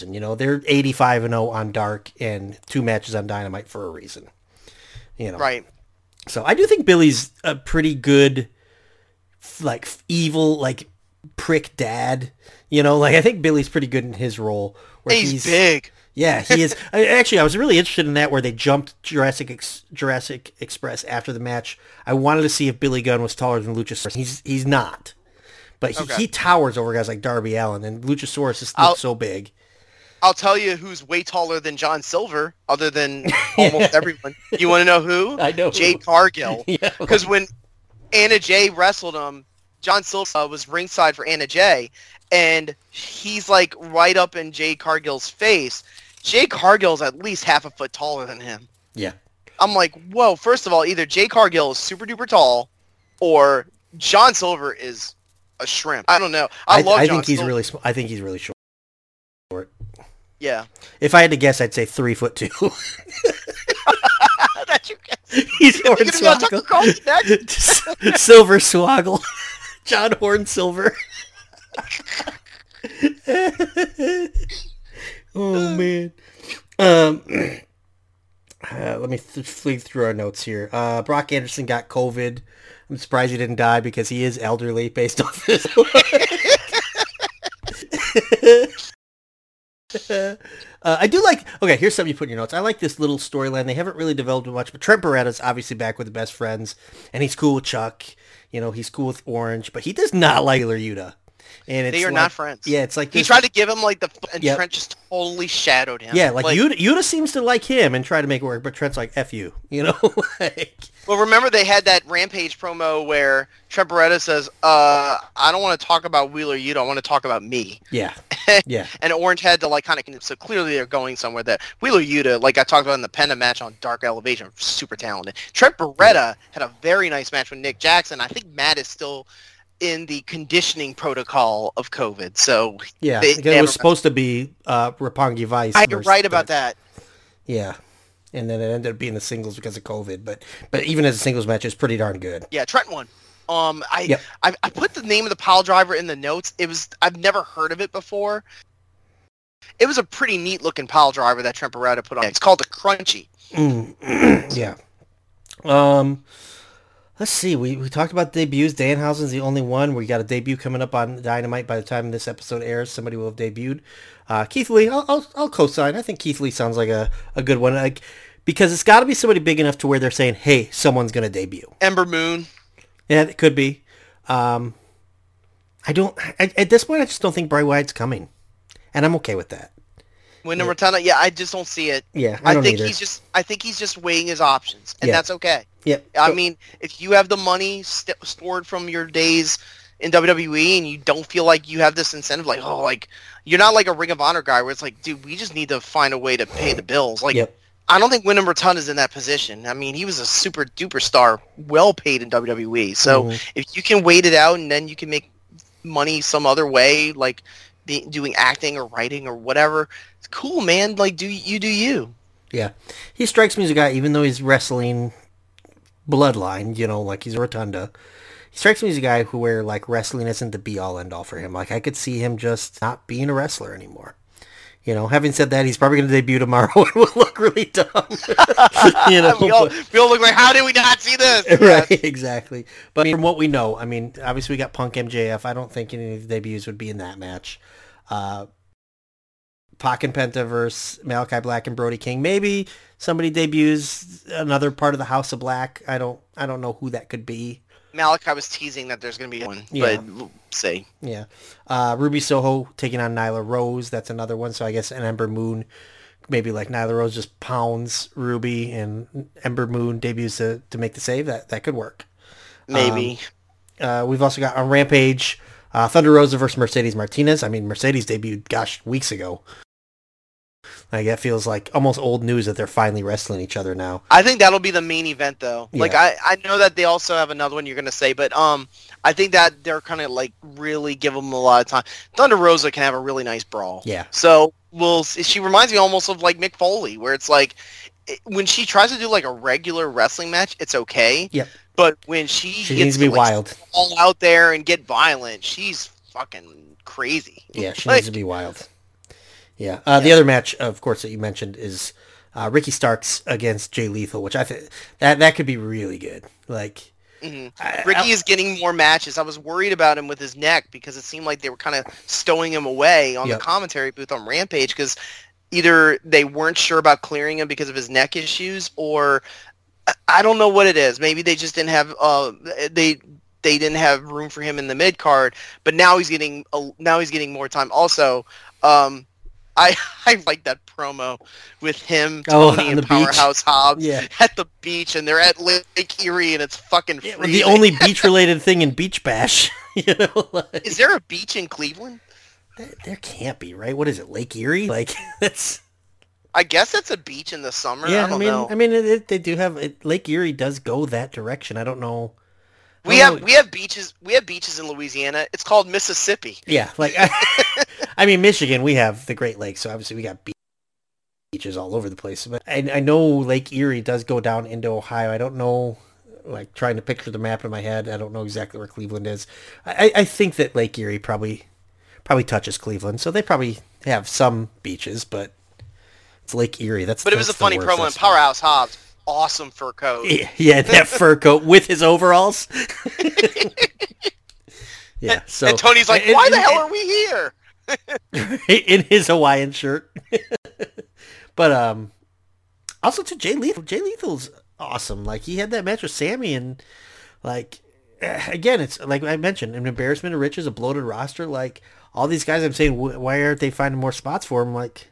You know, they're 85 and 0 on Dark and two matches on Dynamite for a reason. You know, Right. So I do think Billy's a pretty good, like evil, like prick dad. You know, like I think Billy's pretty good in his role. Where He's, big. Yeah, he is. I, actually, I was really interested in that where they jumped Jurassic Ex- Jurassic Express after the match. I wanted to see if Billy Gunn was taller than Luchasaurus. He's he's not, but he, Okay. he towers over guys like Darby Allin and Luchasaurus is so big. I'll tell you who's way taller than John Silver, other than almost everyone. You want to know who? I know Jade Cargill. Yeah, Because when Anna Jay wrestled him, John Silver uh, was ringside for Anna Jay, and he's like right up in Jade Cargill's face. Jade Cargill's at least half a foot taller than him. yeah, I'm like, whoa! First of all, either Jade Cargill is super duper tall, or John Silver is a shrimp. I don't know. I, I, love. I John think he's Silver. really. I think he's really short. Yeah. If I had to guess, I'd say three foot two. That's your guess. He's You're gonna be on Tucker Hornswoggle. Carlson next? Silver Swoggle. John Horn Silver. oh man. Um. uh, let me th- fleet through our notes here. Uh, Brock Anderson got COVID. I'm surprised he didn't die because he is elderly based off this. Uh, I do like. Okay, here's something you put in your notes. I like this little storyline. They haven't really developed much, but Trent Beretta's obviously back with the best friends, and he's cool with Chuck. You know, he's cool with Orange, but he does not like Yuta. And it's They are like- not friends. Yeah, it's like He tried to give him like the, and Yep. Trent just totally shadowed him. Yeah, like, Yuta, Yuta seems to like him and try to make it work, but Trent's like, "F you," you know. like, Well, remember they had that Rampage promo where Trent Beretta says, uh, I don't want to talk about Wheeler Yuta, I want to talk about me. yeah, yeah, And Orange had to like kind of, so clearly they're going somewhere that Wheeler Yuta, like I talked about in the Penta match on Dark Elevation, super talented. Trent Beretta had a very nice match with Nick Jackson. I think Matt is still in the conditioning protocol of COVID. So yeah. They- it was supposed to be uh, Roppongi Vice. I, right about that. Yeah, and then it ended up being the singles because of COVID. But but even as a singles match, it's pretty darn good. Yeah, Trent won. Um, I, Yep. I I put the name of the pile driver in the notes. It was I've never heard of it before. It was a pretty neat looking pile driver that Trent Beretta put on. It's called the Crunchy. Mm. yeah. Um, let's see. We we talked about debuts. Danhausen's the only one. We got a debut coming up on Dynamite. By the time this episode airs, somebody will have debuted. Uh, Keith Lee, I'll, I'll, I'll co-sign. I think Keith Lee sounds like a, a good one. Like, because it's got to be somebody big enough to where they're saying, "Hey, someone's going to debut." Ember Moon. Yeah, it could be. Um, I don't. I, at this point, I just don't think Bray Wyatt's coming, and I'm okay with that. Wyndham Rotunda. Yeah, I just don't see it. Yeah, I I, think either. he's just I think he's just weighing his options, and Yeah. that's okay. Yep. I mean, if you have the money st- stored from your days in WWE and you don't feel like you have this incentive, like oh, like you're not like a Ring of Honor guy where it's like, dude, we just need to find a way to pay the bills. Like, Yep. I don't think Wyndham Rotunda is in that position. I mean, he was a super duper star, well paid in WWE. So Mhm. if you can wait it out and then you can make money some other way, like be, doing acting or writing or whatever, it's cool, man. Like, do you do you? Yeah. He strikes me as a guy, even though he's wrestling bloodline, you know, like he's a rotunda. He strikes me as a guy who where like wrestling isn't the be all end all for him. Like I could see him just not being a wrestler anymore. You know, having said that, he's probably going to debut tomorrow and will look really dumb. you know, we, all, but- we all look like, how did we not see this? right, exactly. But I mean, from what we know, I mean, obviously we got Punk MJF. I don't think any of the debuts would be in that match. Uh, Pac and Penta versus Malachi Black and Brody King. Maybe somebody debuts another part of the House of Black. I don't. I don't know who that could be. Malachi was teasing that there's going to be one, Yeah. but we'll see. Yeah. Uh, Ruby Soho taking on Nyla Rose. That's another one. So I guess an Ember Moon. Maybe like Nyla Rose just pounds Ruby and Ember Moon debuts to, to make the save. That that could work. Maybe. Uh, we've also got on Rampage, uh, Thunder Rosa versus Mercedes Martinez. I mean, Mercedes debuted, gosh, weeks ago. Like, that feels like almost old news that they're finally wrestling each other now. I think that'll be the main event, though. Like, I, I know that they also have another one you're going to say, but um, I think that they're kind of, like, really give them a lot of time. Thunder Rosa can have a really nice brawl. Yeah. So, we'll she reminds me almost of, like, Mick Foley, where it's like, it, when she tries to do, like, a regular wrestling match, it's okay. Yep. But when she, She gets needs to be like, wild. all out there and get violent, she's fucking crazy. Yeah, she Like- needs to be wild. Yeah. Uh, The other match, of course, that you mentioned is uh, Ricky Starks against Jay Lethal, which I think that that could be really good. Like, Mhm. I- Ricky I- is getting more matches. I was worried about him with his neck because it seemed like they were kind of stowing him away on Yep. the commentary booth on Rampage because either they weren't sure about clearing him because of his neck issues or I- don't know what it is. Maybe they just didn't have uh they they didn't have room for him in the mid card, but now he's getting a, now he's getting more time. Also, um, I I like that promo with him, Oh, Tony, on and the beach? Powerhouse Hobbs Yeah. at the beach, and they're at Lake Erie, and it's fucking the only beach-related thing in Beach Bash. you know, like, Is there a beach in Cleveland? there, there can't be, right? What is it, Lake Erie? Like, that's... I guess that's a beach in the summer. Yeah, I I, mean, know. I mean, it, it, they do have it, Lake Erie does go that direction. I don't know. I we don't have know. we have beaches we have beaches in Louisiana. It's called Mississippi. yeah, like I, I mean, Michigan, we have the Great Lakes, so obviously we got beaches all over the place. But I, I know Lake Erie does go down into Ohio. I don't know, like trying to picture the map in my head. I don't know exactly where Cleveland is. I, I think that Lake Erie probably probably touches Cleveland, so they probably have some beaches, but it's Lake Erie. That's but it was a funny promo in Powerhouse Hobbs. Awesome fur coat. Yeah, yeah that fur coat with his overalls. yeah. So and Tony's like, "Why and, the hell are we here?" in his Hawaiian shirt. but um, also to Jay Lethal. Jay Lethal's awesome. Like he had that match with Sammy, and like again, it's like I mentioned, an embarrassment of riches, a bloated roster. Like all these guys, I'm saying, why aren't they finding more spots for him? Like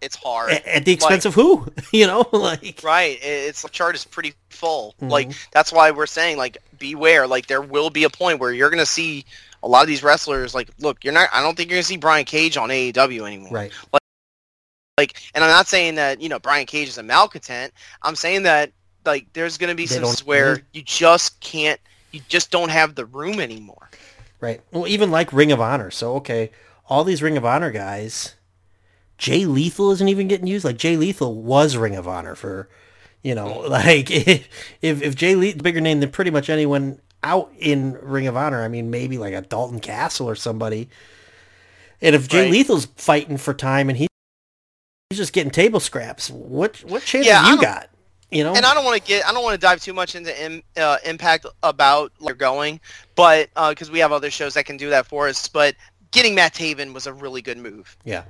it's hard at, at the expense like, of who? you know, like right. It's the chart is pretty full. Mm-hmm. Like that's why we're saying like beware. Like there will be a point where you're gonna see a lot of these wrestlers like look you're not i don't think you're going to see brian cage on aew anymore. Right. Like, like and i'm not saying that you know brian cage is a malcontent. I'm saying that like there's going to be some where you just can't you just don't have the room anymore. Right. Well even like ring of honor. So okay all these ring of honor guys jay lethal isn't even getting used. Like jay lethal was ring of honor for you know like if if jay lethal bigger name than pretty much anyone out in Ring of Honor. I mean, maybe like a Dalton Castle or somebody. And if Jay right. Lethal's fighting for time and he's just getting table scraps, what what chance yeah, you got? You know, and I don't want to get, I don't want to dive too much into in, uh, impact about where you're going, but because uh, we have other shows that can do that for us. But getting Matt Taven was a really good move. Yeah,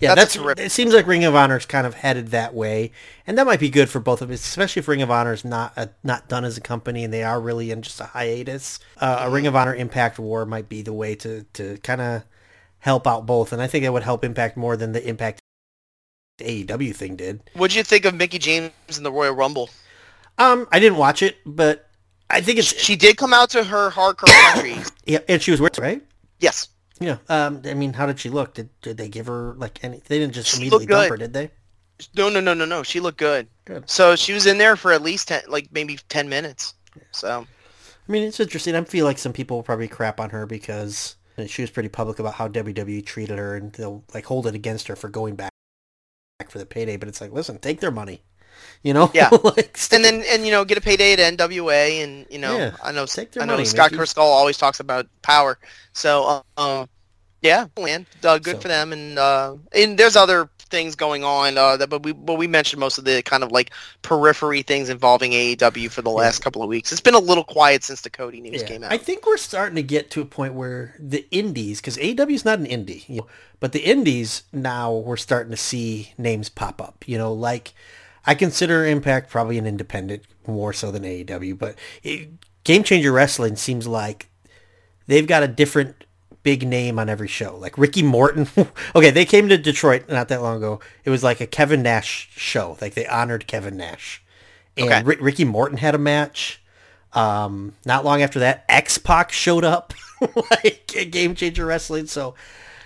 yeah, that's, that's it. Seems like Ring of Honor's kind of headed that way, and that might be good for both of us, especially if Ring of Honor's not a, not done as a company and they are really in just a hiatus. Uh, a Ring of Honor Impact War might be the way to to kind of help out both, and I think it would help Impact more than the Impact AEW thing did. What'd you think of Mickie James in the Royal Rumble? Um, I didn't watch it, but I think it's she did come out to her hardcore country. yeah, and she was with right. Yes. Yeah. Um. I mean, how did she look? Did did they give her like any? They didn't just she immediately dump her, did they? No, no, no, no, no. She looked good. Good. So she was in there for at least ten, like maybe ten minutes. So. I mean, it's interesting. I feel like some people will probably crap on her because she was pretty public about how WWE treated her, and they'll like hold it against her for going back for the payday. But it's like, listen, take their money. You know, yeah, like, and then and you know get a payday at NWA, and you know yeah, I know I know money, Scott Mickey. always talks about power, so um, yeah, man, uh, good so. for them, and uh, and there's other things going on uh, that, but we but we mentioned most of the kind of like periphery things involving AEW for the last yeah. couple of weeks. It's been a little quiet since the Cody news yeah. came out. I think we're starting to get to a point where the indies, because AEW is not an indie, you know, but the indies now we're starting to see names pop up. You know, like I consider Impact probably an independent more so than AEW, but it, Game Changer Wrestling seems like they've got a different big name on every show. Like Ricky Morton. okay, they came to Detroit not that long ago. It was like a Kevin Nash show. Like they honored Kevin Nash. And okay. R- Ricky Morton had a match. Um, not long after that, X Pac showed up, like Game Changer Wrestling. So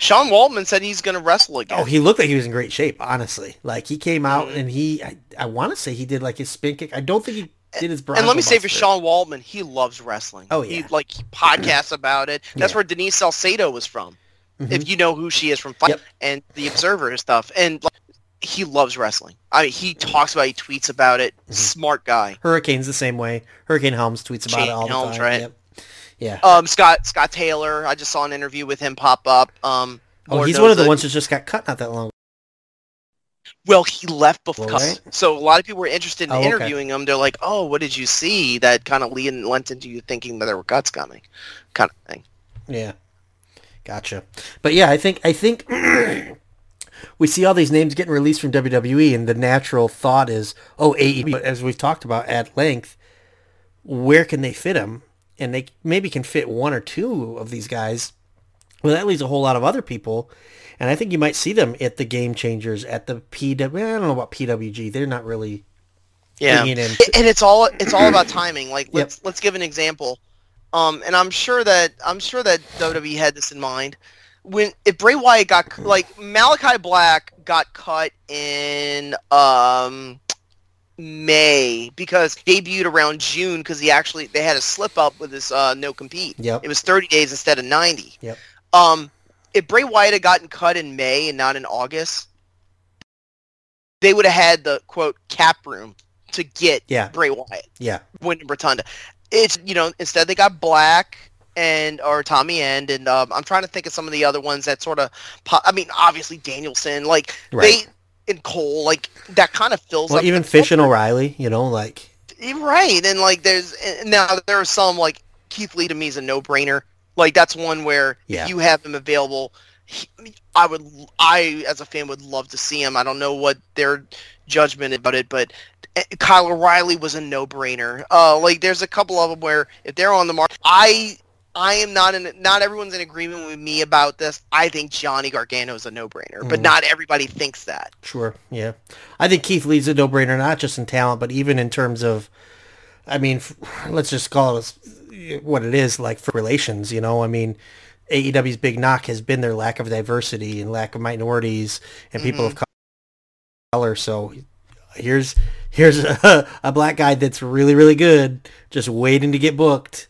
Sean Waltman said he's going to wrestle again. Oh, he looked like he was in great shape, honestly. Like he came out mm-hmm. and he, I, I want to say he did like his spin kick. I don't think he did his And let me say for Sean Waltman, he loves wrestling. Oh yeah, he like he podcasts about it. That's yeah. where Denise Salcedo was from. Mm-hmm. If you know who she is from Fight yep. and the Observer and stuff, and like, he loves wrestling. I mean, he talks about, it, he tweets about it. Mm-hmm. Smart guy. Hurricane's the same way. Hurricane Helms tweets about Shane it all Helms, the time. Right? Yep. Yeah. Um, Scott Scott Taylor. I just saw an interview with him pop up. Um, oh, he's one of the ones that just got cut not that long. Well, he left before, right. so a lot of people were interested in oh, interviewing okay. him. They're like, "Oh, what did you see that kind of lent into you thinking that there were cuts coming?" Kind of thing. Yeah, gotcha. But yeah, I think I think we see all these names getting released from WWE, and the natural thought is, "Oh, AEW." But As we've talked about at length, where can they fit them? And they maybe can fit one or two of these guys. Well, that leaves a whole lot of other people and I think you might see them at the Game Changers, at the PW. I don't know about PWG. They're not really. Yeah, and it's all it's all about timing. Like let's yep. let's give an example. Um, and I'm sure that I'm sure that WWE had this in mind when if Bray Wyatt got like Malachi Black got cut in um May because debuted around June because he actually they had a slip up with his uh, no compete. Yep. It was 30 days instead of 90. Yep. Um, if Bray Wyatt had gotten cut in May and not in August, they would have had the quote cap room to get Yeah. Bray Wyatt, Yeah. Wyndham Rotunda. It's you know instead they got Black and or Tommy End and um, I'm trying to think of some of the other ones that sort of po- I mean obviously Danielson like Right. And Cole like that kind of fills Well, even Fish and. O'Reilly, you know, like right and like there's and now there are some like Keith Lee to me is a no brainer like that's one where Yeah. if you have him available he, I would I as a fan would love to see him I don't know what their judgment about it but eh, Kyle O'Reilly was a no brainer uh like there's a couple of them where if they're on the market I I am not in not everyone's in agreement with me about this I think Johnny Gargano is a no brainer but Mhm. not everybody thinks that Sure, yeah. I think Keith Lee's a no-brainer, not just in talent, but even in terms of, I mean, f- let's just call it what it is, like for relations, you know? I mean, AEW's big knock has been their lack of diversity and lack of minorities and people of color. So here's here's a, a black guy that's really, really good, just waiting to get booked.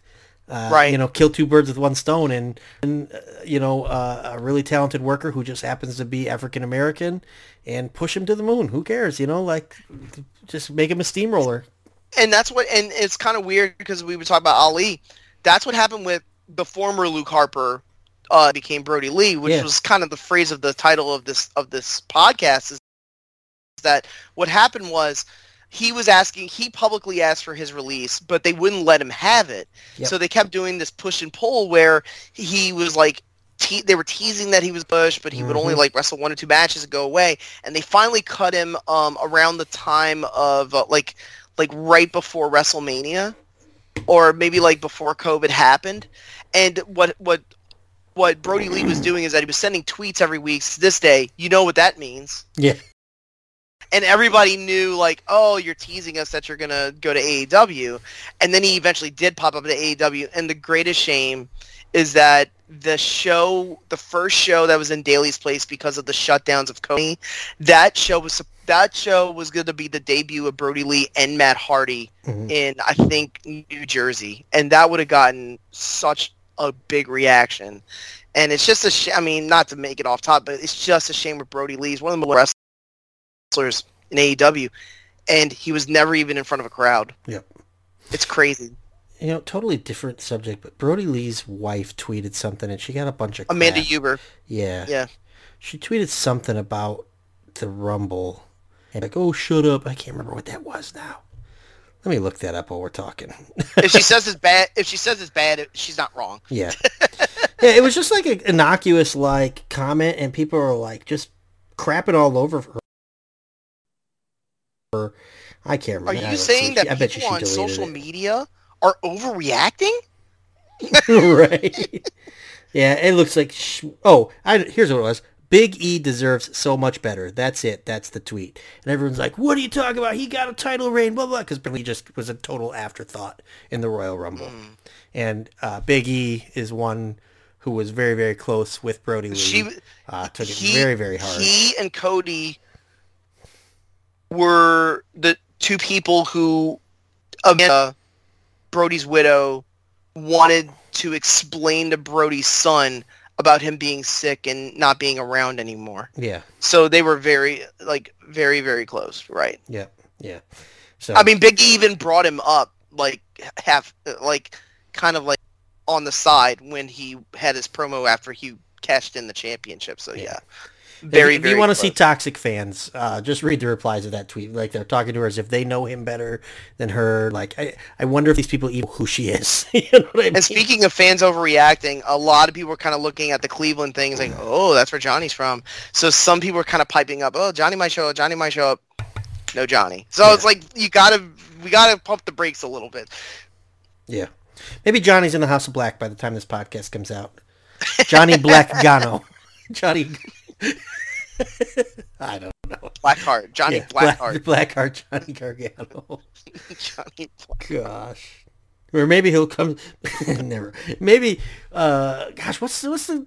Uh, Right. You know, kill two birds with one stone, and, and uh, you know, uh, a really talented worker who just happens to be African American, and push him to the moon. Who cares? You know, like just make him a steamroller. and that's what and it's kind of weird because we were talking about Ali. That's what happened with the former Luke Harper uh, became Brodie Lee, which Yeah. was kind of the phrase of the title of this of this podcast. Is that what happened was he was asking he publicly asked for his release, but they wouldn't let him have it. Yep. So they kept doing this push and pull where he was like. Te- they were teasing that he was Bush, but he would only Mhm. like wrestle one or two matches and go away. And they finally cut him um, around the time of uh, like like right before WrestleMania, or maybe like before COVID happened. And what what what Brodie Lee was doing is that he was sending tweets every week. to This day, you know what that means. Yeah. And everybody knew, like, oh, you're teasing us that you're gonna go to AEW, and then he eventually did pop up at AEW. And the greatest shame is that the show, the first show that was in Daily's Place because of the shutdowns of Coney, that show was that show was going to be the debut of Brodie Lee and Matt Hardy Mhm. in I think New Jersey, and that would have gotten such a big reaction. And it's just a sh- I mean, not to make it off top, but it's just a shame with Brodie Lee. He's one of the best wrestlers in AEW, and he was never even in front of a crowd. Yep. It's crazy. You know, totally different subject, but Brodie Lee's wife tweeted something, and she got a bunch of Amanda crap. Huber. Yeah. Yeah. She tweeted something about the Rumble. And like, oh, shut up. I can't remember what that was now. Let me look that up while we're talking. If she says it's bad, if she says it's bad, it- she's not wrong. yeah. yeah, it was just like an innocuous, like, comment, and people are, like, just crapping all over her. I can't remember. Are you saying that you people on social it. media are overreacting? right. Yeah, it looks like. Sh- oh, I, here's what it was. Big E deserves so much better. That's it. That's the tweet. And everyone's like, "What are you talking about? He got a title reign, blah blah." Because Billy just was a total afterthought in the Royal Rumble. Mm. And uh, Big E is one who was very very close with Brodie Lee. She uh, took it very very hard. He and Cody were the two people who Amanda, Brodie's widow, wanted to explain to Brodie's son about him being sick and not being around anymore. yeah, So they were very, like, very, very close, right? yeah, yeah. So I mean, Big E even brought him up, like, half, like, kind of like on the side when he had his promo after he cashed in the championship. So, yeah. Very, if, if you want to see toxic fans, uh, just read the replies of that tweet. Like they're talking to her as if they know him better than her. Like I, I wonder if these people even who she is. you know what I mean? And speaking of fans overreacting, a lot of people were kind of looking at the Cleveland thing, like, oh, that's where Johnny's from. So some people were kind of piping up, oh, Johnny might show up, Johnny might show up. No Johnny. So Yeah. it's like you gotta, we gotta pump the brakes a little bit. yeah, maybe Johnny's in the House of Black by the time this podcast comes out. Johnny Black Gano. Johnny. I don't know. Blackheart, Johnny Yeah, Blackheart, Black, Blackheart Johnny Gargano. Johnny. Black- Gosh. Or maybe he'll come. Never. Maybe. Uh. Gosh. What's the, what's the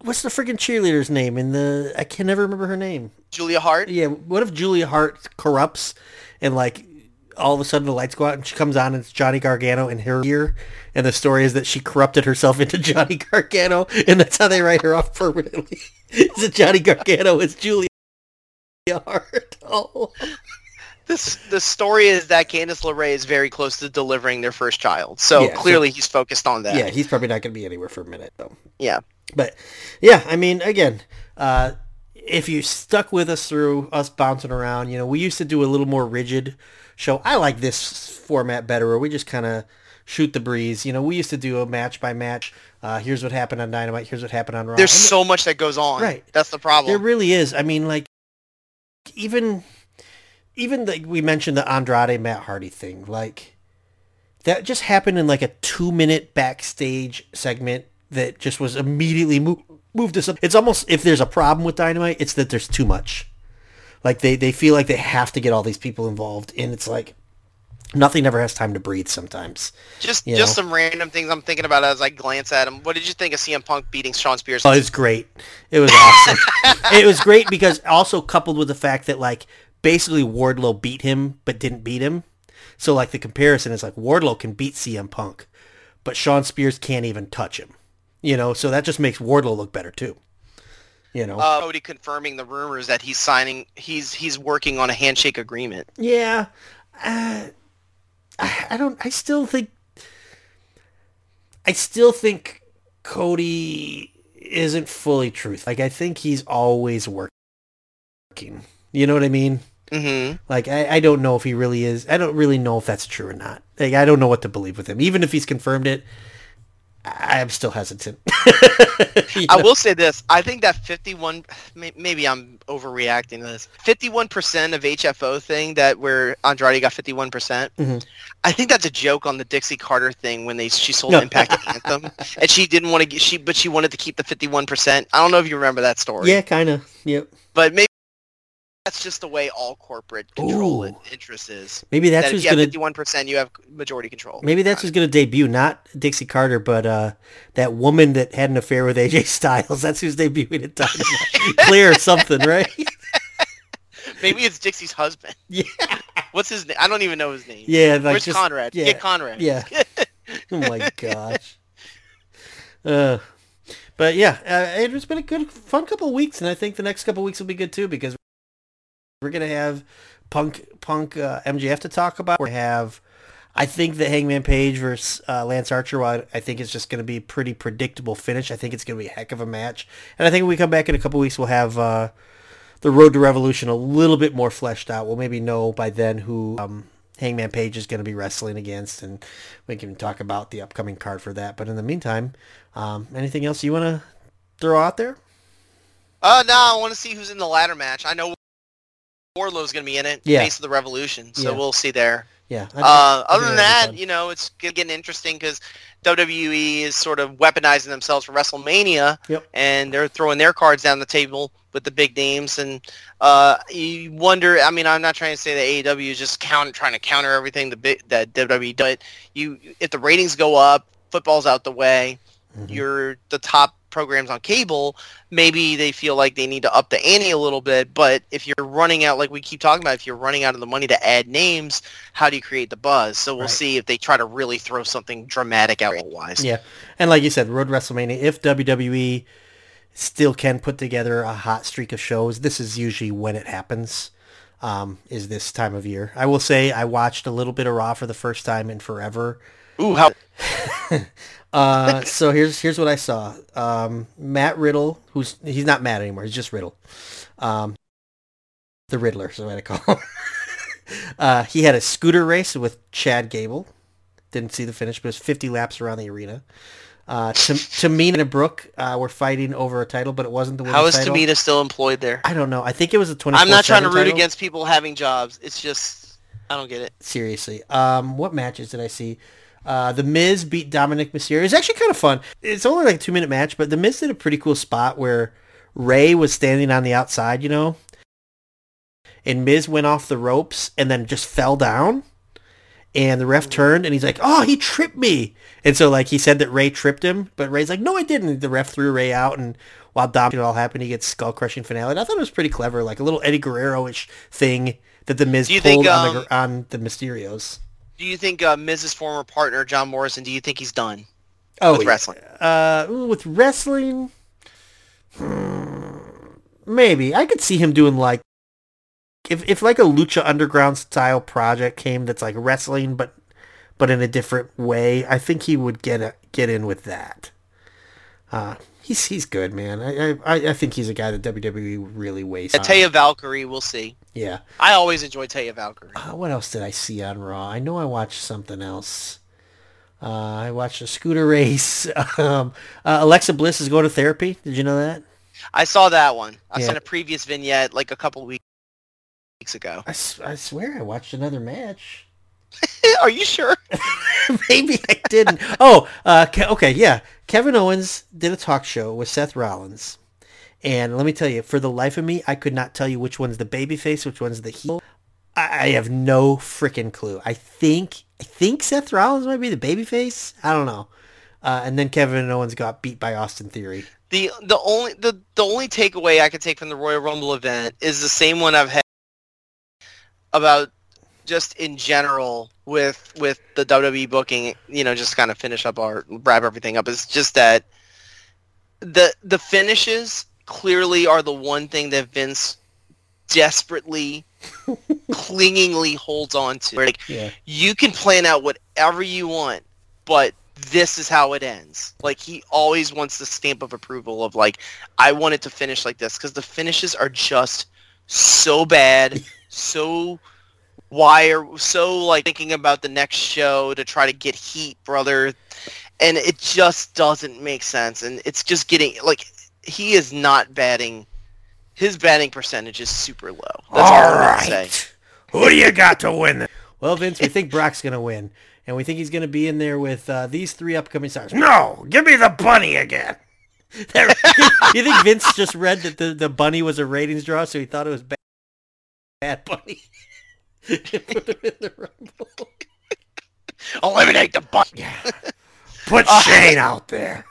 what's the freaking cheerleader's name in the? I can never remember her name. Julia Hart. Yeah. What if Julia Hart corrupts and like all of a sudden the lights go out and she comes on and it's Johnny Gargano in her ear and the story is that she corrupted herself into Johnny Gargano and that's how they write her off permanently. is it Johnny Gargano? It's Julia Hart. Oh. This the story is that Candice LeRae is very close to delivering their first child, so Yeah, so- clearly he's focused on that. Yeah, he's probably not going to be anywhere for a minute though. Yeah. But yeah, I mean, again, uh, if you stuck with us through us bouncing around, you know, we used to do a little more rigid show. I like this format better, where we just kind of shoot the breeze. You know, we used to do a match by match. Uh, here's what happened on Dynamite. Here's what happened on Raw. There's so much that goes on. Right. That's the problem. There really is. I mean, like even even like we mentioned the Andrade Matt Hardy thing, like that just happened in like a two minute backstage segment that just was immediately moved moved us up. It's almost if there's a problem with Dynamite, it's that there's too much. Like they they feel like they have to get all these people involved, and it's like nothing ever has time to breathe sometimes. just just know. some random things I'm thinking about as I glance at him. What did you think of CM Punk beating Shawn Spears? Oh, it was great. It was awesome. it was great because also coupled with the fact that like basically Wardlow beat him but didn't beat him. So like the comparison is like Wardlow can beat CM Punk, but Shawn Spears can't even touch him. You know, so that just makes Wardlow look better too. You know. uh, Cody confirming the rumors that he's signing. He's he's working on a handshake agreement. yeah. Uh, I, I don't I still think I still think Cody isn't fully truth. Like I think he's always working. You know what I mean? Mm-hmm. Like I, I don't know if he really is. I don't really know if that's true or not. Like I don't know what to believe with him. Even if he's confirmed it, I am still hesitant. You I will say this. I think that 51, maybe I'm overreacting to this. 51% of HFO thing that where Andrade got 51%. percent Mhm. I think that's a joke on the Dixie Carter thing when they she sold No. Impact Anthem and she didn't want to she but she wanted to keep the 51%. I don't know if you remember that story. Yeah, kind of. Yep. But maybe that's just the way all corporate control Ooh. interest is. Maybe that's that who's gonna. 51%, you have majority control. Maybe that's who's gonna debut. Not Dixie Carter, but uh, that woman that had an affair with AJ Styles. That's who's debuting at Dynamite. Clear something, right? Maybe it's Dixie's husband. Yeah. What's his name? I don't even know his name. Yeah. Like Where's just, Conrad? yeah, Get Conrad. Yeah. oh my gosh. Uh, but yeah, uh, it has been a good, fun couple of weeks, and I think the next couple of weeks will be good too because we're gonna have Punk, Punk, uh, MJF to talk about. We have, I think the Hangman Page versus uh, Lance Archer. While I think it's just gonna be a pretty predictable finish. I think it's gonna be a heck of a match, and I think when we come back in a couple weeks, we'll have. Uh, the Road to Revolution a little bit more fleshed out. We'll maybe know by then who um, Hangman Page is going to be wrestling against, and we can talk about the upcoming card for that. But in the meantime, um, anything else you want to throw out there? Uh, no, I want to see who's in the ladder match. I know Wardlow's going to be in it. Yeah. Face of the Revolution. So Yeah. we'll see there. Yeah. I- Uh, other than that, you know, it's getting interesting because WWE is sort of weaponizing themselves for WrestleMania, Yep. and they're throwing their cards down the table with the big names. And uh, you wonder. I mean, I'm not trying to say that AEW is just count, trying to counter everything the big, that WWE does. You, if the ratings go up, football's out the way. Mhm. You're the top programs on cable. Maybe they feel like they need to up the ante a little bit. But if you're running out, like we keep talking about, if you're running out of the money to add names, how do you create the buzz? So we'll Right. see if they try to really throw something dramatic out wise. Yeah, and like you said, Road WrestleMania. If WWE still can put together a hot streak of shows, this is usually when it happens. Um, is this time of year? I will say I watched a little bit of Raw for the first time in forever. Ooh, how Uh, so here's here's what I saw. Um, Matt Riddle, who's he's not Matt anymore. He's just Riddle. Um, the Riddler, is what I call him. uh, he had a scooter race with Chad Gable. Didn't see the finish, but it was 50 laps around the arena. Uh, Tam- Tamina and Brooke uh, were fighting over a title, but it wasn't the women's how is title. Tamina still employed there? I don't know. I think it was a 24 I'm not trying to root title. against people having jobs. It's just I don't get it. Seriously. Um, what matches did I see? Uh, the Miz beat Dominik Mysterio. It's actually kind of fun. It's only like a two minute match, but the Miz did a pretty cool spot where Rey was standing on the outside, you know, and Miz went off the ropes and then just fell down. And the ref turned and he's like, "Oh, he tripped me." And so like he said that Rey tripped him, but Rey's like, "No, I didn't." The ref threw Ray out, and while Dom it all happened, he gets skull crushing finale. And I thought it was pretty clever, like a little Eddie Guerrero-ish thing that the Miz pulled think, on, the, um, on the Mysterios. Do you think uh, Miz's former partner John Morrison? Do you think he's done Oh, with yeah. wrestling? Uh, with wrestling, hmm, maybe I could see him doing like if if like a Lucha Underground style project came that's like wrestling, but but in a different way, I think he would get a, get in with that. Uh, he's he's good, man. I I, I think he's a guy that WWE really wastes. Taya Valkyrie, we'll see. Yeah. I always enjoy Taya Valkyrie. Uh, what else did I see on Raw? I know I watched something else. Uh, I watched a scooter race. um, uh, Alexa Bliss is going to therapy. Did you know that? I saw that one. I Yeah. sent a previous vignette like a couple weeks weeks ago. I swear I watched another match. Are you sure? Maybe I didn't. Oh, uh, okay, yeah. Kevin Owens did a talk show with Seth Rollins. And let me tell you, for the life of me, I could not tell you which one's the babyface, which one's the heel. I, I have no freaking clue. I think I think Seth Rollins might be the babyface. I don't know. Uh, and then Kevin Owens got beat by Austin Theory. The the only the, the only takeaway I could take from the Royal Rumble event is the same one I've had about just in general with with the WWE booking, you know, just kind of finish up our wrap everything up. It's just that the the finishes clearly are the one thing that Vince desperately clingingly holds on to. Like Yeah. you can plan out whatever you want, but this is how it ends. Like he always wants the stamp of approval of like, I want it to finish like this because the finishes are just so bad, so wire, so like thinking about the next show to try to get heat, brother, and it just doesn't make sense. And it's just getting like he is not batting. His batting percentage is super low. That's all, say. Who do you got to win? This? Well, Vince, we think Brock's to win. And we think he's to be in there with uh, these three upcoming stars. No, give me the bunny again. You think Vince just read that the, the bunny was a ratings draw, so he thought it was bad, bad bunny? Put him in the Rumble. Eliminate the butt. Put Uh, Shane out there.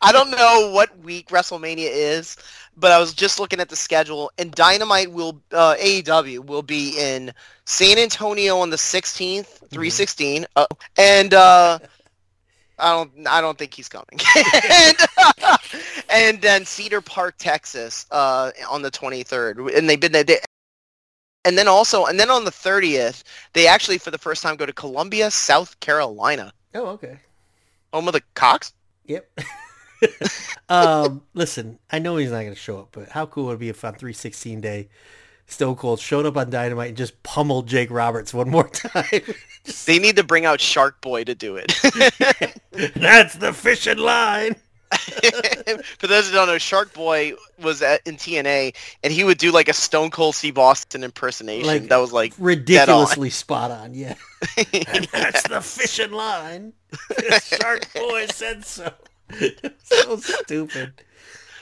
I don't know what week WrestleMania is, but I was just looking at the schedule, and Dynamite will uh, AEW will be in San Antonio on the 16th, 316, uh, and uh, I don't I don't think he's coming, and, and then Cedar Park, Texas, uh, on the 23rd, and they've been there. They, and then also, and then on the 30th, they actually for the first time go to Columbia, South Carolina, Oh, okay. home of the Cox. Yep. um, listen, I know he's not going to show up, but how cool would it be if on 316 day, Stone Cold showed up on Dynamite and just pummeled Jake Roberts one more time? Just- They need to bring out Shark Boy to do it. That's the fishing line. For those who don't know, Shark Boy was at, in TNA, and he would do like a Stone Cold Steve Austin impersonation. Like, that was like, Ridiculously spot on, yeah. That's the fishing line. Shark Boy said so. so stupid.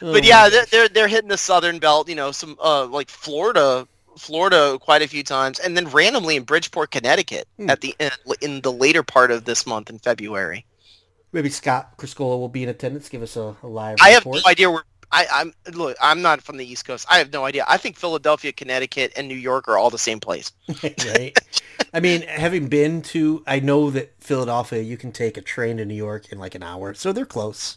Oh but my yeah, they're, they're they're hitting the Southern Belt. You know, some uh like Florida, Florida quite a few times, and then randomly in Bridgeport, Connecticut Hmm. at the end, in the later part of this month in February. Maybe Scott Criscola will be in attendance. Give us a, a live I have no idea where. I, I'm look. I'm not from the East Coast. I have no idea. I think Philadelphia, Connecticut, and New York are all the same place. right? I mean, having been to, I know that Philadelphia, you can take a train to New York in like an hour, so they're close.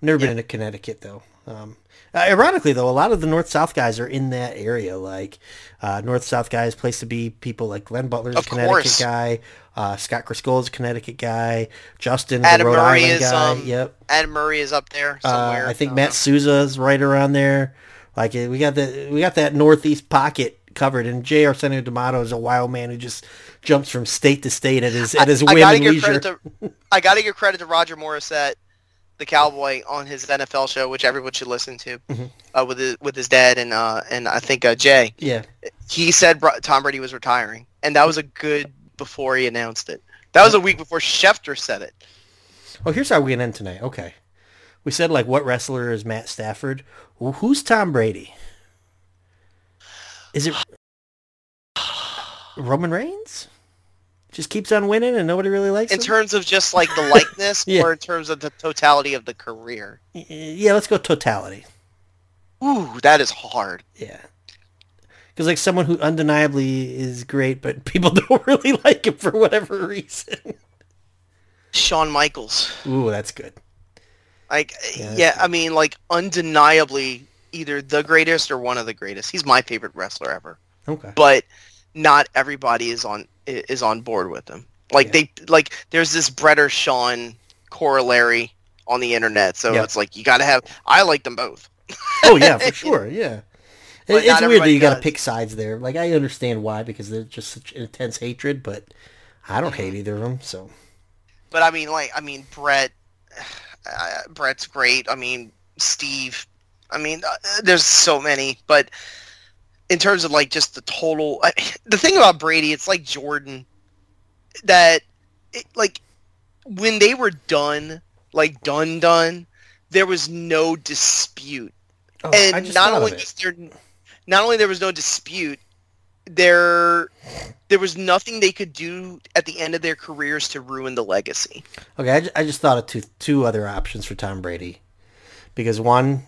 Never been to Connecticut though. Um, uh, ironically, though, a lot of the North South guys are in that area. Like uh, North South guys, place to be. People like Glenn Butler's a Of Connecticut course. guy. Uh, Scott Criscolla's a Connecticut guy. Justin, Adam the Rhode Murray Island is, guy. um, yep. Adam Murray is up there Uh, somewhere. I think don't Matt. Souza's right around there. Like uh, we got the we got that northeast pocket covered, and J. Arsenio D'Amato is a wild man who just jumps from state to state at his at his I whim gotta and give leisure. credit to I gotta give credit to Roger Morissette, the cowboy, on his NFL show, which everyone should listen to, Mhm. uh, with his with his dad and uh and I think uh, Jay. yeah, He said Tom Brady was retiring, and that was a good before he announced it. That was a week before Schefter said it. Oh, here's how we can end tonight. Okay, we said like what wrestler is Matt Stafford? Well, who's Tom Brady? Is it Roman Reigns? Just keeps on winning and nobody really likes In him. terms of just like the likeness, Yeah. or in terms of the totality of the career. yeah, let's go totality. Ooh, that is hard. Yeah. Because like someone who undeniably is great, but people don't really like him for whatever reason. Shawn Michaels. Ooh, that's good. Like, Yeah, yeah, I mean, like undeniably either the greatest or one of the greatest. He's my favorite wrestler ever. Okay. but not everybody is on is on board with him. Like Yeah. they like there's this Bret or Shawn corollary on the internet, so Yeah. it's like you got to have. I like them both. Oh yeah, for sure. Yeah. But it's weird that you got to pick sides there. Like I understand why because they're just such intense hatred, but I don't Mm-hmm. hate either of them. So But I mean, like I mean Bret, uh, Bret's great. I mean Steve. I mean, uh, there's so many, but in terms of like just the total, I, the thing about Brady, it's like Jordan, that it, like when they were done, like done done, there was no dispute, oh, and not only was there, not only there was no dispute, there there was nothing they could do at the end of their careers to ruin the legacy. Okay, I, I just thought of two two other options for Tom Brady, because one,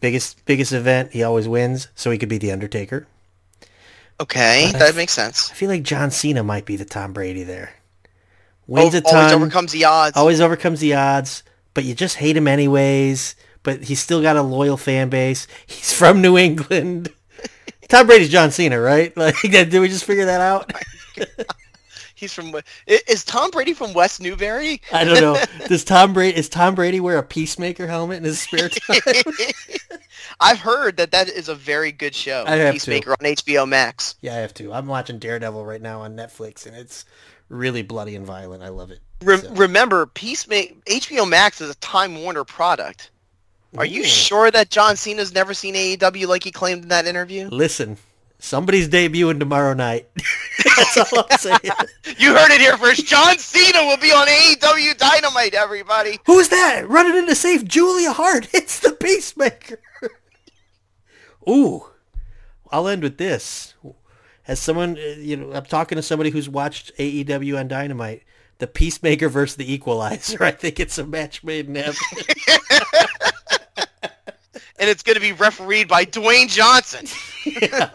biggest biggest event he always wins, so he could be the Undertaker. Okay, that f- makes sense. I feel like John Cena might be the Tom Brady there. Wins Oh, a ton, always overcomes the odds. always overcomes the odds, but you just hate him anyways. But he's still got a loyal fan base. He's from New England. Tom Brady's John Cena, right? Like, did we just figure that out? Oh He's from. Is Tom Brady from West Newbury? I don't know. Does Tom Brady is Tom Brady wear a peacemaker helmet in his spare time? I've heard that that is a very good show. I have Peacemaker on HBO Max. yeah, I have to. I'm watching Daredevil right now on Netflix, and it's really bloody and violent. I love it. Re- So- Remember, Peacemaker HBO Max is a Time Warner product. Are you sure that John Cena's never seen AEW like he claimed in that interview? Listen, somebody's debuting tomorrow night. That's all I'm saying. You heard it here first. John Cena will be on AEW Dynamite. Everybody. Who's that? Running in to save Julia Hart. It's the Peacemaker. Ooh. I'll end with this. As someone, uh, you know, I'm talking to somebody who's watched AEW on Dynamite. The Peacemaker versus the Equalizer. I think it's a match made in heaven. And it's going to be refereed by Dwayne Johnson, Yeah.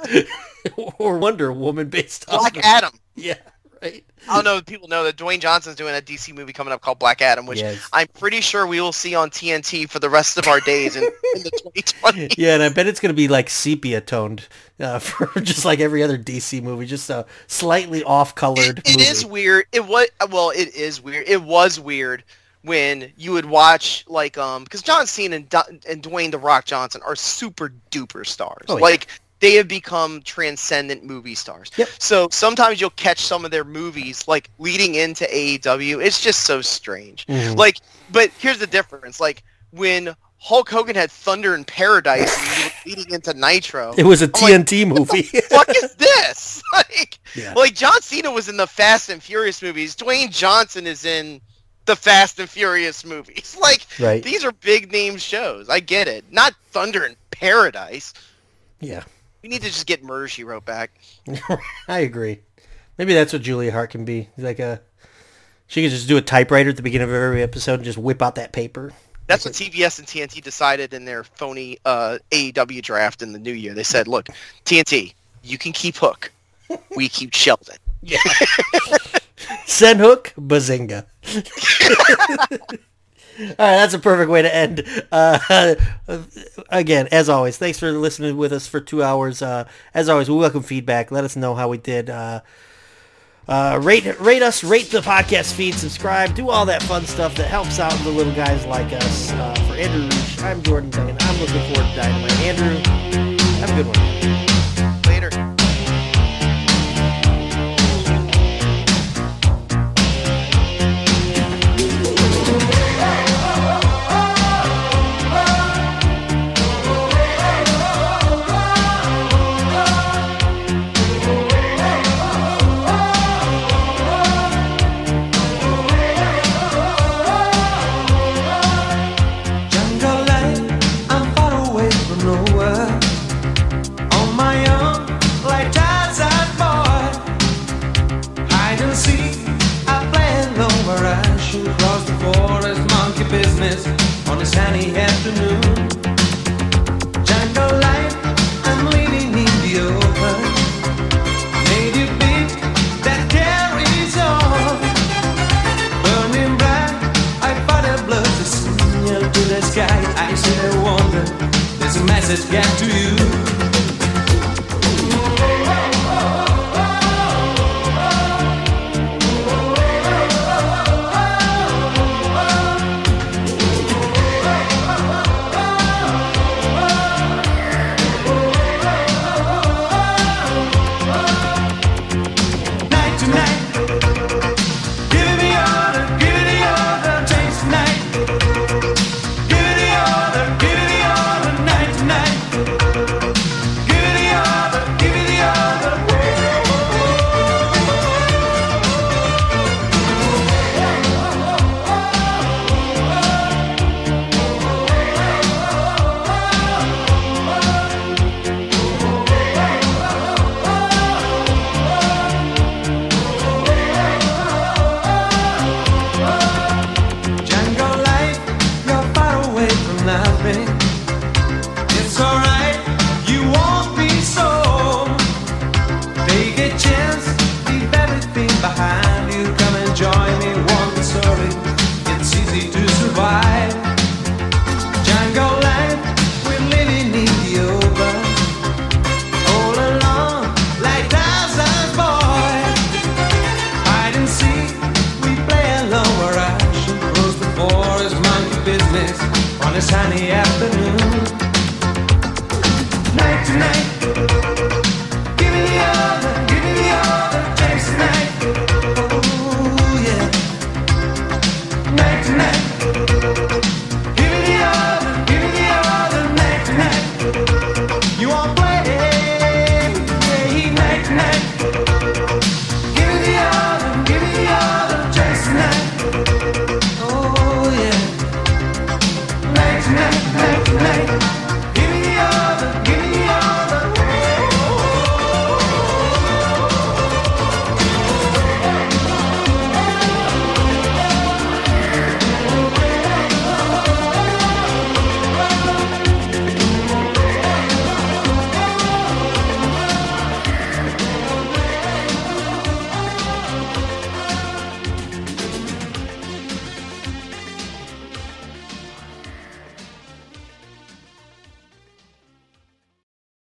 or Wonder Woman based on. Black Adam. Yeah, right. I don't know if people know that Dwayne Johnson's doing a DC movie coming up called Black Adam, which Yes. I'm pretty sure we will see on TNT for the rest of our days in, in the 2020. Yeah, and I bet it's going to be like sepia toned uh, for just like every other DC movie, just a slightly off colored It movie. is weird. It was well, it is weird. It was weird when you would watch like um because John Cena and, Du- and Dwayne the Rock Johnson are super duper stars. Oh, yeah. Like they have become transcendent movie stars. Yep. So sometimes you'll catch some of their movies like leading into AEW. It's just so strange. Mhm. Like, but here's the difference. Like when Hulk Hogan had Thunder in Paradise and he was leading into Nitro. It was a I'm like, TNT movie. fuck is this? Like, Yeah. like John Cena was in the Fast and Furious movies. Dwayne Johnson is in the Fast and Furious movies. Like, Right. these are big name shows. I get it. Not Thunder and Paradise. yeah, We need to just get Murder She Wrote back. I agree. Maybe that's what Julia Hart can be. Like a, she can just do a typewriter at the beginning of every episode and just whip out that paper. That's what TBS and TNT decided in their phony uh, AEW draft in the new year. They said, "Look, TNT, you can keep Hook. We keep Sheldon." Yeah. Send hook, bazinga. All right, that's a perfect way to end. Uh, again, as always, thanks for listening with us for two hours. Uh, as always, we welcome feedback. Let us know how we did. Uh, uh, rate rate us, rate the podcast feed, subscribe, do all that fun stuff that helps out the little guys like us. Uh, for Andrew Roosh, I'm Jordan Duncan. I'm looking forward to Dynamite. Andrew, have a good one. Message get to you.